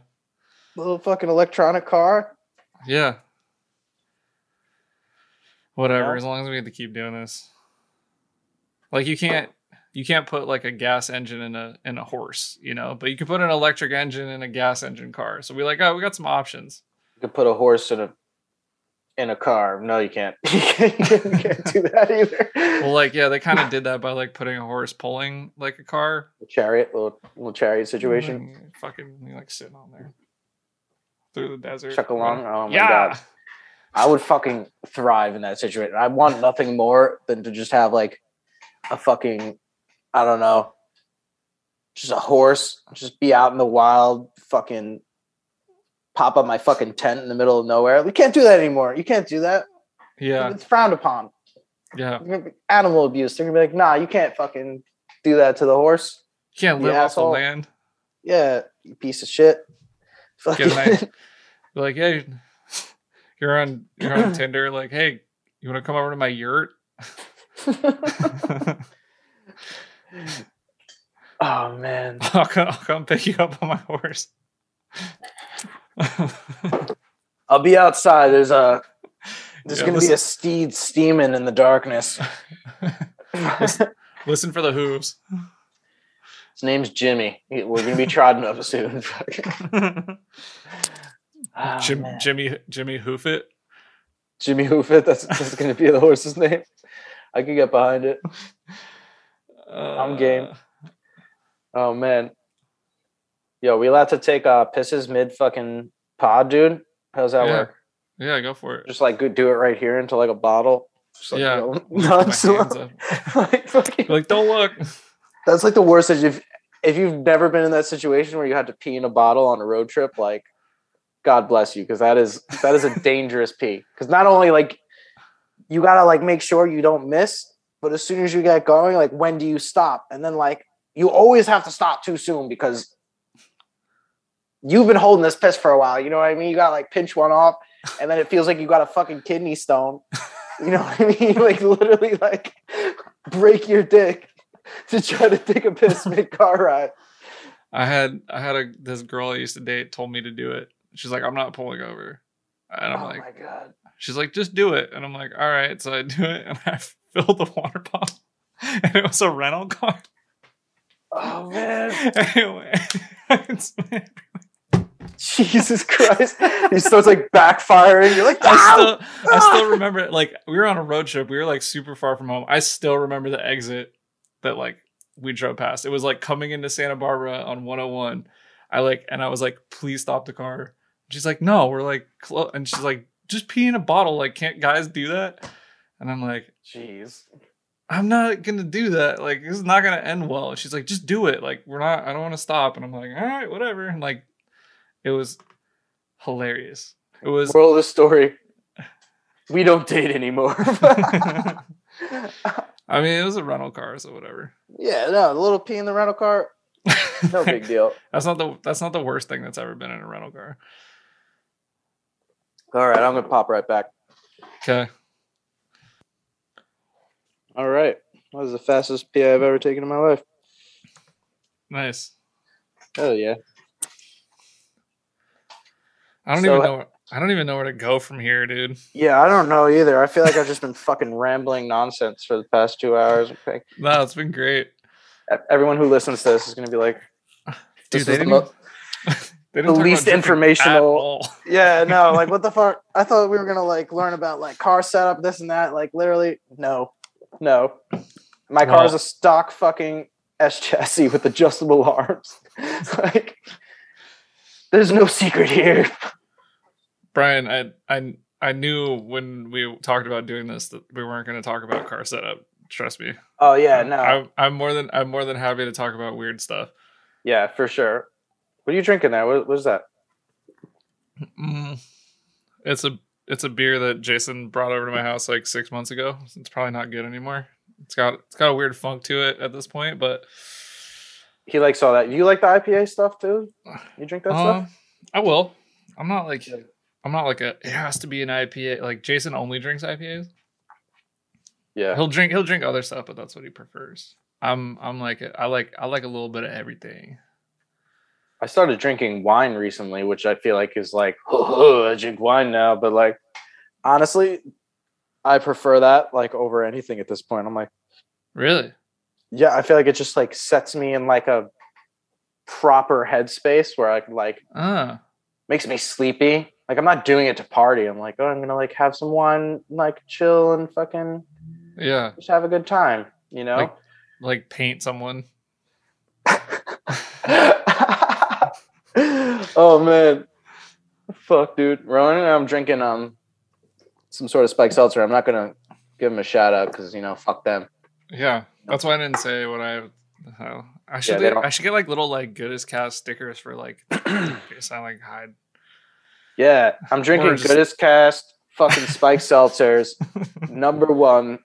little fucking electronic car. Yeah. Whatever, Yeah. as long as we get to keep doing this. Like you can't you can't put like a gas engine in a in a horse, you know, but you can put an electric engine in a gas engine car. So we like, oh, we got some options. You could put a horse in a in a car. No, you can't. [laughs] you can't, you can't, do that either. Well, like yeah, they kind of did that by like putting a horse pulling like a car a chariot, little little chariot situation. Like, fucking like sitting on there through the desert. Chuck along. Oh my yeah. god. I would fucking thrive in that situation. I want nothing more than to just have like a fucking, I don't know, just a horse, just be out in the wild, fucking pop up my fucking tent in the middle of nowhere. We can't do that anymore. You can't do that. Yeah. It's frowned upon. Yeah. Animal abuse. They're gonna be like, nah, you can't fucking do that to the horse. You can't You live off the land. Yeah, you piece of shit. Fucking, [laughs] like, hey, you're on you're on [clears throat] Tinder. Like, hey, you want to come over to my yurt? [laughs] oh man. [laughs] I'll come, I'll come pick you up on my horse. I'll be outside. There's a [laughs] there's Yeah, gonna be a steed steaming in the darkness. listen, listen for the hooves. His name's Jimmy. We're gonna be trotting up soon. Ah, Jim. Jimmy Jimmy Hoofit. Jimmy Hoofit. That's that's gonna be the horse's name. I can get behind it. I'm game. Uh, Oh man. Yo, we allowed to take uh pisses mid fucking pod, dude. How's that Yeah. work? Yeah, go for it. Just like do it right here into like a bottle. Just like, Yeah. you know, Put my hands nonchalant. up. [laughs] like, fucking, like, don't look. that's like the worst. If if you've never been in that situation where you had to pee in a bottle on a road trip, like God bless you, because that is that is a dangerous pee. Because not only like you gotta like make sure you don't miss, but as soon as you get going, like when do you stop? And then like you always have to stop too soon because you've been holding this piss for a while. You know what I mean? You gotta like pinch one off, and then it feels like you got a fucking kidney stone. [laughs] You know what I mean? [laughs] Like literally like break your dick to try to take a piss [laughs] mid car ride. I had I had a this girl I used to date told me to do it. She's like, I'm not pulling over. And I'm oh like, my god. she's like, just do it. And I'm like, all right. So I do it and I [laughs] filled the water bottle. [laughs] And it was a rental car. Oh [laughs] man. anyway, Jesus Christ. He starts like backfiring. You're like, I ah! still I still ah! remember it. Like we were on a road trip. We were like super far from home. I still remember the exit that like we drove past. It was like coming into Santa Barbara on 101. I like and I was like, please stop the car. She's like, no, we're like close and she's like just pee in a bottle. Like, can't guys do that? And I'm like, Jeez. I'm not gonna do that. Like, this is not gonna end well. She's like, just do it. Like, we're not. I don't want to stop. And I'm like, all right, whatever. And like, it was hilarious. It was. Moral of the story: We don't date anymore. [laughs] [laughs] I mean, it was a rental car, so whatever. yeah, no, the little pee in the rental car, no big [laughs] deal. That's not the that's not the worst thing that's ever been in a rental car. All right, I'm gonna pop right back. Okay. All right, that was the fastest pee I've ever taken in my life. Nice. Oh yeah. I don't So- even know Where, I don't even know where to go from here, dude. Yeah, I don't know either. I feel like I've just been fucking rambling nonsense for the past two hours. Like, No, it's been great. Everyone who listens to this is gonna be like, Dude, This they didn't, mo- they the didn't talk about least informational- [laughs] yeah, no, like what the fuck? I thought we were gonna like learn about like car setup, this and that. Like literally, no, no. My car is a stock fucking S chassis with adjustable arms. [laughs] like, there's no secret here. Bryan, I I I knew when we talked about doing this that we weren't going to talk about car setup. Trust me. Oh yeah, no, I, I'm more than I'm more than happy to talk about weird stuff. yeah, for sure. What are you drinking there? What, what is that? Mm, it's a it's a beer that Jason brought over to my house like six months ago. It's probably not good anymore. It's got it's got a weird funk to it at this point, but He likes all that. You like the IPA stuff too? You drink that uh, stuff? I will. I'm not like I'm not like a it has to be an IPA. Like Jason only drinks IPAs. Yeah. He'll drink he'll drink other stuff, but that's what he prefers. I'm I'm like I like I like a little bit of everything. I started drinking wine recently, which I feel like is like, [laughs] oh, I drink wine now. But like, honestly, I prefer that like over anything at this point. I'm like, Really? yeah, I feel like it just like sets me in like a proper headspace where I can like Ah. makes me sleepy. Like I'm not doing it to party. I'm like, oh, I'm gonna like have some wine, like chill and fucking Yeah. just have a good time, you know. Like like paint someone. Oh man, fuck, dude. Ronan, I'm drinking um some sort of spike seltzer. I'm not gonna give them a shout out because you know, fuck them. Yeah. That's why I didn't say what I. I should they get, I should get like little like Goodest Cast stickers for like [clears throat] case I like hide. Yeah, I'm drinking just- Goodest Cast fucking spike seltzers. Number one,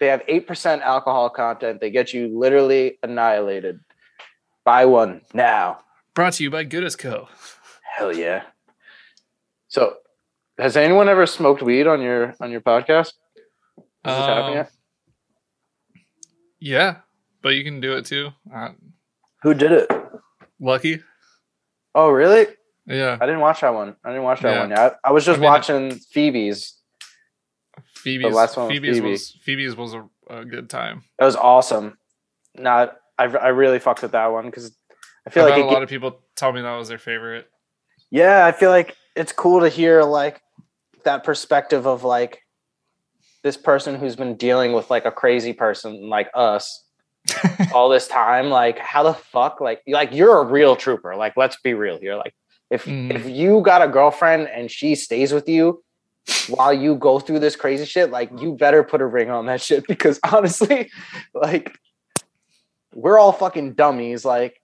they have eight percent alcohol content. They get you literally annihilated. Buy one now. Brought to you by Goodest Co. Hell yeah. So, has anyone ever smoked weed on your on your podcast? Has this happened Um, yet? Yeah, but you can do it too. Uh, Who did it? lucky. Oh, really? Yeah, I didn't watch that one. I didn't watch that Yeah. one. yet. I, I was just I mean, watching Phoebe's. Phoebe's. last one was Phoebe's Phoebe. was Phoebe's was a, a good time. That was awesome. Not, I, I really fucked with that one because I feel I've like a lot of people tell me that was their favorite. yeah, I feel like it's cool to hear like that perspective of like this person who's been dealing with like a crazy person like us [laughs] all this time. Like, how the fuck? Like, like you're a real trooper. Like, let's be real here. Like, if Mm. if you got a girlfriend and she stays with you while you go through this crazy shit, like you better put a ring on that shit [laughs] because honestly, like we're all fucking dummies. Like,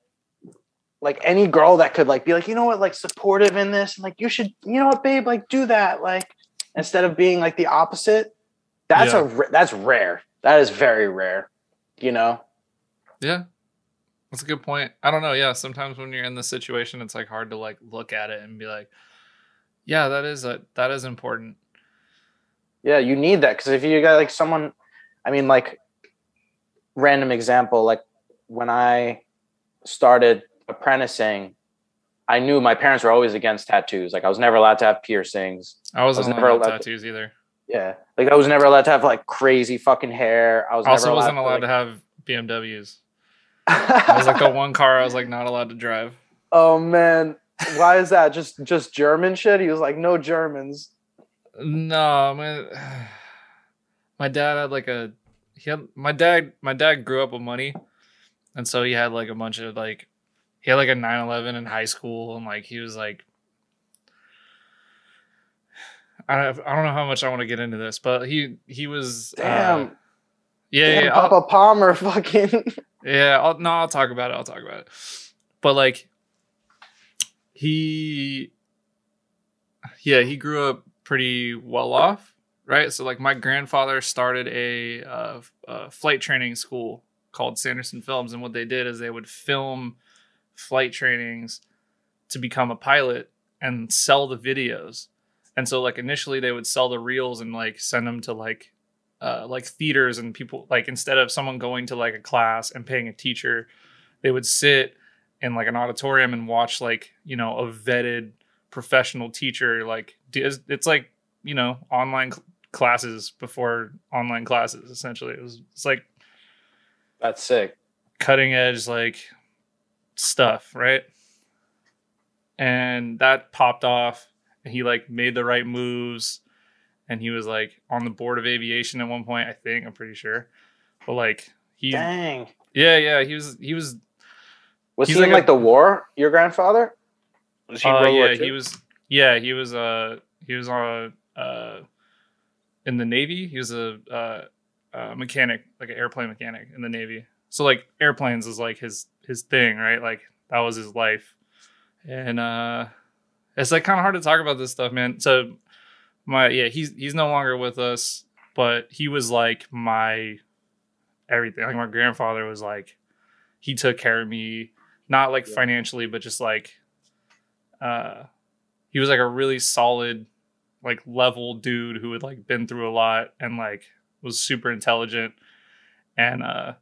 like any girl that could like be like, you know what, like supportive in this, like you should, you know what, babe, like do that, like instead of being like the opposite. That's Yeah. a that's rare. That is very rare. You know. Yeah. That's a good point. I don't know. Yeah, sometimes when you're in this situation, it's like hard to like look at it and be like, "Yeah, that is a that is important." Yeah, you need that because if you got like someone, I mean, like random example, like when I started apprenticing, I knew my parents were always against tattoos. Like I was never allowed to have piercings. I wasn't was allowed never to have allowed to- tattoos either. Yeah, like I was never allowed to have like crazy fucking hair. I was I also never wasn't allowed to have BMWs. That [laughs] was like the one car I was like not allowed to drive. oh man, why is that? Just just German shit? He was like, no Germans. No, my my dad had like a he had my dad my dad grew up with money, and so he had like a bunch of like he had like a 911 in high school and like he was like I don't, I don't know how much I want to get into this, but he he was uh, Damn. yeah Damn, yeah I'll- Papa Palmer [laughs] fucking Yeah, I'll, no, I'll talk about it. I'll talk about it. But like, he, yeah, he grew up pretty well off, right? So like, my grandfather started a, uh, uh flight training school called Sanderson Films, and what they did is they would film flight trainings to become a pilot and sell the videos. And so like initially they would sell the reels and like send them to like uh, like theaters and people like instead of someone going to like a class and paying a teacher, they would sit in like an auditorium and watch like you know a vetted professional teacher like it's like you know online cl- classes before online classes essentially it was it's like That's sick. cutting edge like stuff, right? And that popped off and he like made the right moves and he was like on the board of aviation at one point, I think, I'm pretty sure. But like he Dang. Yeah, yeah, he was he was Was He's he in like like a- the war, your grandfather? Was he uh, yeah, he was yeah, he was uh he was on uh in the Navy. He was a uh, uh mechanic, like an airplane mechanic in the Navy. So like airplanes is like his his thing, right? Like that was his life. And uh it's like kind of hard to talk about this stuff, man. So my yeah, he's he's no longer with us, but he was like my everything. Like my grandfather was like he took care of me, not like Yeah. financially, but just like uh he was like a really solid like level dude who had like been through a lot and like was super intelligent and uh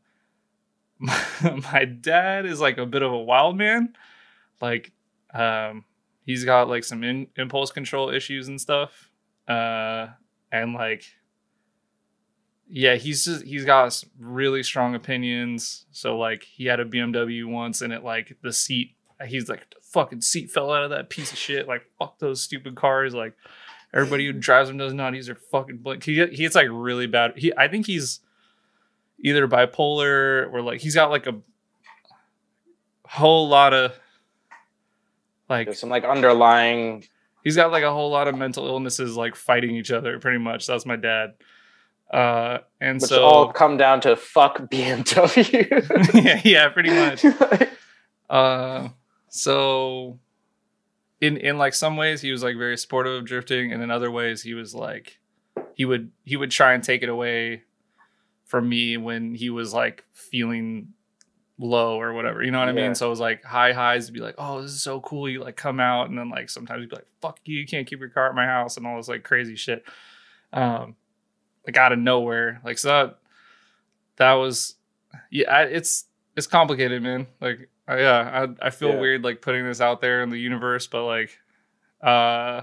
[laughs] my, dad is like a bit of a wild man. Like um he's got like some in, impulse control issues and stuff uh and like yeah he's just he's got really strong opinions. So like he had a bmw once and it like the seat he's like fucking seat fell out of that piece of shit like fuck those stupid cars like everybody who drives them does not use their fucking blink he, he gets like really bad he i think he's either bipolar or like he's got like a whole lot of like There's some like underlying he's got like a whole lot of mental illnesses like fighting each other pretty much. That's my dad. Uh and which so all come down to fuck BMW. [laughs] yeah yeah pretty much. [laughs] Uh so in in like some ways he was like very supportive of drifting and in other ways he was like he would he would try and take it away from me when he was like feeling low or whatever you know what i Yeah. mean so it was like high highs to be like oh this is so cool you like come out and then like sometimes you'd be like fuck you you can't keep your car at my house and all this like crazy shit um like out of nowhere like so that that was yeah I, it's it's complicated man like uh, yeah i i feel Yeah. weird like putting this out there in the universe but like uh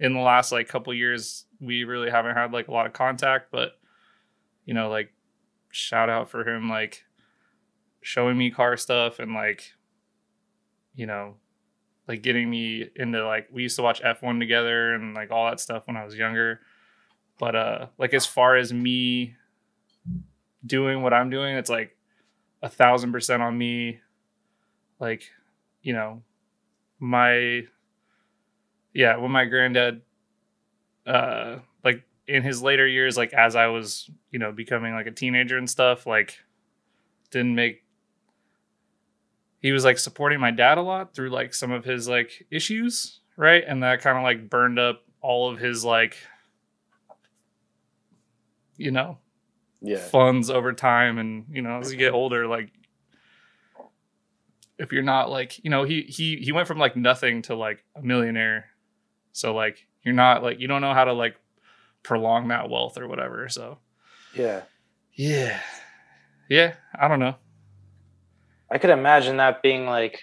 in the last like couple years we really haven't had like a lot of contact but you know like shout out for him like showing me car stuff and like you know like getting me into like we used to watch F1 together and like all that stuff when I was younger. But uh like as far as me doing what I'm doing it's like a thousand percent on me. Like you know my yeah when my granddad uh in his later years like as i was you know becoming like a teenager and stuff like didn't make he was like supporting my dad a lot through like some of his like issues right? And that kind of like burned up all of his like you know yeah. funds over time. And you know as you get older like if you're not like you know he he he went from like nothing to like a millionaire. So like you're not like you don't know how to like prolong that wealth or whatever so Yeah. yeah yeah i don't know I could imagine that being like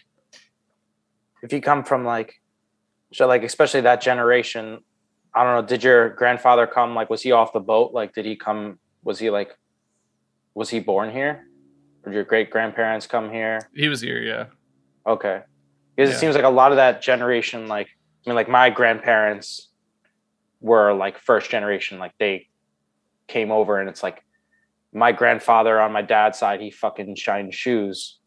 if you come from like so like especially that generation, I don't know, did your grandfather come like was he off the boat? Like did he come was he like was he born here? Or did your great grandparents come here? he was here yeah Okay. Because Yeah. it seems like a lot of that generation, like I mean, like my grandparents were like first generation, like they came over and it's like my grandfather on my dad's side, he fucking shined shoes.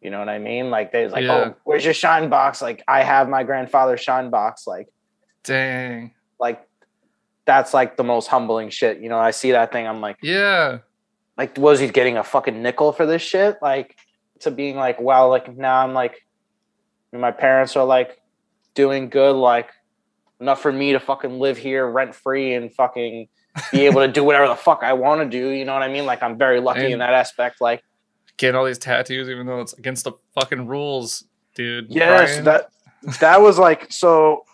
You know what I mean? Like they was like, oh, Yeah. Oh, where's your shine box? Like I have my grandfather's shine box. Like dang like that's like the most humbling shit. You know, I see that thing, I'm like, Yeah. like was he getting a fucking nickel for this shit? Like to being like, wow, like now I'm like my parents are like doing good, like enough for me to fucking live here rent free and fucking be able to do whatever the fuck I want to do. You know what I mean? Like I'm very lucky in that aspect. Like Getting all these tattoos, even though it's against the fucking rules, dude. yes, Bryan. that that was like so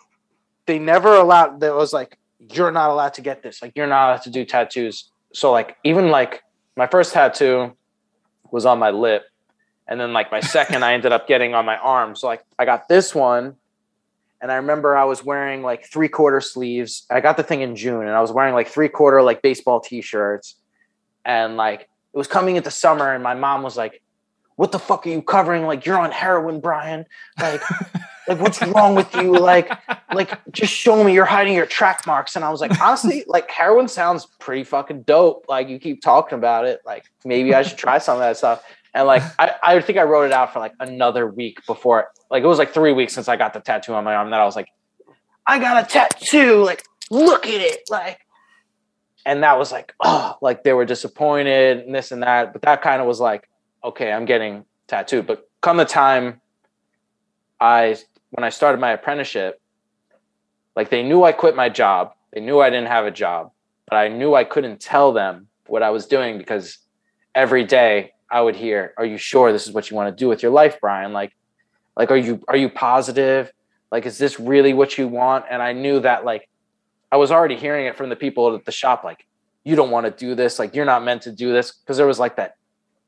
they never allowed That was like you're not allowed to get this. Like you're not allowed to do tattoos. So like even like my first tattoo was on my lip. And then like my second I ended up getting on my arm. So like I got this one and I remember I was wearing like three quarter sleeves. I got the thing in June and I was wearing like three quarter like baseball t-shirts. And like it was coming into summer and my mom was like, What the fuck are you covering? Like you're on heroin, Bryan. Like [laughs] like what's wrong with you? Like like just show me you're hiding your track marks. And I was like, honestly, like heroin sounds pretty fucking dope. Like you keep talking about it. Like maybe I should try some of that stuff. And like I, I think I wrote it out for like another week before like it was like three weeks since I got the tattoo on my arm that I was like, I got a tattoo. Like, look at it. Like and that was like, oh, like they were disappointed and this and that. But that kind of was like, okay, I'm getting tattooed. But come the time I when I started my apprenticeship, like they knew I quit my job. They knew I didn't have a job, but I knew I couldn't tell them what I was doing because every day I would hear, "Are you sure this is what you want to do with your life, Bryan? Like, like are you are you positive? Like, is this really what you want?" And I knew that like I was already hearing it from the people at the shop, like, "You don't want to do this. Like, you're not meant to do this," because there was like that.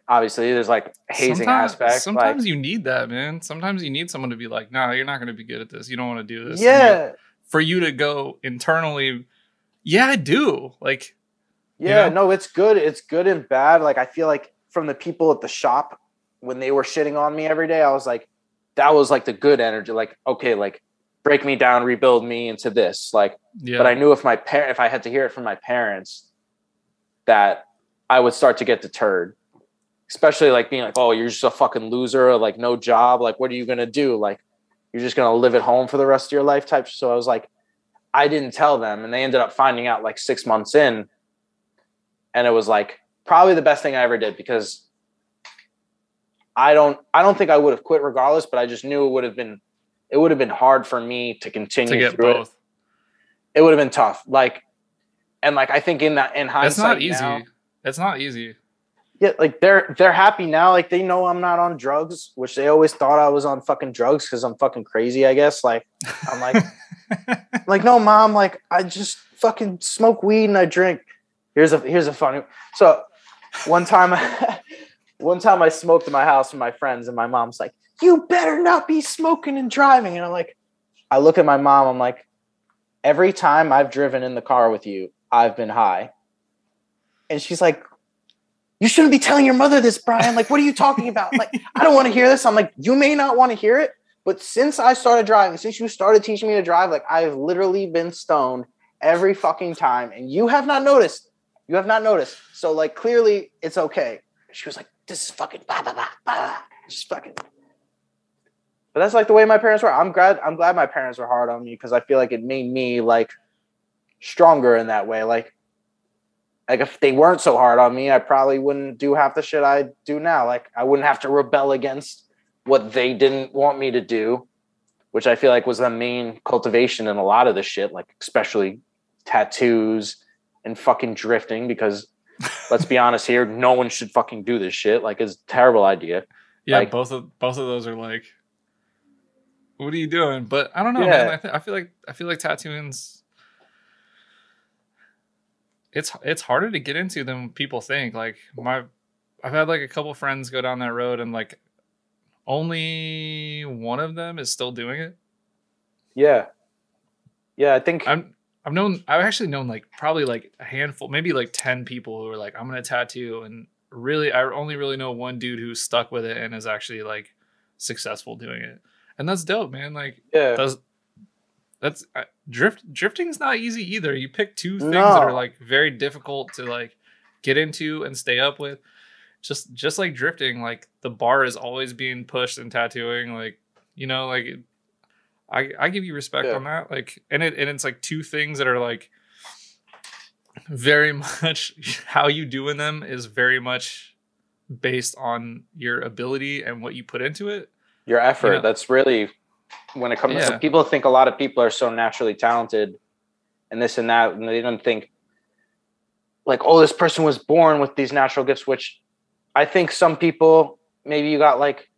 Obviously, there's like hazing sometimes, aspect. Sometimes like, you need that, man. Sometimes you need someone to be like, "No, you're not going to be good at this. You don't want to do this." Yeah, for you to go internally, yeah, I do. Like, Yeah, know? no, it's good. It's good and bad. Like I feel like from the people at the shop when they were shitting on me every day, I was like, that was like the good energy. Like, okay, like break me down, rebuild me into this. Like, yeah, but I knew if my parent, if I had to hear it from my parents, that I would start to get deterred. Especially like being like, oh, you're just a fucking loser, like no job. Like, what are you gonna do? Like, you're just gonna live at home for the rest of your life type. So I was like, I didn't tell them, and they ended up finding out like six months in, and it was like probably the best thing I ever did because I don't I don't think I would have quit regardless, but I just knew it would have been it would have been hard for me to continue to get through it both. it would have been tough. Like, and like I think in that in It's hindsight, not easy. It's not easy. yeah, like they're they're happy now. Like they know I'm not on drugs, which they always thought I was on fucking drugs because I'm fucking crazy. I guess. Like I'm like [laughs] like no, mom. Like I just fucking smoke weed and I drink. Here's a here's a funny. So one time, [laughs] one time I smoked in my house with my friends, and my mom's like, "You better not be smoking and driving." And I'm like, I look at my mom. I'm like, every time I've driven in the car with you, I've been high. And she's like, "You shouldn't be telling your mother this, Bryan. Like, what are you talking about? Like, I don't want to hear this." I'm like, "You may not want to hear it." But since I started driving, since you started teaching me to drive, like I've literally been stoned every fucking time, and you have not noticed. You have not noticed. So like clearly it's okay. She was like, "This is fucking blah blah blah blah." Just fucking. But that's like the way my parents were. I'm glad. I'm glad my parents were hard on me because I feel like it made me like stronger in that way. Like, like if they weren't so hard on me, I probably wouldn't do half the shit I do now. Like I wouldn't have to rebel against what they didn't want me to do, which I feel like was the main cultivation in a lot of the shit, like especially tattoos and fucking drifting. Because let's be honest here, no one should fucking do this shit. Like it's a terrible idea. Yeah, Like- both of both of those are like, what are you doing? But I don't know, Yeah. man. I, th- I feel like I feel like tattooing's it's it's harder to get into than people think. Like my, I've had like a couple friends go down that road, and like only one of them is still doing it. Yeah. Yeah, I think I'm I've known I've actually known like probably like a handful, maybe like ten people who are like I'm gonna tattoo, and really I only really know one dude who's stuck with it and is actually like successful doing it, and that's dope, man. Like yeah. that's that's uh, drift drifting's not easy either. You pick two things that are like very difficult to like get into and stay up with. Just just like drifting, like the bar is always being pushed in tattooing. Like you know, like I I give you respect Yeah. on that. Like and it and it's like two things that are like very [laughs] much how you do in them is very much based on your ability and what you put into it. Your effort. Yeah. That's really when it comes Yeah. to people think a lot of people are so naturally talented and this and that, and they don't think like, oh, this person was born with these natural gifts, which I think some people maybe you got like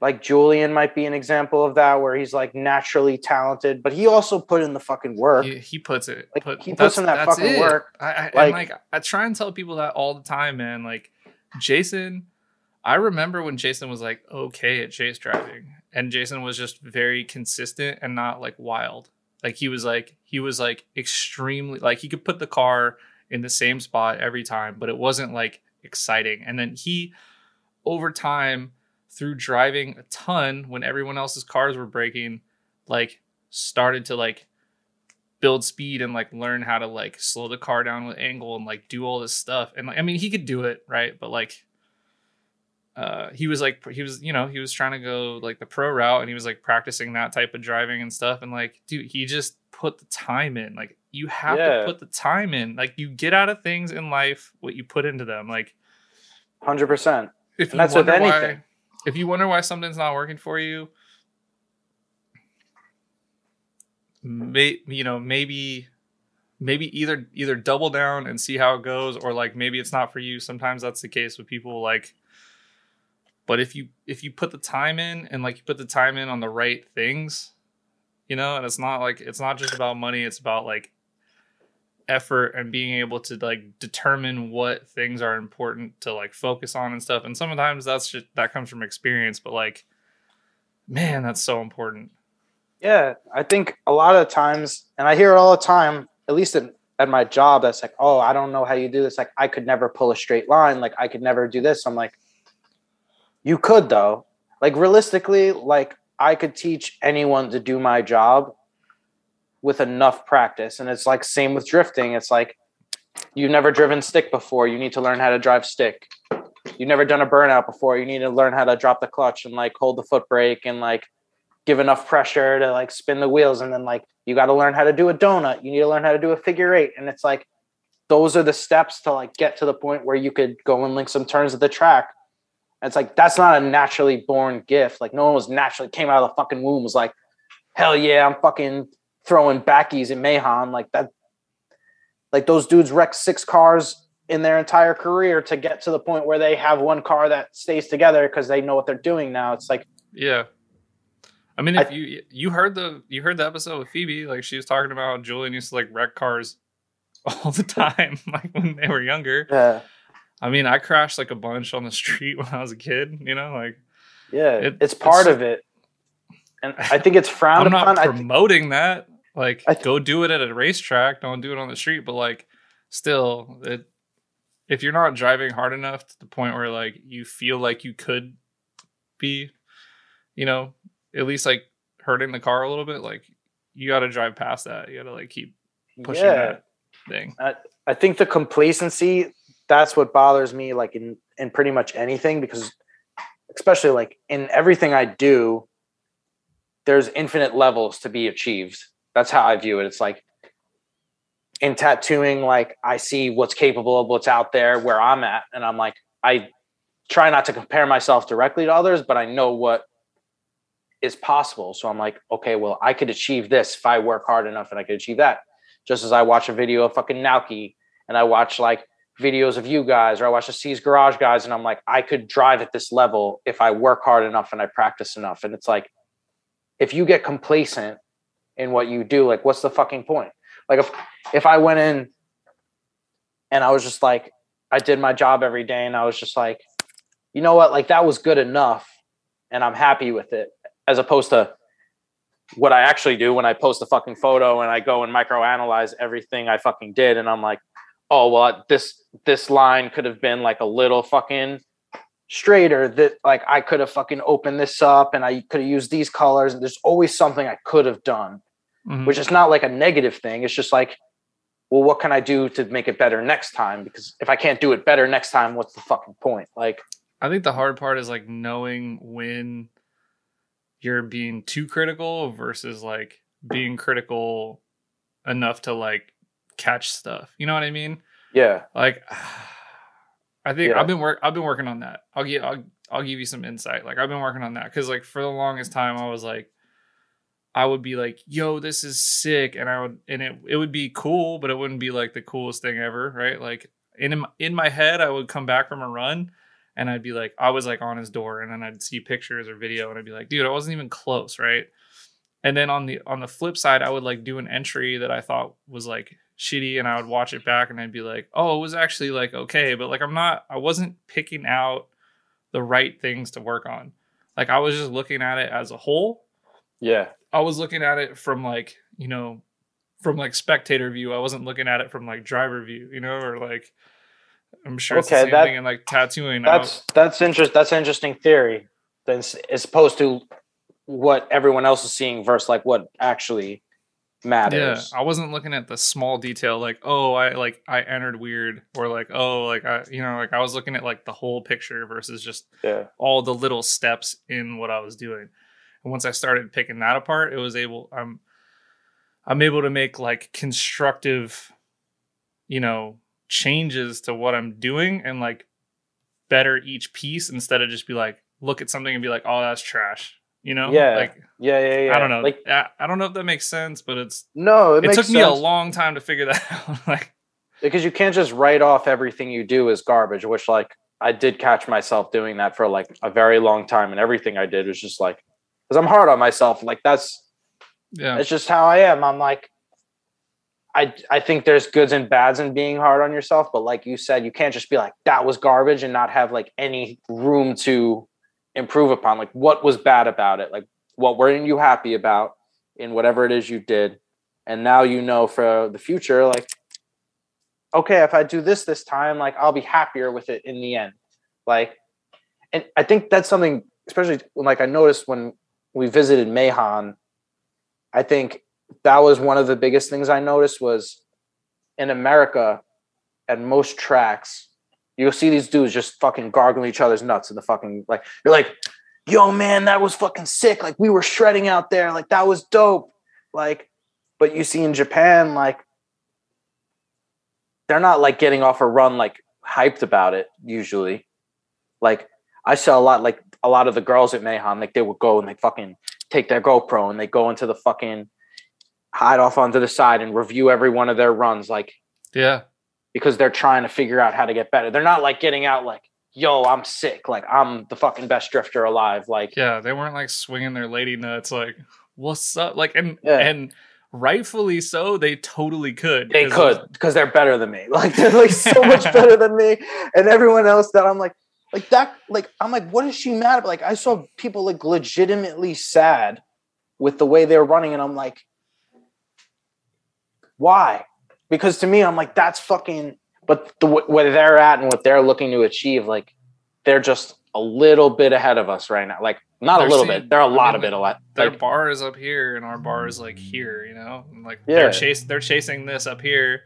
like Julian might be an example of that where he's like naturally talented, but he also put in the fucking work. He, he puts it. Like, put- he puts in that fucking it. work. I, I, Like- like I try and tell people that all the time, man. Like Jason, I remember when Jason was like okay at chase driving, and Jason was just very consistent and not like wild. Like he was like he was like extremely like he could put the car in the same spot every time, but it wasn't like exciting. And then he over time through driving a ton when everyone else's cars were breaking, like started to like build speed and like learn how to like slow the car down with angle and like do all this stuff. And like I mean he could do it, right? But like uh he was like he was you know he was trying to go like the pro route and he was like practicing that type of driving and stuff and like dude he just put the time in like you have Yeah. to put the time in like you get out of things in life what you put into them like Hundred percent. if And that's with wonder why anything. If you wonder why something's not working for you may you know maybe maybe either either double down and see how it goes or like maybe it's not for you. Sometimes that's the case with people like but if you if you put the time in and like you put the time in on the right things you know and it's not like it's not just about money it's about like effort and being able to like determine what things are important to like focus on and stuff and sometimes that's just that comes from experience but like man that's so important Yeah, I think a lot of times, and I hear it all the time, at least at, my job, that's like, oh, I don't know how you do this. Like, I could never pull a straight line. Like, I could never do this. I'm like, you could, though. Like, realistically, like, I could teach anyone to do my job with enough practice. And it's like, same with drifting. It's like, you've never driven stick before. You need to learn how to drive stick. You've never done a burnout before. You need to learn how to drop the clutch and like hold the foot brake and like give enough pressure to like spin the wheels and then like you got to learn how to do a donut you need to learn how to do a figure eight and it's like those are the steps to like get to the point where you could go and link some turns at the track it's like that's not a naturally born gift like no one was naturally came out of the fucking womb was like hell yeah i'm fucking throwing backies in Meihan like that like those dudes wreck six cars in their entire career to get to the point where they have one car that stays together because they know what they're doing now it's like Yeah. I mean, if I- you you heard the you heard the episode with Phoebe, like she was talking about Julian used to like wreck cars [laughs] all the time, [laughs] like when they were younger. yeah I mean, I crashed like a bunch on the [laughs] street when I was a kid. You know, like Yeah, It- it's part it's- of it, and I think it's frowned I'm not upon. Promoting that. Like, th- go do it at a racetrack. Don't do it on the street. But like, still, it if you're not driving hard enough to the point where like you feel like you could be, you know, at least like hurting the car a little bit, like you got to drive past that. You got to like keep pushing yeah, that thing. I think the complacency that's what bothers me, like in in pretty much anything, because especially like in everything I do, there's infinite levels to be achieved. That's how I view it. It's like in tattooing, like I see what's capable of what's out there where I'm at, and I'm like, I try not to compare myself directly to others, but I know what is possible. So I'm like, okay, well, I could achieve this if I work hard enough, and I could achieve that. Just as I watch a video of fucking Naoki, and I watch like videos of you guys, or I watch the C's Garage guys, and I'm like, I could drive at this level if I work hard enough and I practice enough. And it's like, if you get complacent in what you do, like, what's the fucking point? Like, if if I went in and I was just like, I did my job every day, and I was just like, you know what, like that was good enough, and I'm happy with it, as opposed to what I actually do when I post a fucking photo and I go and microanalyze everything I fucking did, and I'm like, oh well, this this line could have been like a little fucking straighter. That like I could have fucking opened this up, and I could have used these colors. And there's always something I could have done, Mhm. which is not like a negative thing. It's just like, well, what can I do to make it better next time? Because if I can't do it better next time, what's the fucking point? Like, I think the hard part is like knowing when you're being too critical versus like being critical enough to like catch stuff. You know what I mean? Yeah. Like [sighs] I think Yeah. I've been work I've been working on that. I'll give I'll I'll give you some insight. Like I've been working on that because like for the longest time I was like I would be like, yo, this is sick. And I would and it it would be cool, but it wouldn't be like the coolest thing ever, right? Like in in my head, I would come back from a run and I'd be like, I was like on his door, and then I'd see pictures or video, and I'd be like, dude, I wasn't even close, right? And then on the on the flip side, I would like do an entry that I thought was like shitty, and I would watch it back, and I'd be like, oh, it was actually like okay, but like I'm not, I wasn't picking out the right things to work on. Like I was just looking at it as a whole. Yeah. I was looking at it from like you know from like spectator view. I wasn't looking at it from like driver view, you know, or like I'm sure it's the Okay, same that- thing in like tattooing. That's that's interest. That's an interesting theory. Then as opposed to what everyone else is seeing versus like what actually matters. Yeah, I wasn't looking at the small detail like, oh, I like I entered weird or like, oh, like I you know, like I was looking at like the whole picture versus just Yeah. all the little steps in what I was doing. And once I started picking that apart, it was able I'm I'm able to make like constructive you know, changes to what I'm doing and like better each piece instead of just be like look at something and be like, "Oh, that's trash." You know? Yeah. Like Yeah. Yeah. Yeah. I don't know. Like I, I don't know if that makes sense, but it's no, it, it took me a long time to figure that [laughs] out. like, because you can't just write off everything you do as garbage which like i did catch myself doing that for like a very long time and everything i did was just like because i'm hard on myself like that's yeah, that's just how i am. I'm like i i think there's goods and bads in being hard on yourself but like you said you can't just be like that was garbage and not have like any room to improve upon. Like what was bad about it? Like what weren't you happy about in whatever it is you did? And now you know for the future like okay if i do this this time like i'll be happier with it in the end. Like and i think that's something especially when like i noticed when we visited Meihan, i think that was one of the biggest things i noticed was in america at most tracks you'll see these dudes just fucking gargling each other's nuts in the fucking like you're like yo man that was fucking sick. Like we were shredding out there. Like that was dope. Like but you see in japan like they're not like getting off a run like hyped about it usually. Like i saw a lot like a lot of the girls at Meihan, like they would go and they fucking take their GoPro and they go into the fucking hide off onto the side and review every one of their runs, like yeah, because they're trying to figure out how to get better. They're not like getting out like, yo, I'm sick, like I'm the fucking best drifter alive. Like, yeah. They weren't like swinging their lady nuts, like, "What's up?" Like, and Yeah. and rightfully so, they totally could. they could because they're better than me. [laughs] Like they're like so much [laughs] better than me, and everyone else that I'm like, like that. Like I'm like, what is she mad about? Like I saw people like legitimately sad with the way they're running, and I'm like, why? Because to me, I'm like, that's fucking. But the where they're at and what they're looking to achieve, like they're just a little bit ahead of us right now. Like not They're a little seeing- bit, they're a lot mean, of it. A lot. Their Like, bar is up here, and our bar is like here. You know, and, like Yeah. they're chase they're chasing this up here.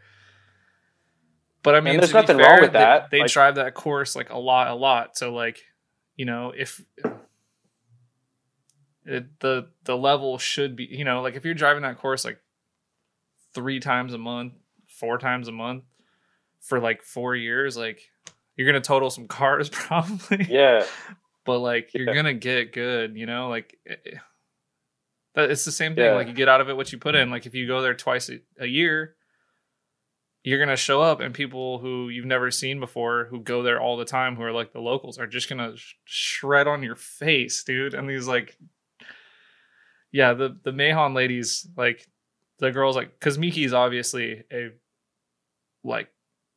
But I mean, there's to be nothing fair, wrong with they- that. They, Like- drive that course like a lot, a lot. So like, you know, if it, the the level should be, you know, like if you're driving that course like three times a month, four times a month for like four years, like you're gonna total some [laughs] cars probably yeah, but like you're Yeah. gonna get good you know like eh, eh, that it's the same thing Yeah. like you get out of it what you put in like if you go there twice a, a year you're gonna show up and people who you've never seen before who go there all the time who are like the locals are just gonna sh- shred on your face dude and these like yeah the the Meihan ladies like the girls like because miki's obviously a like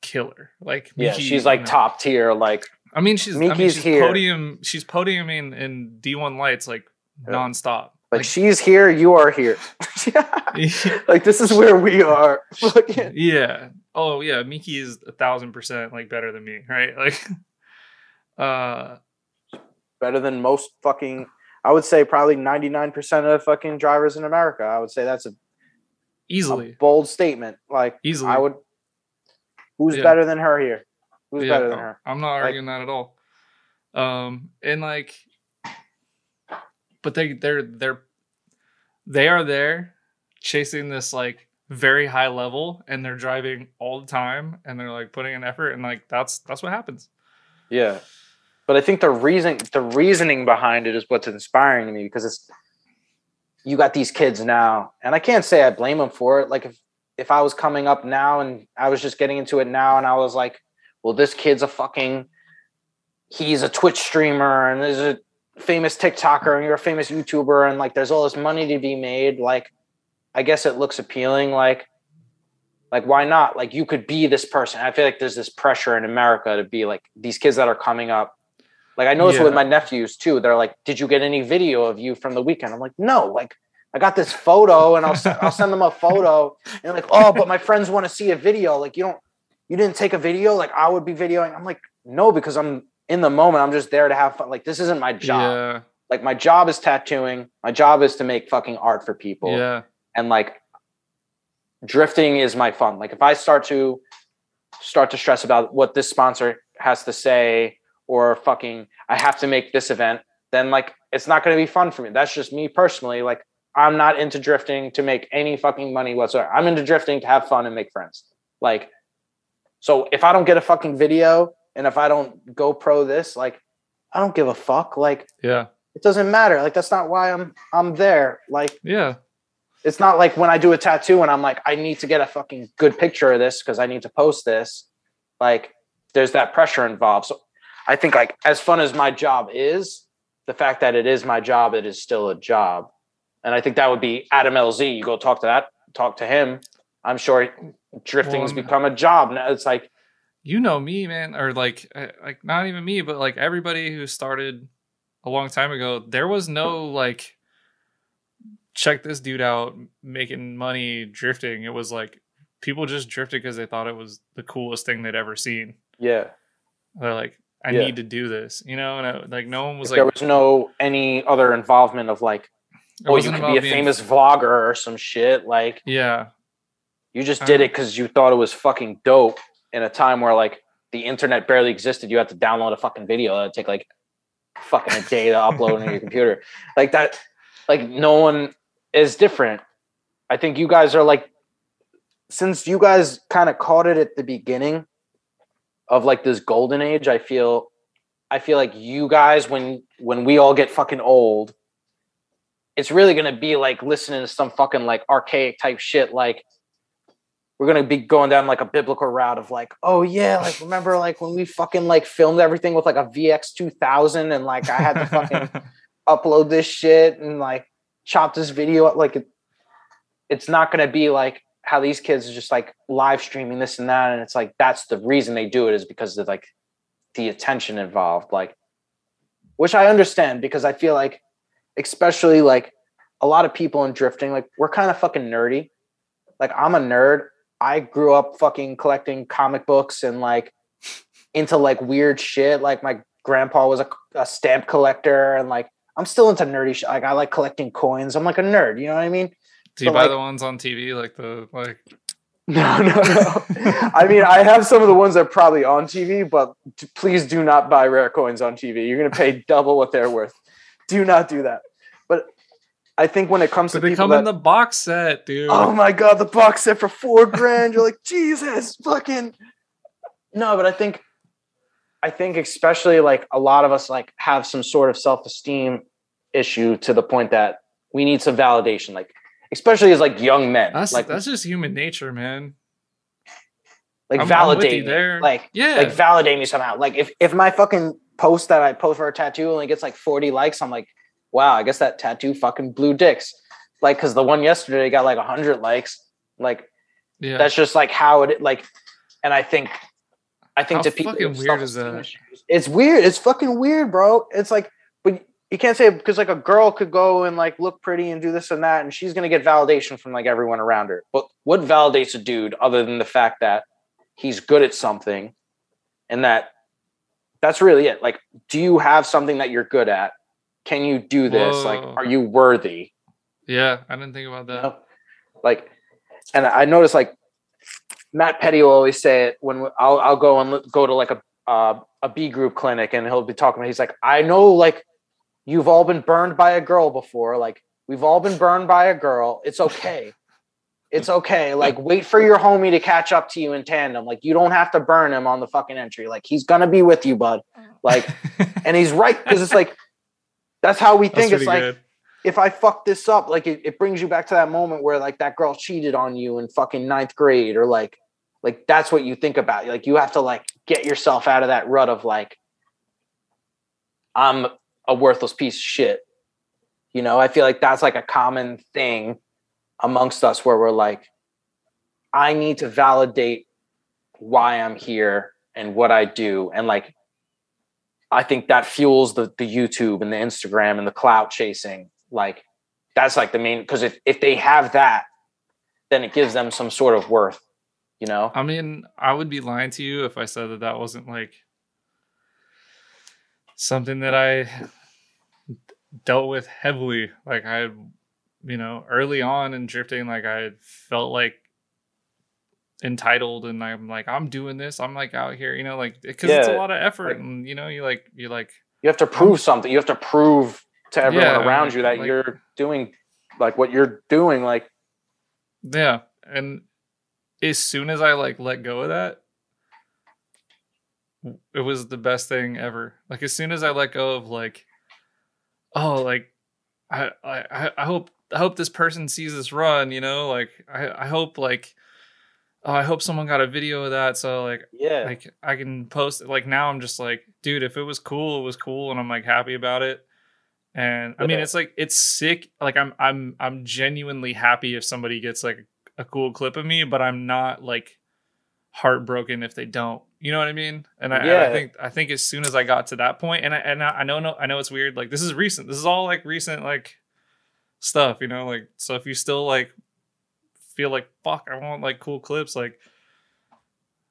killer like yeah. Miki, She's you like know- top tier. Like I mean, she's I mean, Miki's she's here. podium. She's podiuming in D1 lights like Yeah. nonstop. Like she's here, you are here. [laughs] Like, like this is where we are. [laughs] Yeah. Oh yeah. Miki is a thousand percent like better than me, right? [laughs] Like, uh, Better than most fucking. I would say probably ninety nine percent of fucking drivers in America. I would say that's a, a easily, bold statement. Like easily. I would. Who's Yeah. better than her here? Who's Yeah, better than her? I'm not arguing that at all. Um, and like, but they they're they're they are there chasing this like very high level and they're driving all the time and they're like putting an effort and like that's that's what happens. Yeah. But I think the reason the reasoning behind it is what's inspiring to me because it's you got these kids now and I can't say I blame them for it. Like if if I was coming up now and I was just getting into it now and I was like, well, this kid's a fucking he's a Twitch streamer and there's a famous TikToker and you're a famous YouTuber and like there's all this money to be made, like I guess it looks appealing. Like, like why not? Like you could be this person. I feel like there's this pressure in America to be like these kids that are coming up. Like I noticed Yeah. with my nephews too. They're like, "Did you get any video of you from the weekend?" I'm like, "No." Like I got this photo, and I'll I'll send them a photo, and like, "Oh, but my friends want to see a video." Like you don't, you didn't take a video. Like I would be videoing. I'm like, no, because I'm in the moment. I'm just there to have fun. Like this isn't my job. Yeah. Like my job is tattooing. My job is to make fucking art for people Yeah. and like drifting is my fun like if i start to start to stress about what this sponsor has to say or fucking i have to make this event then like it's not going to be fun for me that's just me personally like i'm not into drifting to make any fucking money whatsoever i'm into drifting to have fun and make friends like so if i don't get a fucking video and if i don't go pro this like i don't give a fuck like Yeah. it doesn't matter like that's not why i'm i'm there like Yeah. it's not like when I do a tattoo and I'm like, I need to get a fucking good picture of this because I need to post this. Like, there's that pressure involved. So I think like as fun as my job is, the fact that it is my job, it is still a job. And I think that would be Adam LZ. You go talk to that, talk to him. I'm sure drifting's Well, become a job. Now it's like, you know me, man, or like uh, like not even me, but like everybody who started a long time ago, there was no like check this dude out making money drifting. It was like people just drifted because they thought it was the coolest thing they'd ever seen. yeah, They're like, I Yeah. need to do this, you know, and it, like no one was if there was no any other involvement of like, oh, you could be a being- famous vlogger or some shit. Like, Yeah, You just did Uh, it because you thought it was fucking dope in a time where like the internet barely existed. You had to download a fucking video. It'd take like fucking a day to upload on your [laughs] computer. Like that, like no one is different. I think you guys are like, since you guys kind of caught it at the beginning of like this golden age, I feel, I feel like you guys, when when we all get fucking old, it's really gonna be like listening to some fucking like archaic type shit like we're gonna be going down like a biblical route of like, oh yeah, like remember like when we fucking like filmed everything with like a VX two thousand and like I had to fucking [laughs] upload this shit and like chop this video up. Like it, it's not gonna be like how these kids are just like live streaming this and that, and it's like that's the reason they do it is because of like the attention involved, like which I understand because I feel like especially like a lot of people in drifting, like we're kind of fucking nerdy. Like I'm a nerd. I grew up fucking collecting comic books and like into like weird shit. Like my grandpa was a, a stamp collector and like I'm still into nerdy shit. Like I like collecting coins. I'm like a nerd. You know what I mean? Do you but, buy like- the ones on TV, like the like? [laughs] No, no, no. I mean, I have some of the ones that are probably on TV, but please do not buy rare coins on TV. You're going to pay double what they're worth. Do not do that. I think when it comes to they come that, in the box set, dude. oh my god, the box set for four [laughs] grand. You're like, Jesus, fucking. No, but I think, I think especially like a lot of us like have some sort of self esteem issue to the point that we need some validation, like especially as like young men, that's like that's just human nature, man. like I'm- validate there. like Yeah, like validate me somehow. Like if if my fucking post that I post for a tattoo only gets like 40 likes, I'm like, wow, I guess that tattoo fucking blew dicks. Like because the one yesterday got like a 100 likes. Like yeah. that's just like how it like. And I think I think How to people, fucking weird is that? issues- It's weird. It's fucking weird, bro. It's like, but you can't say because like a girl could go and like look pretty and do this and that, and she's gonna get validation from like everyone around her. But what validates a dude other than the fact that he's good at something, and that that's really it. Like, do you have something that you're good at? Can you do this? Like, are you worthy? yeah, I didn't think about you that. know? Like, and I noticed like Matt Petty will always say it when I'll I'll go and go to like a uh, a B group clinic and he'll be talking about. He's like, I know like you've all been burned by a girl before. Like we've all been burned by a girl. It's okay. It's okay. Like, wait for your homie to catch up to you in tandem. Like, you don't have to burn him on the fucking entry. Like, he's gonna be with you, bud. Like, [laughs] and he's right because it's like that's how we think. It's like good. if I fuck this up, like it, it brings you back to that moment where like that girl cheated on you in fucking ninth grade, or like like that's what you think about. Like you have to like get yourself out of that rut of like I'm a worthless piece of shit. You know, I feel like that's like a common thing amongst us where we're like, I need to validate why I'm here and what I do. And like, I think that fuels the, the YouTube and the Instagram and the clout chasing. Like, that's like the main, because if, if they have that, then it gives them some sort of worth, you know? I mean, I would be lying to you if I said that that wasn't like something that I dealt with heavily. Like I, you know, early on in drifting, like I felt like entitled and I'm like, I'm doing this. I'm like out here, you know, like because it's a lot of effort like- and you know, you like you like You have to prove something. You have to prove to everyone Yeah, around you that like- you're doing like what you're doing. Like, Yeah, and as soon as I like let go of that, it was the best thing ever. Like as soon as I let go of like, oh, like I I I hope I hope this person sees this run. You know, like I I hope like oh I hope someone got a video of that so like yeah, like I can post it. Like now I'm just like, dude, if it was cool, it was cool, and I'm like happy about it. And I mean, Yeah. it's like it's sick. Like I'm I'm I'm genuinely happy if somebody gets like a cool clip of me, but I'm not like heartbroken if they don't. You know what I mean? And I, and I think I think as soon as I got to that point, and I and I, I know no I know it's weird. Like this is recent. This is all like recent like stuff. You know, like so if you still like feel like fuck, I want like cool clips, like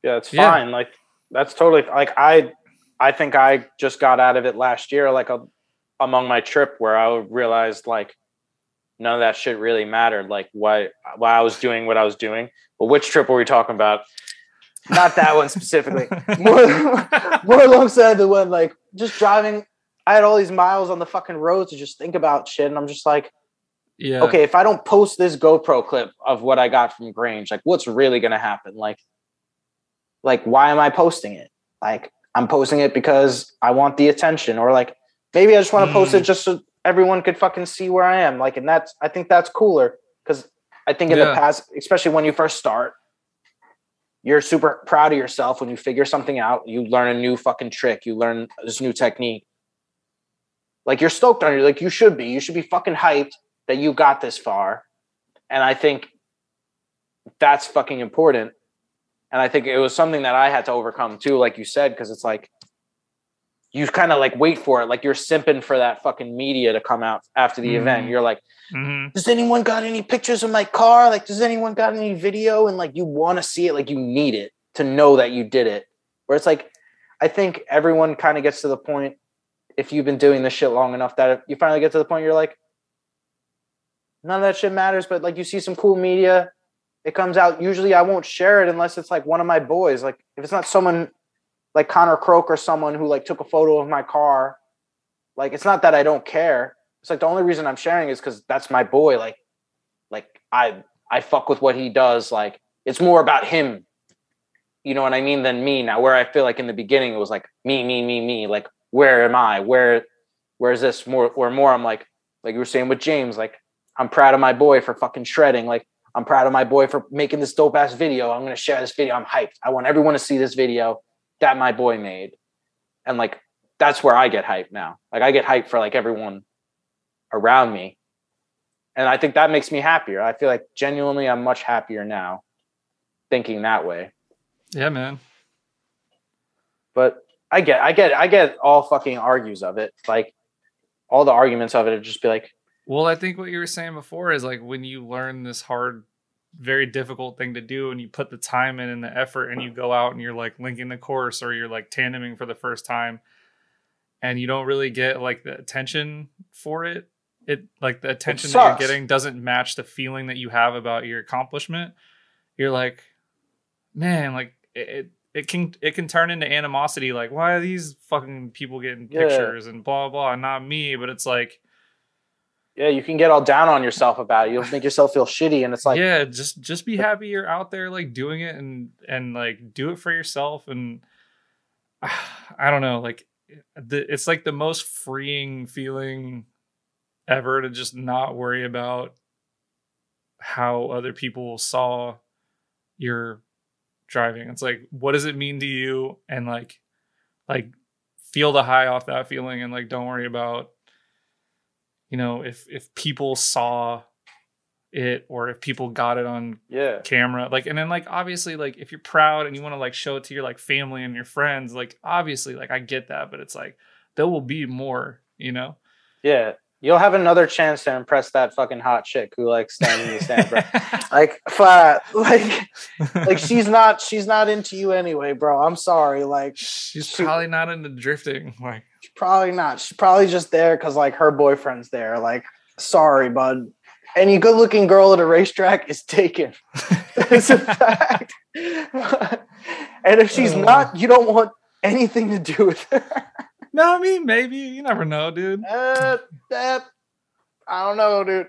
yeah, it's Yeah. fine. Like, that's totally like I, I think I just got out of it last year. Like a, among my trip where I realized like none of that shit really mattered. Like why why I was doing what I was doing. But which trip were we talking about? Not that one specifically. [laughs] More, more alongside the one like just driving. I had all these miles on the fucking road to just think about shit, and I'm just like, yeah. okay, if I don't post this GoPro clip of what I got from Grange, like what's really gonna happen? Like, like why am I posting it? Like I'm posting it because I want the attention, or like maybe I just want to post it Mm. just so everyone could fucking see where I am. Like, and that's I think that's cooler because I think in the past, especially when you first start, you're super proud of yourself when you figure something out. You learn a new fucking trick. You learn this new technique. Like you're stoked on it. Like you should be. You should be fucking hyped that you got this far. And I think that's fucking important. And I think it was something that I had to overcome too, like you said, because it's like you kind of like wait for it. Like you're simping for that fucking media to come out after the event. Mhm. You're like, Mhm. does anyone got any pictures of my car? Like, does anyone got any video? And like, you want to see it, like, you need it to know that you did it. Where it's like, I think everyone kind of gets to the point, if you've been doing this shit long enough, that you finally get to the point you're like, none of that shit matters. But like, you see some cool media, it comes out. Usually, I won't share it unless it's like one of my boys. Like, if it's not someone like Connor Croak or someone who like took a photo of my car, like, it's not that I don't care it's like the only reason I'm sharing is because that's my boy. Like, like I I fuck with what he does. Like it's more about him. You know what I mean than me now. Where I feel like in the beginning it was like me, me, me, me. Like where am I? Where where's this more or more? I'm like like you were saying with James. Like I'm proud of my boy for fucking shredding. Like I'm proud of my boy for making this dope ass video. I'm gonna share this video. I'm hyped. I want everyone to see this video that my boy made. And like that's where I get hyped now. Like I get hyped for like everyone around me. And I think that makes me happier. I feel like genuinely I'm much happier now thinking that way. Yeah, man. But I get I get I get all fucking argues of it. Like all the arguments of it would just be like, Well, I think what you were saying before is like when you learn this hard, very difficult thing to do and you put the time in and the effort and you go out and you're like linking the course or you're like tandeming for the first time and you don't really get like the attention for it. It like the attention that you're getting doesn't match the feeling that you have about your accomplishment. You're like, man, like it, it it can it can turn into animosity like why are these fucking people getting Yeah. pictures and blah blah and not me but it's like yeah, you can get all down on yourself about it. You'll make yourself feel shitty, and it's like, yeah, just just be happy you're out there like doing it and and like do it for yourself and [sighs] I don't know, like the, it's like the most freeing feeling ever to just not worry about how other people saw your driving. It's like what does it mean to you and like like feel the high off that feeling and like don't worry about you know if if people saw it or if people got it on yeah. camera like and then like obviously like if you're proud and you want to like show it to your like family and your friends like obviously like i get that but it's like there will be more you know? Yeah. You'll have another chance to impress that fucking hot chick who likes standing in the stand bro. [laughs] like fat like like she's not she's not into you anyway bro. I'm sorry like she's she, probably not into drifting [laughs] like probably not she's probably just there because like her boyfriend's there like sorry bud any good looking girl at a racetrack is taken. [laughs] it's a fact. and if she's not, you don't want anything to do with her. no, I mean, maybe. You never know, dude. Uh, uh, I don't know, dude.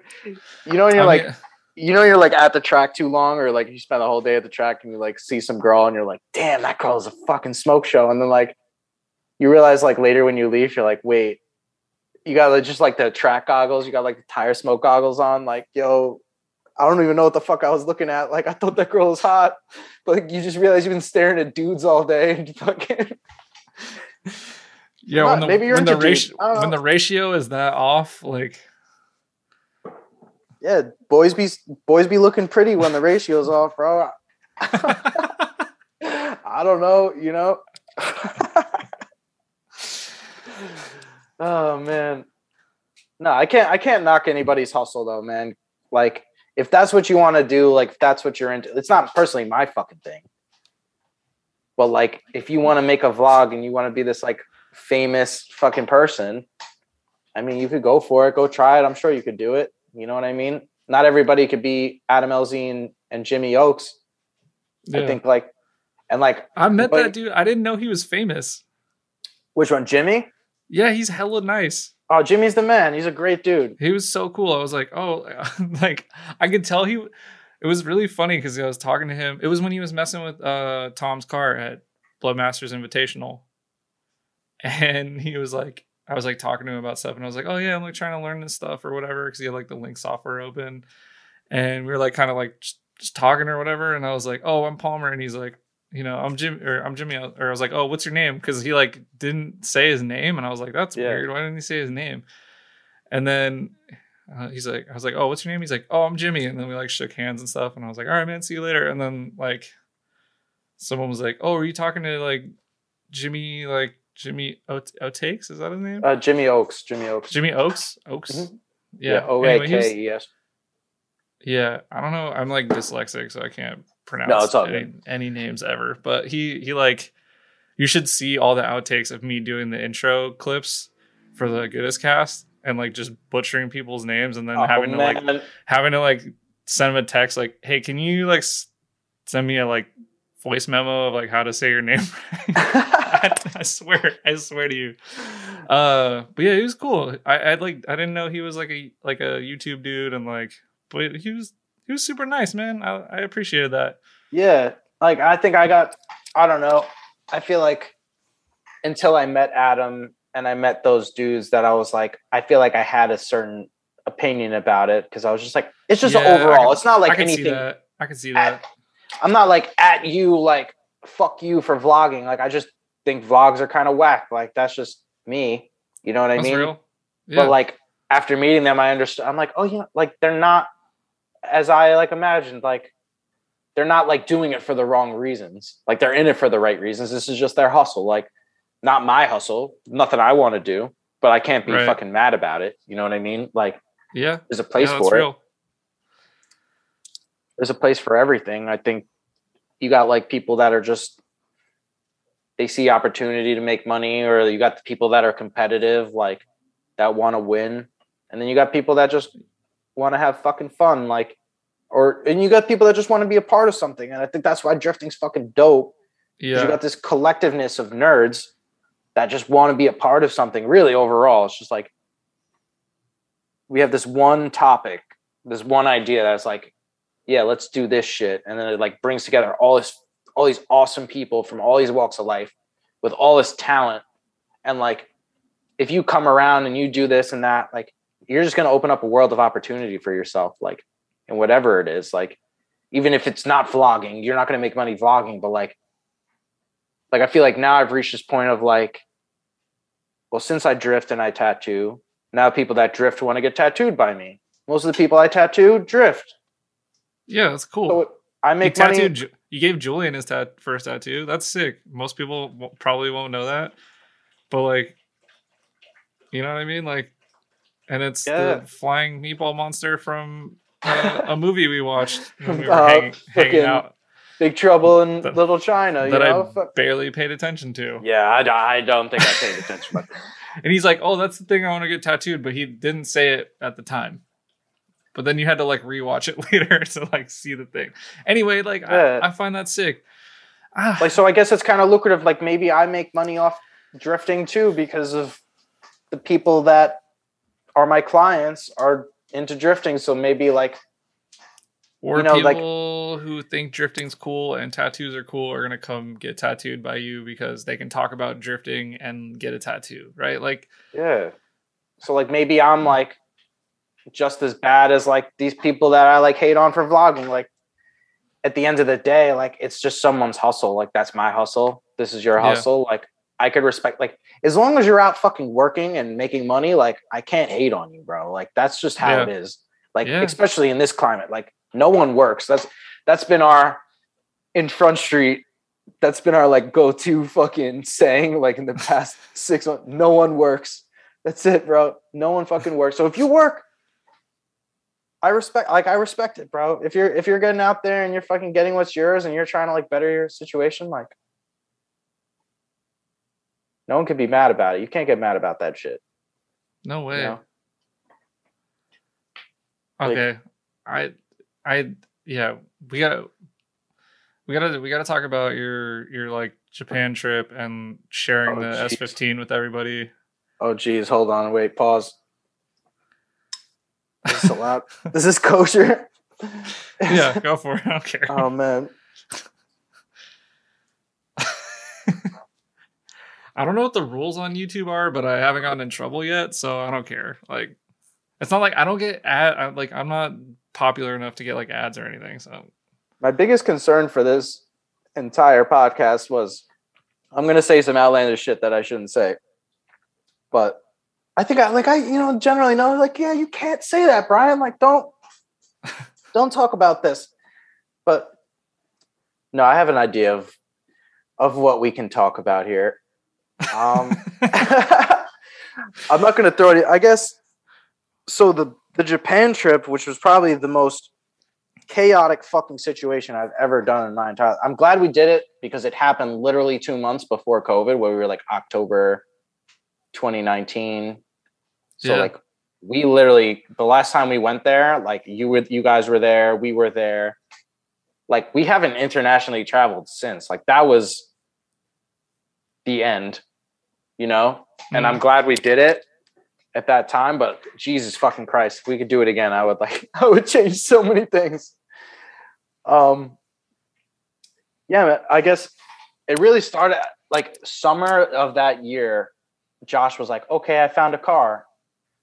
You know, you're I like, mean, you know, you're like at the track too long, or like you spend the whole day at the track and you like see some girl and you're like, damn, that girl is a fucking smoke show. And then like, you realize like later when you leave, you're like, wait, you got just like the track goggles, you got like the tire smoke goggles on. Like, yo, I don't even know what the fuck I was looking at. Like, I thought that girl was hot, but like, you just realize you've been staring at dudes all day and fucking. Yeah, when the, maybe you're when the ratio when the ratio is that off, like. Yeah, boys be boys be looking pretty when the ratio's off, bro. [laughs] I don't know, you know. [laughs] Oh man. No, I can't I can't knock anybody's hustle though, man. Like if that's what you want to do, like if that's what you're into, it's not personally my fucking thing. But like if you want to make a vlog and you want to be this like famous fucking person, I mean you could go for it, go try it. I'm sure you could do it. You know what I mean? Not everybody could be Adam LZ and Jimmy Oakes. Yeah. I think like and like I met but, that dude. I didn't know he was famous. Which one, Jimmy? Yeah, he's hella nice. Oh, Jimmy's the man. He's a great dude. He was so cool. I was like, oh, [laughs] like I could tell he. It was really funny because I was talking to him. It was when he was messing with uh, Tom's car at Bloodmasters Invitational, and he was like, I was like talking to him about stuff, and I was like, oh yeah, I'm like trying to learn this stuff or whatever because he had like the Link software open, and we were like kind of like just, just talking or whatever, and I was like, oh, I'm Palmer, and he's like, you know, I'm Jim or I'm Jimmy, or I was like, oh, what's your name? Because he like didn't say his name, and I was like, that's yeah. weird. Why didn't he say his name? And then uh, he's like, I was like, oh, what's your name? He's like, oh, I'm Jimmy. And then we like shook hands and stuff, and I was like, all right, man, see you later. And then like, someone was like, oh, are you talking to like Jimmy, like Jimmy Oakes? Is that his name? Uh, Jimmy Oakes. Jimmy Oakes. Jimmy Oakes. Oakes. Mm-hmm. Yeah. O A K E S. Yeah, I don't know. I'm like dyslexic, so I can't pronounce no, any, any, names ever. But he he like you should see all the outtakes of me doing the intro clips for the Goodest cast and like just butchering people's names and then oh, having man. to like having to like send them a text like, hey, can you like send me a like voice memo of like how to say your name? I, [laughs] I, swear, I swear to you. Uh, but yeah, he was cool. I I like I didn't know he was like a like a YouTube dude and like, but he was he was super nice, man. I, I appreciated that. Yeah, like I think I got. I don't know. I feel like until I met Adam and I met those dudes that I was like, I feel like I had a certain opinion about it because I was just like, it's just yeah, overall. Can, it's not like I anything. I can see that. At, I'm not like at you like fuck you for vlogging. Like I just think vlogs are kind of whack. Like that's just me. You know what I that's mean? Yeah. But like after meeting them, I understood. I'm like, oh yeah, like they're not as I like imagined, like they're not like doing it for the wrong reasons. Like they're in it for the right reasons. This is just their hustle. Like not my hustle, nothing I want to do, but I can't be right. fucking mad about it. You know what I mean? Like, yeah, there's a place for it. Real. There's a place for everything. I think you got like people that are just they see opportunity to make money, or you got the people that are competitive, like that want to win, and then you got people that just want to have fucking fun, like, or and you got people that just want to be a part of something, and I think that's why drifting's fucking dope. Yeah, you got this collectiveness of nerds that just want to be a part of something. Really, overall, it's just like we have this one topic, this one idea that's like, yeah, let's do this shit. And then it like brings together all this, all these awesome people from all these walks of life with all this talent. And like, if you come around and you do this and that, like, you're just going to open up a world of opportunity for yourself. Like, and whatever it is, like, even if it's not vlogging, you're not going to make money vlogging, but like, like I feel like now I've reached this point of like, well, since I drift and I tattoo, now people that drift want to get tattooed by me. Most of the people I tattoo drift. Yeah, that's cool. So I make you money. Ju- you gave Julian his tat- first tattoo. That's sick. Most people w- probably won't know that, but like, you know what I mean? Like, and it's Yeah. the flying meatball monster from uh, a movie we watched when we [laughs] were Uh, hanging, hanging out Big Trouble in That- Little China. You that know? I barely paid attention to. yeah, I, I don't think I paid attention. [laughs] And he's like, "Oh, that's the thing I want to get tattooed," but he didn't say it at the time. But then you had to like rewatch it [laughs] later to like see the thing. Anyway, like Yeah. I, I find that sick. [sighs] Like, so I guess it's kind of lucrative. Like maybe I make money off drifting too because of the people that are my clients are into drifting. So maybe like or you know, like- people who think drifting's cool and tattoos are cool are gonna come get tattooed by you because they can talk about drifting and get a tattoo, right? Like, Yeah. So like maybe I'm like just as bad as like these people that I like hate on for vlogging. Like at the end of the day, like it's just someone's hustle. Like that's my hustle. This is your Yeah. hustle. Like I could respect like as long as you're out fucking working and making money, like I can't hate on you, bro. Like that's just how Yeah. it is. Like Yeah. especially in this climate. Like no one works. That's that's been our in Front Street. That's been our like go-to fucking saying like in the past [laughs] six months. No one works. That's it, bro. No one fucking works. So if you work, I respect like I respect it, bro. If you're if you're getting out there and you're fucking getting what's yours and you're trying to like better your situation, like no one can be mad about it. You can't get mad about that shit. no You way. know? Like- Okay. I I yeah, we gotta we gotta we gotta talk about your your like Japan trip and sharing Oh, the. S fifteen with everybody. Oh geez, hold on, wait, pause. Is this allowed? [laughs] Is this kosher? Yeah, go for it. I don't [laughs] care. oh man. I don't know what the rules on YouTube are, but I haven't gotten in trouble yet, so I don't care. Like, it's not like I don't get ad. I, like, I'm not popular enough to get like ads or anything. So My biggest concern for this entire podcast was I'm gonna say some outlandish shit that I shouldn't say. But I think I like I you know generally know like yeah you can't say that Brian like don't [laughs] don't talk about this. But no, I have an idea of of what we can talk about here. Um [laughs] I'm not going to throw it. I guess so. The the Japan trip, which was probably the most chaotic fucking situation I've ever done in my entire. I'm glad we did it because it happened literally two months before COVID, where we were like October 2019. So Yeah. like we literally the last time we went there, like you were you guys were there, we were there. Like we haven't internationally traveled since. Like that was the end, you know? And I'm glad we did it at that time, but Jesus fucking Christ, if we could do it again, I would like [laughs] I would change so many things. Um yeah, I guess it really started like summer of that year. Josh was like, "Okay, I found a car."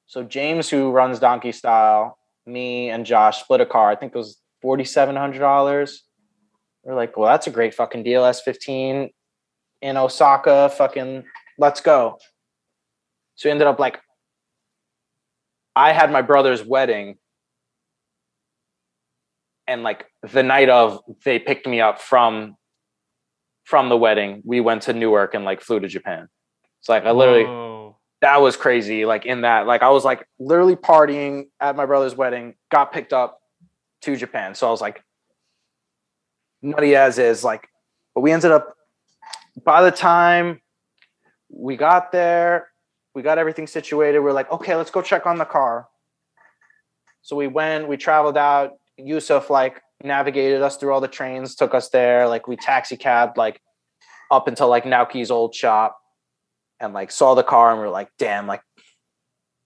So James, who runs Donkey Style, me and Josh split a car. I think it was forty seven hundred dollars. We're like, "Well, that's a great fucking deal. S fifteen in Osaka. Fucking let's go." So we ended up like, I had my brother's wedding, and like the night of, they picked me up from from the wedding. We went to Newark and like flew to Japan. It's like I literally Whoa. that was crazy. Like in that, like I was like literally partying at my brother's wedding, got picked up to Japan. So I was like nutty as is. Like, but we ended up by the time we got there, we got everything situated. We are like, okay, let's go check on the car. So we went, we traveled out. Yusuf like navigated us through all the trains, took us there. Like we taxi cabbed like up until like Naoki's old shop and like saw the car and we are like, damn, like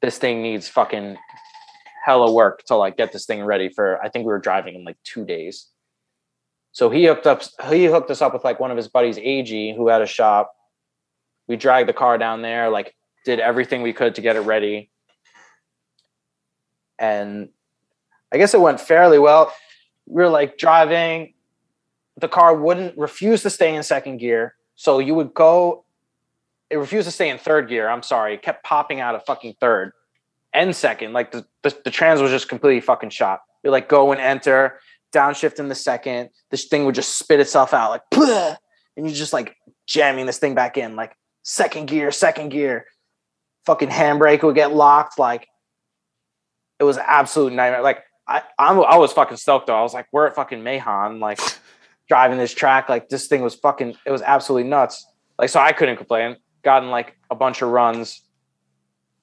this thing needs fucking hella work to like get this thing ready for. I think we were driving in like two days. So he hooked up. He hooked us up with like one of his buddies, AG, who had a shop. We dragged the car down there, like did everything we could to get it ready, and I guess it went fairly well. We were like driving. The car wouldn't refuse to stay in second gear, so you would go. It refused to stay in third gear. I'm sorry. It kept popping out of fucking third and second. Like the, the, the trans was just completely fucking shot. You like go and enter, downshift in the second. This thing would just spit itself out like, Bleh! and you're just like jamming this thing back in, like second gear, second gear. Fucking handbrake would get locked. Like it was absolute nightmare. Like I, I'm, I was fucking stoked though. I was like, we're at fucking Meihan, like [laughs] driving this track. Like this thing was fucking, it was absolutely nuts. Like so, I couldn't complain. Gotten like a bunch of runs,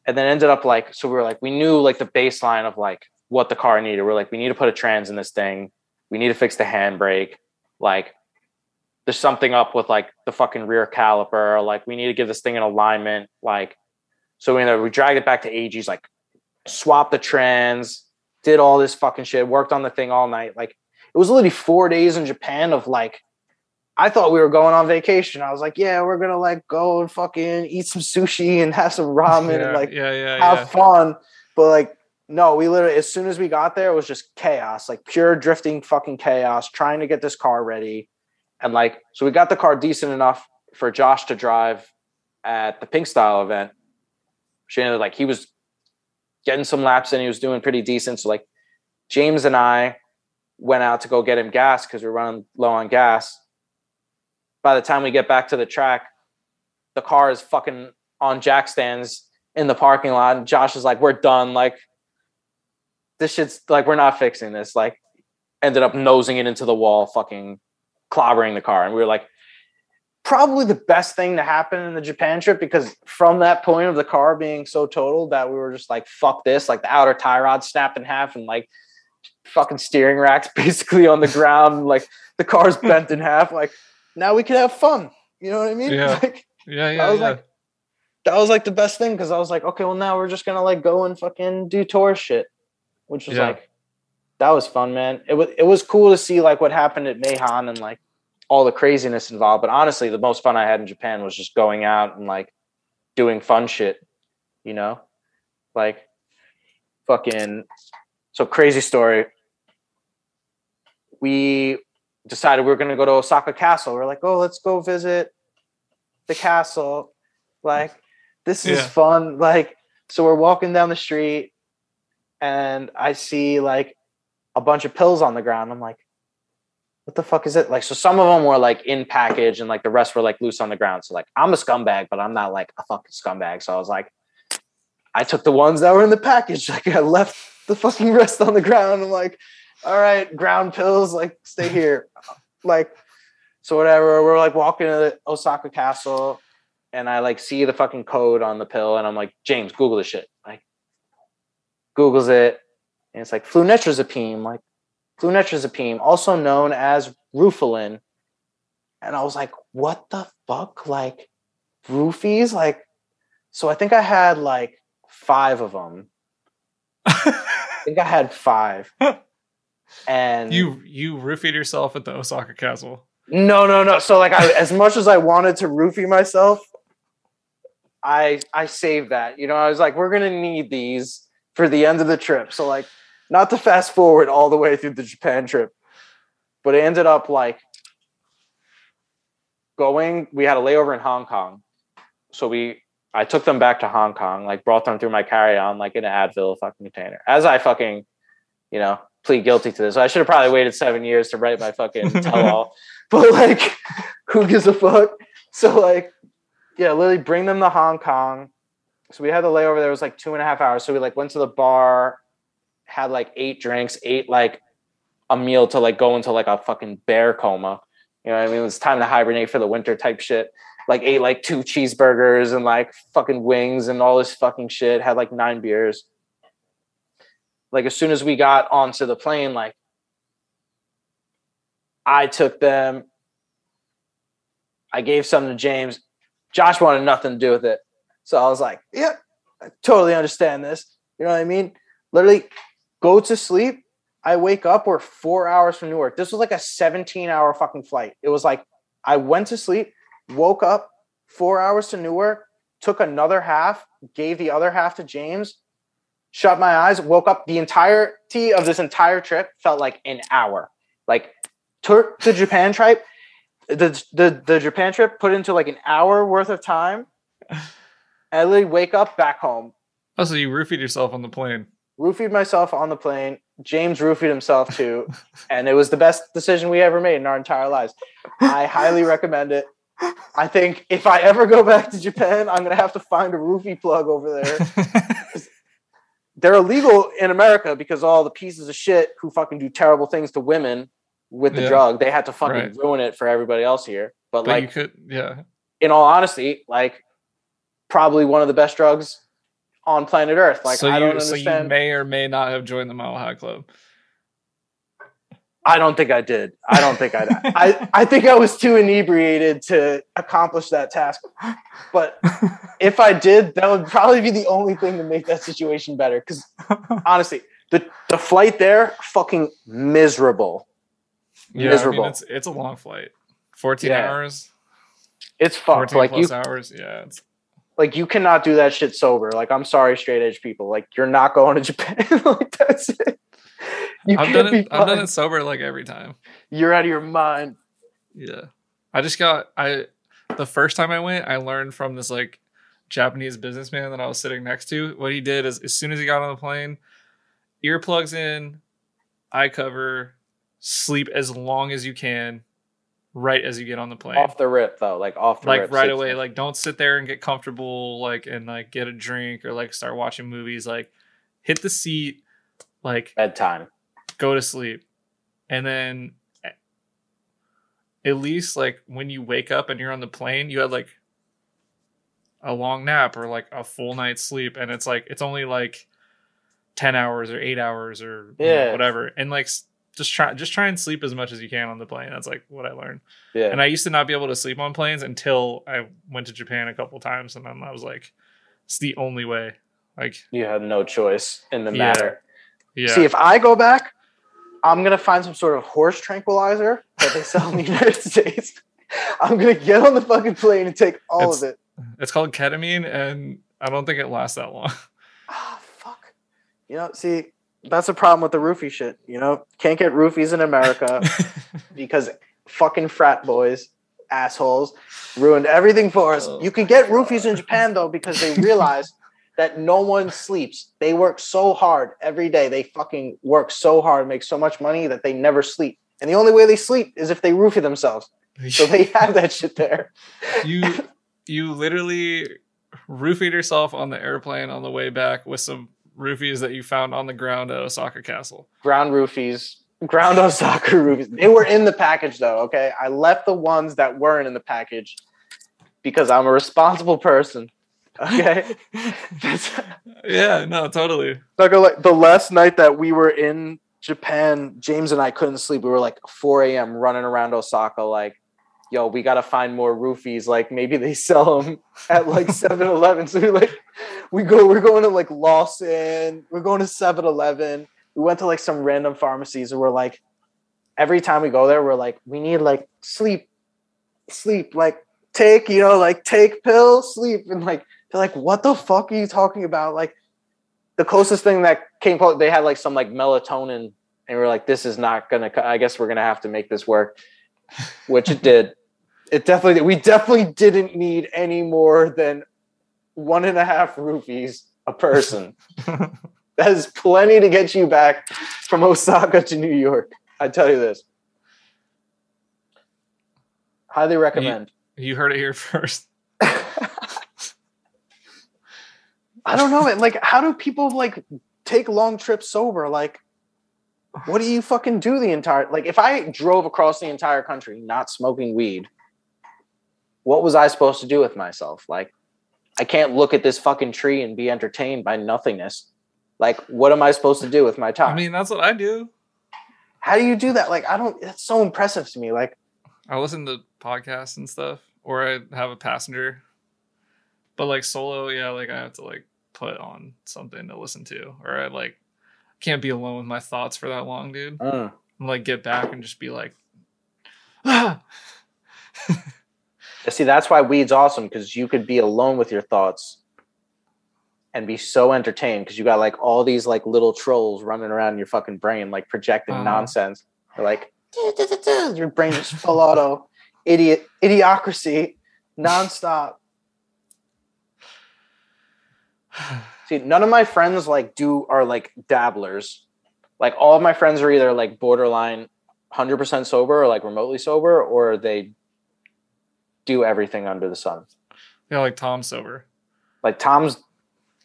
and then ended up like so we were like we knew like the baseline of like what the car needed. We're like we need to put a trans in this thing. We need to fix the handbrake. Like there's something up with like the fucking rear caliper. Like we need to give this thing an alignment. Like so we we dragged it back to AG's like swapped the trans, did all this fucking shit, worked on the thing all night. Like it was literally four days in Japan of like I thought we were going on vacation. I was like, yeah, we're gonna like go and fucking eat some sushi and have some ramen yeah, and like yeah, yeah, have fun. But like, no, we literally as soon as we got there, it was just chaos, like pure drifting fucking chaos, trying to get this car ready. And like, so we got the car decent enough for Josh to drive at the Pink Style event. She ended like he was getting some laps and he was doing pretty decent. So like James and I went out to go get him gas because we are running low on gas by the time we get back to the track, the car is fucking on jack stands in the parking lot. And Josh is like, we're done. Like, this shit's like, we're not fixing this. Like, ended up nosing it into the wall, fucking clobbering the car. And we were like, probably the best thing to happen in the Japan trip because from that point of the car being so total that we were just like, fuck this. Like, the outer tie rod snapped in half and like, fucking steering racks [laughs] basically on the ground. Like, the car's [laughs] bent in half. Like, now we can have fun. You know what I mean? Yeah. [laughs] Like, Yeah, I yeah, was yeah. like, that was like the best thing because I was like, okay, well now we're just gonna like go and fucking do tour shit, which was Yeah. like, that was fun, man. It was it was cool to see like what happened at Meihan and like all the craziness involved. But honestly, the most fun I had in Japan was just going out and like doing fun shit, you know, like fucking. So crazy story. We decided we were going to go to Osaka Castle. We are like, oh, let's go visit the castle. Like, this is Yeah. fun. Like, so we're walking down the street and I see like a bunch of pills on the ground. I'm like, what the fuck is it? Like, so some of them were like in package and like the rest were like loose on the ground. So, like, I'm a scumbag, but I'm not like a fucking scumbag. So I was like, I took the ones that were in the package. [laughs] Like, I left the fucking rest on the ground. I'm like, all right, ground pills, like, stay here. like, so whatever. We're like walking to the Osaka Castle, and I like see the fucking code on the pill, and I'm like, James, Google this shit. Like, Google's it, and it's like flunitrazepine, like flunitrazepine, also known as Rufalin. And I was like, what the fuck? Like, roofies? Like, so I think I had like five of them. [laughs] I think I had five. And you you roofied yourself at the Osaka Castle. no, no, no. So like I as much as I wanted to roofie myself, I I saved that. You know, I was like, we're gonna need these for the end of the trip. So like not to fast forward all the way through the Japan trip, but it ended up like going, we had a layover in Hong Kong. So we I took them back to Hong Kong, like brought them through my carry-on, like in an Advil fucking container. As I fucking, you know, plead guilty to this. I should have probably waited seven years to write my fucking [laughs] tell-all. but like, who gives a fuck? So like, yeah, literally bring them to Hong Kong. So we had the layover there it was like two and a half hours. So we like went to the bar, had like eight drinks, ate like a meal to like go into like a fucking bear coma. You know what I mean? It was time to hibernate for the winter type shit. Like ate like two cheeseburgers and like fucking wings and all this fucking shit. Had like nine beers. Like as soon as we got onto the plane, like I took them. I gave some to James. Josh wanted nothing to do with it. So I was like, yeah, I totally understand this. You know what I mean? Literally go to sleep. I wake up. We're four hours from Newark. This was like a 17 hour fucking flight. It was like I went to sleep, woke up, four hours to Newark, took another half, gave the other half to James, shut my eyes, woke up. The entirety of this entire trip felt like an hour. Like took the Japan trip, the, the the Japan trip put into like an hour worth of time. [laughs] I literally wake up back home. Oh, so you roofied yourself on the plane. Roofied myself on the plane. James roofied himself too. [laughs] and it was the best decision we ever made in our entire lives. I highly recommend it. I think if I ever go back to Japan, I'm gonna have to find a roofie plug over there. [laughs] They're illegal in America because all the pieces of shit who fucking do terrible things to women with the Yeah. drug, they had to fucking Right. ruin it for everybody else here. But, but like you could, yeah. in all honesty, like probably one of the best drugs on planet Earth. Like so I don't so understand. you may or may not have joined the Mile High Club. I don't think I did. I don't think I. [laughs] I I think I was too inebriated to accomplish that task. But [laughs] if I did, that would probably be the only thing to make that situation better. Because honestly, the the flight there, fucking miserable. Yeah, Miserable. I mean, it's it's a long flight. 14 Yeah. hours, It's fucked. 14 Like plus you, hours. Yeah, it's like you cannot do that shit sober. Like I'm sorry, straight edge people. Like you're not going to Japan. [laughs] like that's it. You I've can't done be it. I've done it sober like every time. You're out of your mind. Yeah. I just got I the first time I went, I learned from this like Japanese businessman that I was sitting next to. What he did is as soon as he got on the plane, earplugs in, eye cover, sleep as long as you can, right as you get on the plane. Off the rip though, like off the like rip, right away. Like don't sit there and get comfortable, like and like get a drink or like start watching movies. Like hit the seat, like bedtime. go to sleep and then at least like when you wake up and you're on the plane you had like a long nap or like a full night's sleep and it's like it's only like 10 hours or 8 hours or you know, Yeah. whatever and like just try just try and sleep as much as you can on the plane that's like what i learned Yeah. and i used to not be able to sleep on planes until i went to japan a couple times and then i was like it's the only way like you have no choice in the Yeah. matter. yeah See, if I go back, I'm gonna find some sort of horse tranquilizer that they sell in the [laughs] United States. I'm gonna get on the fucking plane and take all It's- of it. it's called ketamine and i don't think it lasts that long Ah, fuck. You know, see, that's a problem with the roofie shit. You know, can't get roofies in America [laughs] because fucking frat boys, assholes, ruined everything for us. Oh you can get roofies in Japan though because they [laughs] realize that no one sleeps. They work so hard every day. They fucking work so hard, make so much money that they never sleep. And the only way they sleep is if they roofie themselves. So they [laughs] have that shit there. you you literally roofied yourself on the airplane on the way back with some roofies that you found on the ground at Osaka Castle. Ground roofies, ground Osaka roofies. They were in the package though, okay? I left the ones that weren't in the package because I'm a responsible person. Okay? [laughs] Yeah, no, totally. Like, like the last night that we were in Japan, James and I couldn't sleep. We were like 4 a.m. running around Osaka, like, yo, we gotta find more roofies. Like maybe they [laughs] sell them at like [laughs] 7-Eleven. So we're like, we go, we're going to like Lawson, we're going to 7-Eleven. We went to like some random pharmacies and we're like, every time we go there, we're like, we need like sleep, sleep, like take, you know, like take pill, sleep. And like they're like, what the fuck are you talking about? Like the closest thing that came they had like some like melatonin, and we are like, this is not gonna. I guess we're gonna have to make this work, which it did. It definitely. We definitely didn't need any more than one and a half roofies a person. [laughs] that is plenty to get you back from Osaka to New York. I tell you this. Highly recommend. You heard it here [laughs] first. [laughs] I don't know, man. Like, how do people like take long trips sober? Like, what do you fucking do the entire like if I drove across the entire country not smoking weed, what was I supposed to do with myself? Like, I can't look at this fucking tree and be entertained by nothingness. Like, what am I supposed to do with my time? I mean, that's what I do. how do you do that? Like, I don't it's so impressive to me. Like, I listen to podcasts and stuff, or I have a passenger. But like solo, yeah, like I have to like put on something to listen to, or I like can't be alone with my thoughts for that long, dude. Mm. And, like get back and just be like, [sighs] ah. [laughs] See, that's why weed's awesome because you could be alone with your thoughts and be so entertained because you got like all these like little trolls running around your fucking brain, like projecting Uh-huh. nonsense. They're like, your brain just full [laughs] auto, idiot, idiocracy, nonstop. [sighs] See, none of my friends like do are like dabblers. Like all of my friends are either like borderline 100% sober or like remotely sober or they do everything under the sun. yeah, like Tom's sober, Like Tom's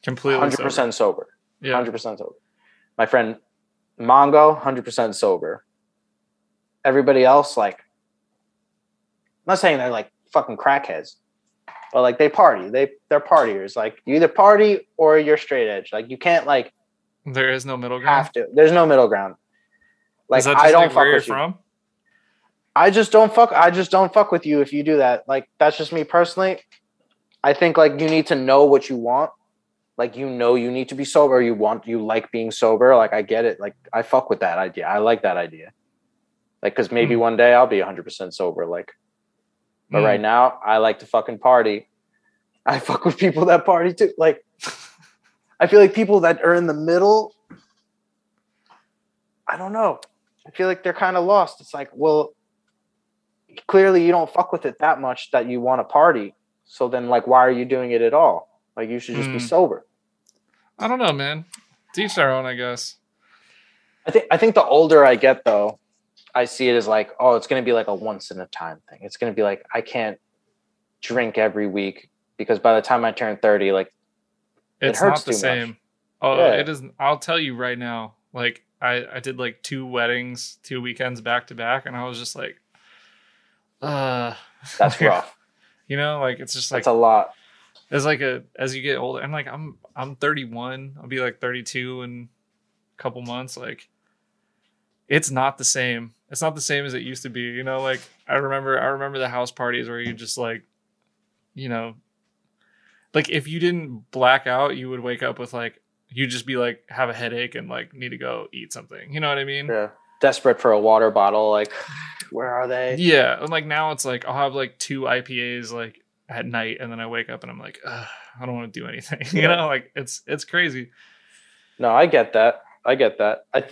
completely 100% sober. sober. Yeah, 100% sober. My friend Mongo 100% sober. Everybody else like I'm not saying they're like fucking crackheads. But like they party. They they're partiers. Like you either party or you're straight edge. Like you can't like there is no middle ground. have to. There's no middle ground. Like is that just I don't like fuck where with you. from? I just don't fuck. I just don't fuck with you if you do that. Like that's just me personally. I think like you need to know what you want. Like you know you need to be sober. You want you like being sober. Like I get it. Like I fuck with that idea. I like that idea. Like because maybe Mm. one day I'll be 100 percent sober. Like, but Mm. right now I like to fucking party. I [laughs] fuck with people that party too. Like I feel like people that are in the middle. I don't know. I feel like they're kind of lost. It's like, well, clearly you don't fuck with it that much that you want to party. So then, like, why are you doing it at all? Like, you should just be Hmm. sober. I don't know, man. Teach their own, I guess. I think. I think the older I get, though, I see it as like, oh, it's going to be like a once in a time thing. It's going to be like I can't drink every week because by the time I turn thirty, like, It It's hurts not the too much. same. Oh, Yeah. it is. I'll tell you right now. Like I, I did like two weddings, two weekends back to back, and I was just like, uh, [laughs] that's [laughs] rough. You know, like it's just like That's a lot. it's like a as you get older. I'm like I'm I'm 31. I'll be like 32 in a couple months. Like it's not the same. It's not the same as it used to be. You know, like I remember I remember the house parties where you just like, you know, like if you didn't black out, you would wake up with like you'd just be like have a headache and like need to go eat something. You know what I mean? Yeah. Desperate for a water bottle. Like, [sighs] where are they? Yeah, and like now it's like I'll have like two IPAs like at night, and then I wake up and I'm like, I don't want to do anything. [laughs] you know, like it's it's crazy. No, I get that. I get that. I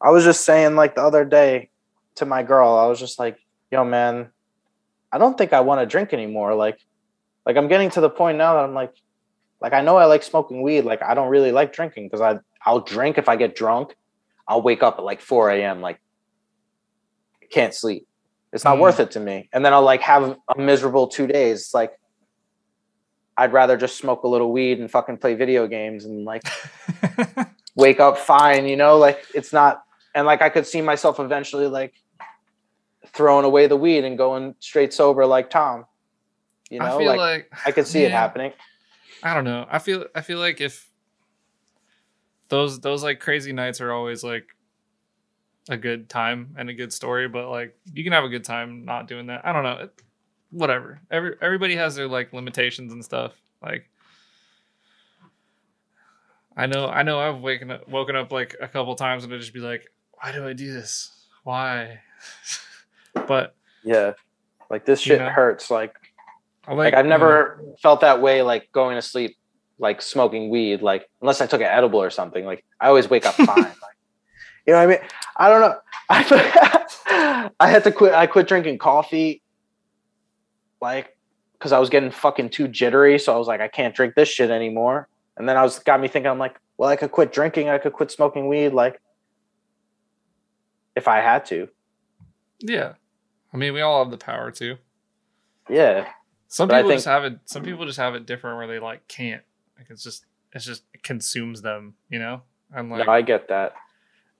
I was just saying like the other day to my girl, I was just like, "Yo, man, I don't think I want to drink anymore." Like, like I'm getting to the point now that I'm like, like I know I like smoking weed. Like I don't really like drinking because I I'll drink if I get drunk. I'll wake up at like 4 a.m. like can't sleep. It's not Mm. worth it to me. And then I'll like have a miserable two days. It's like I'd rather just smoke a little weed and fucking play video games and like [laughs] wake up fine, you know, like it's not and like I could see myself eventually like throwing away the weed and going straight sober like Tom. You know, I feel like, like, I could see it happening. I don't know. I feel I feel like if those those like crazy nights are always like a good time and a good story, but like you can have a good time not doing that. I don't know. It, whatever. Every everybody has their like limitations and stuff. Like I know I know I've waken up woken up like a couple times and I just be like, why do I do this? Why? [laughs] but Yeah. Like this You shit know? hurts. Like I like I've never felt that way like going to sleep like smoking weed like unless I took an edible or something like I always wake up fine [laughs] like you know what I mean I don't know [laughs] I [laughs] I had to quit I quit drinking coffee like cuz I was getting fucking too jittery so I was like I can't drink this shit anymore and then I was got me thinking I'm like well I could quit drinking I could quit smoking weed like if I had to Yeah. I mean, we all have the power to. yeah Some But people think- just have it. Some people just have it different where they like can't. Like it's just it's just it consumes them, you know. And like no I get that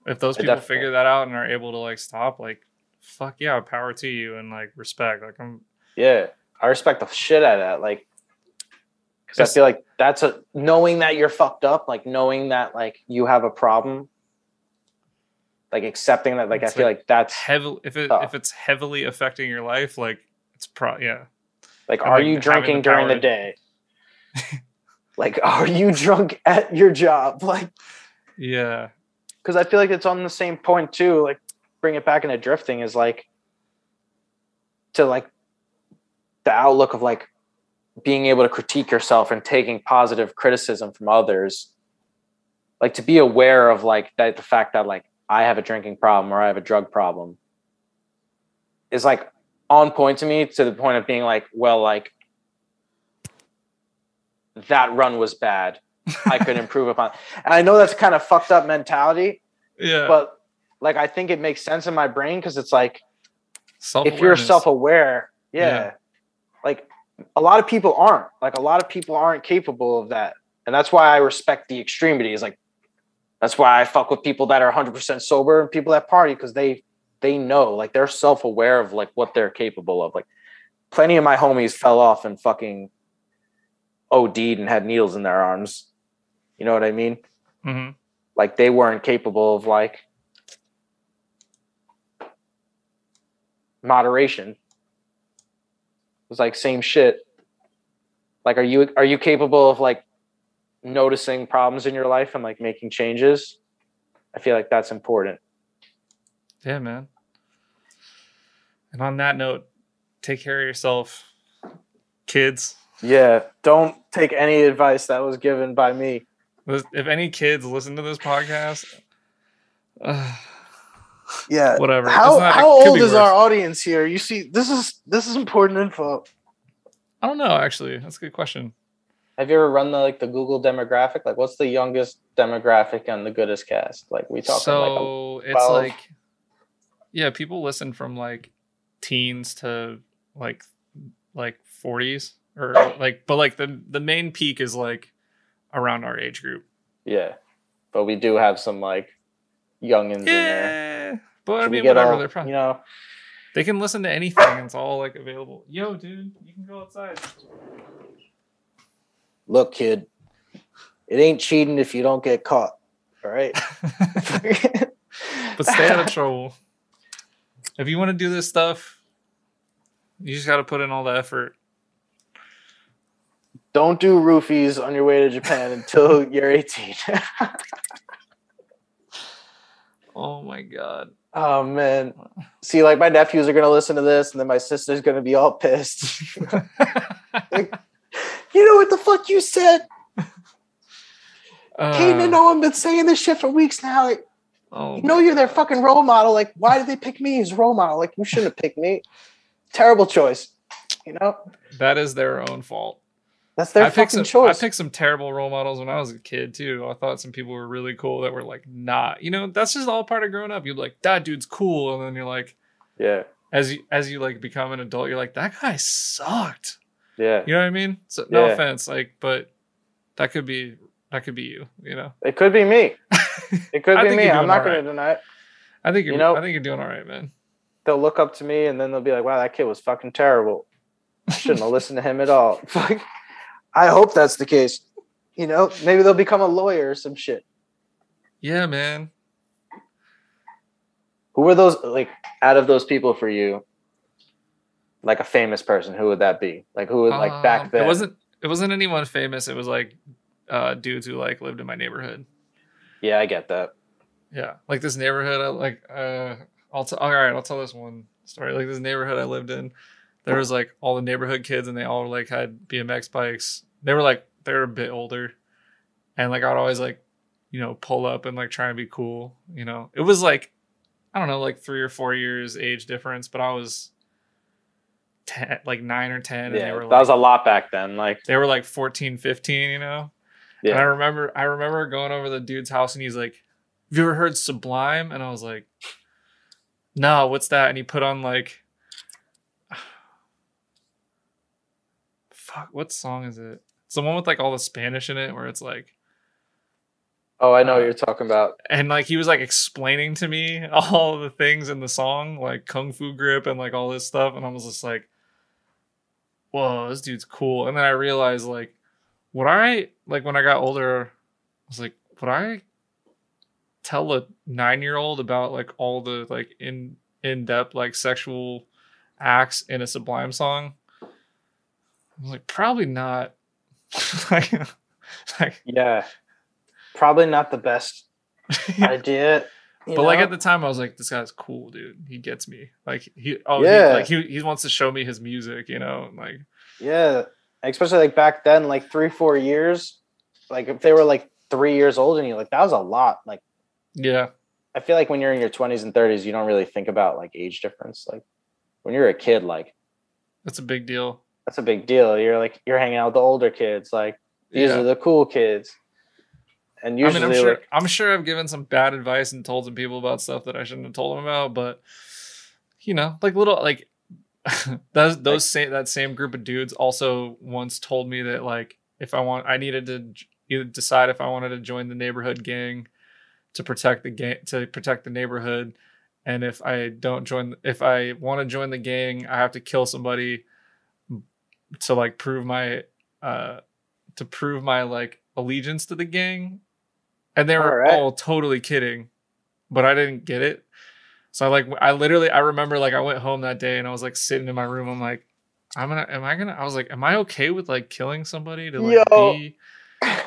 if those I people definitely- figure that out and are able to like stop, like fuck yeah, power to you and like respect. Like I'm Yeah, I respect the shit out of that. Like, because I feel like that's a knowing that you're fucked up, like knowing that like you have a problem, like accepting that. Like I feel like like that's heavy if it Tough. if it's heavily affecting your life, like it's pro yeah. like, and, are like, you drinking the during the day? [laughs] like, [laughs] are you drunk at your job? [laughs] Like, Yeah. because I feel like it's on the same point too. Like bring it back into drifting is like to like the outlook of like being able to critique yourself and taking positive criticism from others like to be aware of like that the fact that like i have a drinking problem or i have a drug problem is like on point to me to the point of being like well like that run was bad i could [laughs] improve upon and i know that's kind of fucked up mentality yeah. but like i think it makes sense in my brain because it's like if you're self-aware yeah, Yeah. like a lot of people aren't like a lot of people aren't capable of that and that's why i respect the extremity is like that's why i fuck with people that are 100% sober and people that party because they they know like they're self-aware of like what they're capable of like plenty of my homies fell off and fucking od'd and had needles in their arms you know what i mean Mhm. like they weren't capable of like moderation. It was like same shit. Like are you are you capable of like noticing problems in your life and like making changes? I feel like that's important. Yeah, man. And on that note, take care of yourself, kids. Yeah, don't take any advice that was given by me. If any kids listen to this podcast, uh, [sighs] Yeah. whatever. How not- how old be is our audience here? You see, this is this is important info. I don't know. Actually, that's a good question. Have you ever run the like the Google demographic? Like, what's the youngest demographic on the Goodest Cast? Like, we talking like a, so it's like, yeah, people listen from like teens to like like forties or oh. like, but like the the main peak is like around our age group. yeah, but we do have some like youngins in there. Yeah, but I Should we mean, get whatever. all, they're probably you know, They can listen to anything. It's all like available. Yo, dude, you can go outside. look, kid, it ain't cheating if you don't get caught. All right. [laughs] [laughs] but stay out of trouble. If you want to do this stuff, you just got to put in all the effort. Don't do roofies on your way to Japan until [laughs] you're 18. Oh my god. oh man. See, like my nephews are gonna listen to this, and then my sister's gonna be all pissed. Like, [laughs] you know what the fuck you said? And Uh, Noah have been saying this shit for weeks now. Like, oh, you know you're their fucking role model. Like, why did they pick me as role model? Like, you shouldn't have picked me. Terrible choice. You know, that is their own fault. That's their I fucking some. choice. I picked some terrible role models when I was a kid too. I thought some people were really cool that were like not. You know, that's just all part of growing up. You're like, that dude's cool, and then you're like, yeah, as you as you like become an adult, you're like, that guy sucked. yeah. You know what I mean? So no Yeah. offense, like, but that could be that could be you. You know, It could be me. [laughs] It could be me. I'm not all going to deny it. I think you're. You know- I think you're doing all right, man. They'll look up to me and then they'll be like, "Wow, that kid was fucking terrible. I shouldn't have listened to him at all." [laughs] I hope that's the case. You know, maybe they'll become a lawyer or some shit. Yeah, man. Who were those like out of those people for you? Like a famous person, who would that be? Like who would like Um, back then? It wasn't. It wasn't anyone famous. It was like uh, dudes who like lived in my neighborhood. Yeah, I get that. Yeah, like this neighborhood. I like. Uh, I'll t- all right. I'll tell this one story. Like this neighborhood I lived in, there was like all the neighborhood kids, and they all like had BMX bikes. They were like they were a bit older, and like I'd always like, you know, pull up and like try and be cool. You know, it was like, I don't know, like three or four years age difference, but I was ten, like nine or ten, and Yeah, they were that like, was a lot back then. Like, they were like 14, 15, you know. Yeah. And I remember I remember going over to the dude's house and he's like, Have you ever heard Sublime? And I was like, No, what's that? And he put on like [sighs] Fuck, what song is it? It's the one with like all the Spanish in it where it's like oh, I know what uh, you're talking about. and like he was like explaining to me [laughs] all the things in the song, like Kung Fu Grip and like all this stuff, and I was just like, Whoa, this dude's cool. And then I realized like would I like when I got older, I was like, would I tell a nine year old about like all the like in in depth like sexual acts in a Sublime song? I was like, probably not. [laughs] like, like Yeah, probably not the best [laughs] idea. but like at the time, I was like, this guy's cool, dude. He gets me. Like he, oh, Yeah. he, like he, he wants to show me his music, you know, and, like yeah, especially like back then, like three, four years. Like if they were like three years older than you, like that was a lot. Like yeah, I feel like when you're in your twenties and thirties, you don't really think about like age difference. Like when you're a kid, like that's a big deal. That's a big deal. You're like you're hanging out with the older kids. Like these Yeah. are the cool kids. And I usually, mean, I'm sure, like, I'm sure I've given some bad advice and told some people about stuff that I shouldn't have told them about, but you know, like little like [laughs] those those same that same group of dudes also once told me that like if I want, I needed to either decide if I wanted to join the neighborhood gang to protect the gang to protect the neighborhood, and if I don't join, if I want to join the gang, I have to kill somebody to like prove my uh to prove my like allegiance to the gang. And they were Alright. all totally kidding but i didn't get it. So i like i literally i remember like i went home that day and i was like sitting in my room. I'm like i'm gonna am i gonna i was like am i okay with like killing somebody to like Yo. be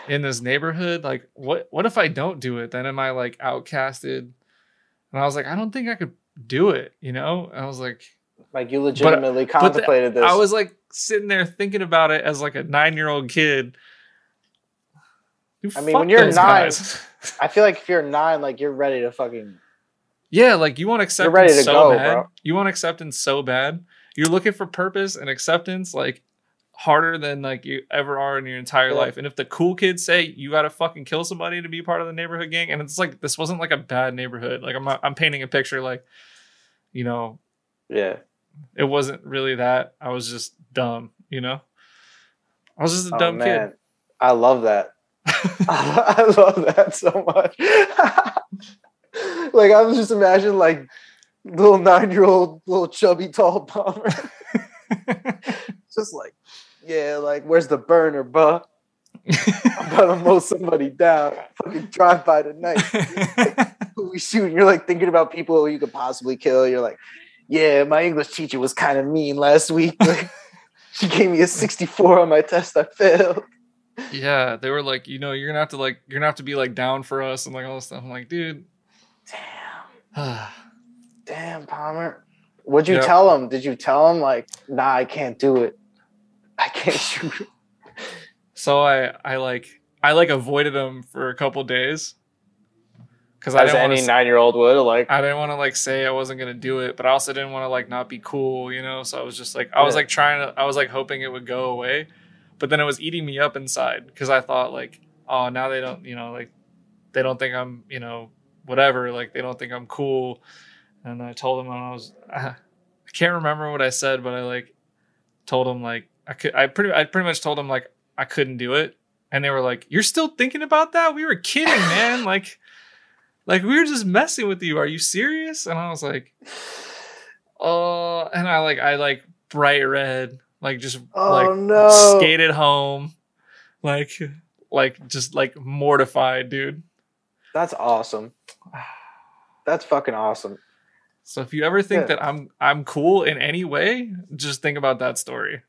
in this neighborhood? Like what what if i don't do it? Then am i like outcasted? And i was like i don't think i could do it you know? And i was like like you legitimately the- contemplated this. I was like sitting there thinking about it as like a nine year old kid. Dude, I mean, when you're nine, guys. I feel like if you're nine, like you're ready to fucking yeah, like you want acceptance ready to so go, bad. bro. You want acceptance so bad. You're looking for purpose and acceptance like harder than like you ever are in your entire Yeah. life. And if the cool kids say you got to fucking kill somebody to be part of the neighborhood gang, and it's like this wasn't like a bad neighborhood. Like I'm I'm painting a picture like, you know, yeah. It wasn't really that. I was just dumb, you know. I was just a Oh, dumb man. I love that. [laughs] [laughs] I love that so much. [laughs] like I was just imagining like little nine year old little chubby tall bomber. just like, yeah, like where's the burner, buh? I'm about to mow somebody down. Fucking drive by tonight. Who we shooting? You're like thinking about people you could possibly kill. You're like, yeah, my English teacher was kind of mean last week. [laughs] She gave me a 64 on my test. I failed. yeah, they were like, you know, you're gonna have to like, you're gonna have to be like down for us and like all this stuff. I'm like, dude. Damn. [sighs] Damn, Palmer. What'd you Yep. tell him? Did you tell him like, nah, I can't do it. I can't [laughs] shoot. so I, I like, I like avoided them for a couple days because I As didn't any nine year old would. Like, I didn't want to like say I wasn't gonna do it, but I also didn't want to like not be cool, you know. So I was just like, I was like trying to, I was like hoping it would go away, but then it was eating me up inside because I thought like, oh, now they don't, you know, like they don't think I'm, you know, whatever, like they don't think I'm cool. And I told them and I was, [laughs] I can't remember what I said, but I like told them like I could, I pretty, I pretty much told them like I couldn't do it, and they were like, "You're still thinking about that? We were kidding, man. [laughs] like." Like we were just messing with you. Are you serious? And I was like, oh, [sighs] and I like I like bright red, like just oh like no. skated home, like like just like mortified, dude. That's awesome. That's fucking awesome. So if you ever think Yeah. that I'm I'm cool in any way, just think about that story.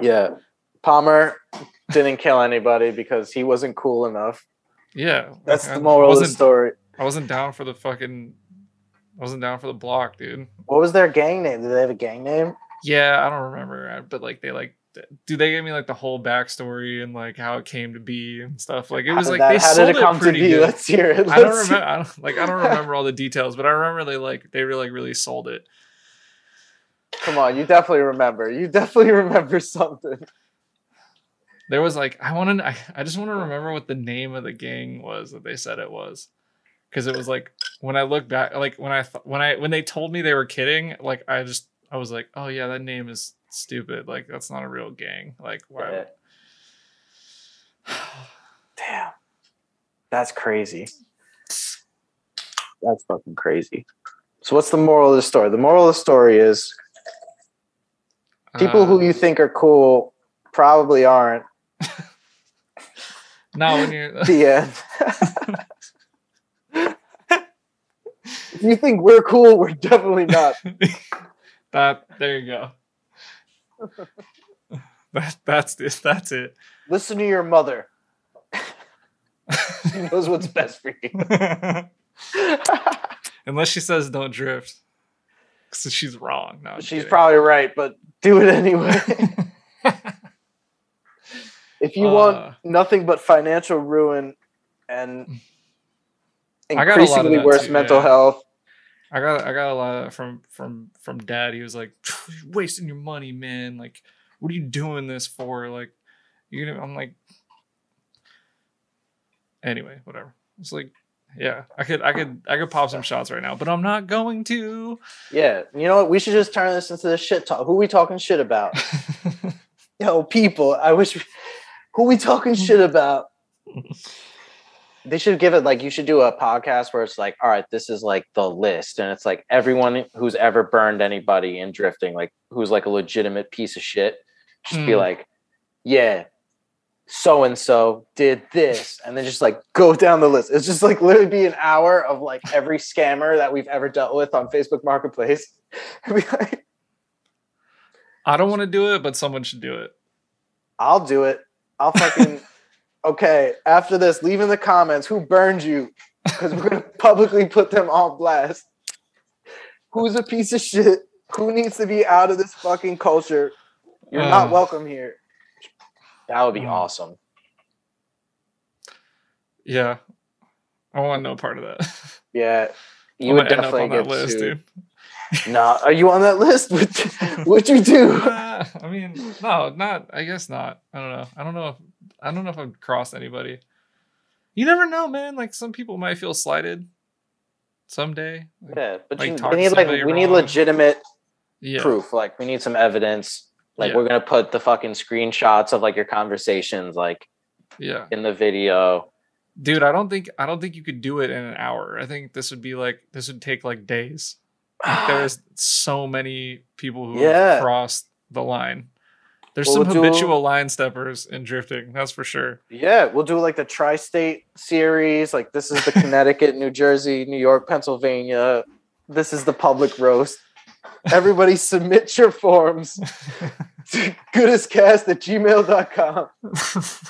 Yeah. Palmer didn't kill anybody because he wasn't cool enough. Yeah, That's like, the moral of the story. I wasn't down for the fucking. I wasn't down for the block, dude. What was their gang name? Did they have a gang name? Yeah, I don't remember, uh, but like they like, do they give me like the whole backstory and like how it came to be and stuff. Like it was like that- they how sold did it come to pretty be? good. Let's hear it. I don't remember. I don't, like I don't remember all the details, but I remember they like they really like really sold it. Come on, you definitely remember. You definitely remember something. There was like I want to I, I just want to remember what the name of the gang was that they said it was, because it was like when I look back, like when I th- when I when they told me they were kidding, like I just I was like, oh yeah, that name is stupid. Like that's not a real gang. Like why? Yeah. [sighs] Damn. That's crazy. That's fucking crazy. So what's the moral of the story? The moral of the story is people Uh, who you think are cool probably aren't. [laughs] No, when you're [laughs] The end. [laughs] you think we're cool, we're definitely not. [laughs] that there you go. that that's this that's it. Listen to your mother. She knows what's best for you. [laughs] Unless she says don't drift. So she's wrong. No, I'm She's kidding. probably right, but do it anyway. [laughs] if you Uh. want nothing but financial ruin and I got a lot of increasingly worse too, mental yeah. health, I got I got a lot from from from dad. He was like, "You're wasting your money, man. Like, what are you doing this for? Like, you know." I'm like, anyway, whatever. It's like, yeah, I could I could I could pop some shots right now, but I'm not going to. yeah, you know what? We should just turn this into the shit talk. Who we talking shit about? [laughs] Yo, people, I wish. Who we talking shit about? [laughs] They should give it like you should do a podcast where it's like, all right, this is like the list, and it's like everyone who's ever burned anybody in drifting, like who's like a legitimate piece of shit, just be Mm. like, yeah, so and so did this, and then just like go down the list. It's just like literally be an hour of like every scammer that we've ever dealt with on Facebook Marketplace. [laughs] Be like, I don't want to do it, but someone should do it. I'll do it. I'll fucking okay. After this, leave in the comments who burned you because we're gonna [laughs] publicly put them on blast. Who's a piece of shit? Who needs to be out of this fucking culture? You're not Uh. welcome here. That would be Mm. awesome. Yeah, I want no part of that. [laughs] Yeah, you I'm would gonna end up definitely on get that list, sued. dude. Nah, are you on that list? [laughs] What what'd you do? Uh, I mean, no, not. I guess not. I don't know. I don't know if I don't know if I've crossed anybody. You never know, man. Like some people might feel slighted someday. Like, Yeah, but Like, you, we need like somebody we need legitimate yeah, proof. Like we need some evidence. Like Yeah. we're gonna put the fucking screenshots of like your conversations like yeah, in the video. dude. I don't think I don't think you could do it in an hour. I think this would be like this would take like days. There's [sighs] so many people who Yeah. crossed the line. There's Well, some we'll do- habitual line steppers in drifting. That's for sure. Yeah, we'll do like the tri-state series. Like this is the [laughs] Connecticut, New Jersey, New York, Pennsylvania. This is the public roast. Everybody submit your forms to goodestcast at gmail.com.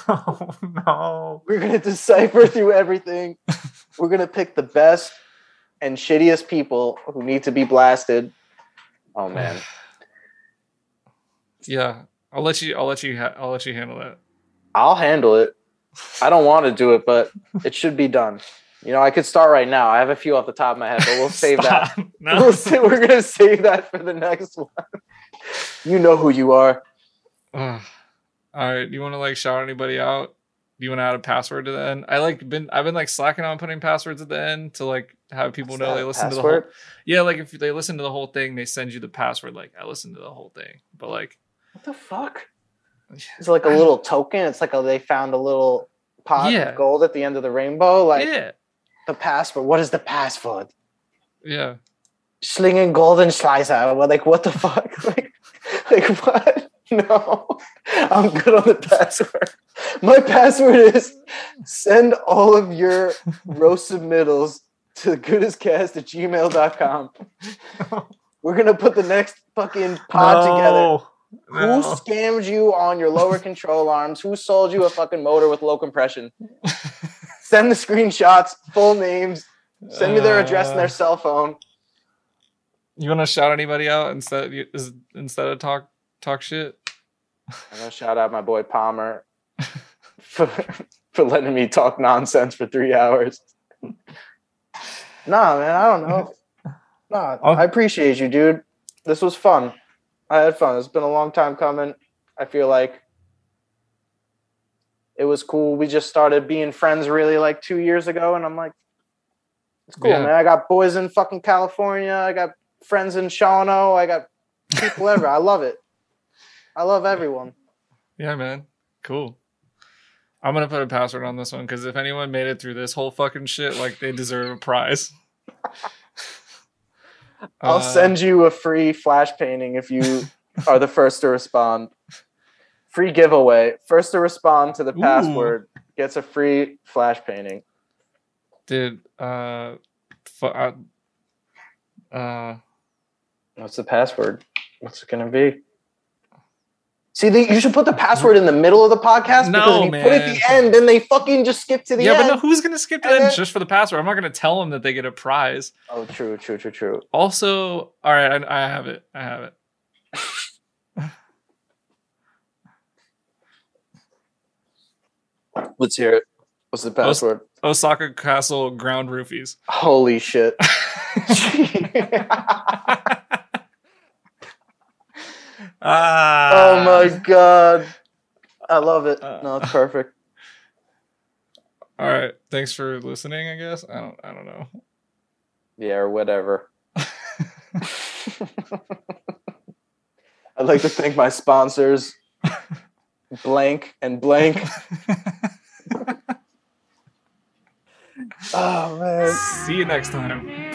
oh [laughs] no. We're gonna decipher through everything. We're gonna pick the best and shittiest people who need to be blasted. Oh man. [sighs] Yeah, I'll let you. I'll let you. Ha- I'll let you handle that. I'll handle it. I don't want to do it, but it should be done. You know, I could start right now. I have a few off the top of my head, but we'll save that. [laughs] No. We'll say we're gonna save that for the next one. You know who you are. [sighs] All right. You want to like shout anybody out? Do you want to add a password to the end? I like been. I've been like slacking on putting passwords at the end to like have people What's know they listen to the whole. Yeah, like if they listen to the whole thing, they send you the password. Like I listened to the whole thing, but like. What the fuck? It's like a little token. It's like a, they found a little pot Yeah. of gold at the end of the rainbow. Like yeah. the password. What is the password? Yeah. Slinging golden slicer. Well, like what the fuck? [laughs] Like, like what? [laughs] No, I'm good on the password. My password is send all of your roast submittals to goodestcast at gmail.com. [laughs] We're gonna put the next fucking pod together. No. Who scammed you on your lower [laughs] control arms? Who sold you a fucking motor with low compression? [laughs] Send the screenshots, full names, send me their address and Uh, their cell phone. You want to shout anybody out instead? Is instead of talk talk shit? I'm gonna shout out my boy Palmer [laughs] for for letting me talk nonsense for three hours. nah, man, I don't know. Nah, I appreciate you, dude. This was fun. I had fun. It's been a long time coming. I feel like it was cool. We just started being friends really like two years ago, and I'm like, it's cool, Yeah. man. I got boys in fucking California. I got friends in Shawano. I got people [laughs] ever. I love it. I love everyone. Yeah, man. Cool. I'm gonna put a password on this one because if anyone made it through this whole fucking shit, like they deserve a prize. [laughs] I'll Uh, send you a free flash painting if you [laughs] are the first to respond. Free giveaway. First to respond to the Ooh. password gets a free flash painting. Dude, uh, fu- uh, uh, What's the password? What's it gonna be? See, they, you should put the password in the middle of the podcast No, because if you put it at the end, then they fucking just skip to the yeah, end. Yeah, but no, who's gonna skip to that then- just for the password? I'm not gonna tell them that they get a prize. Oh, true, true, true, true. Also, all right, I, I have it. I have it. [laughs] Let's hear it. What's the password? Osaka Castle ground roofies. Holy shit. [laughs] [laughs] ah. oh my god. I love it. Uh, No, it's perfect. [laughs] All right. Thanks for listening. I guess I don't. I don't know. Yeah, or whatever. [laughs] [laughs] I'd like to thank my sponsors, blank and blank. Oh man. See you next time.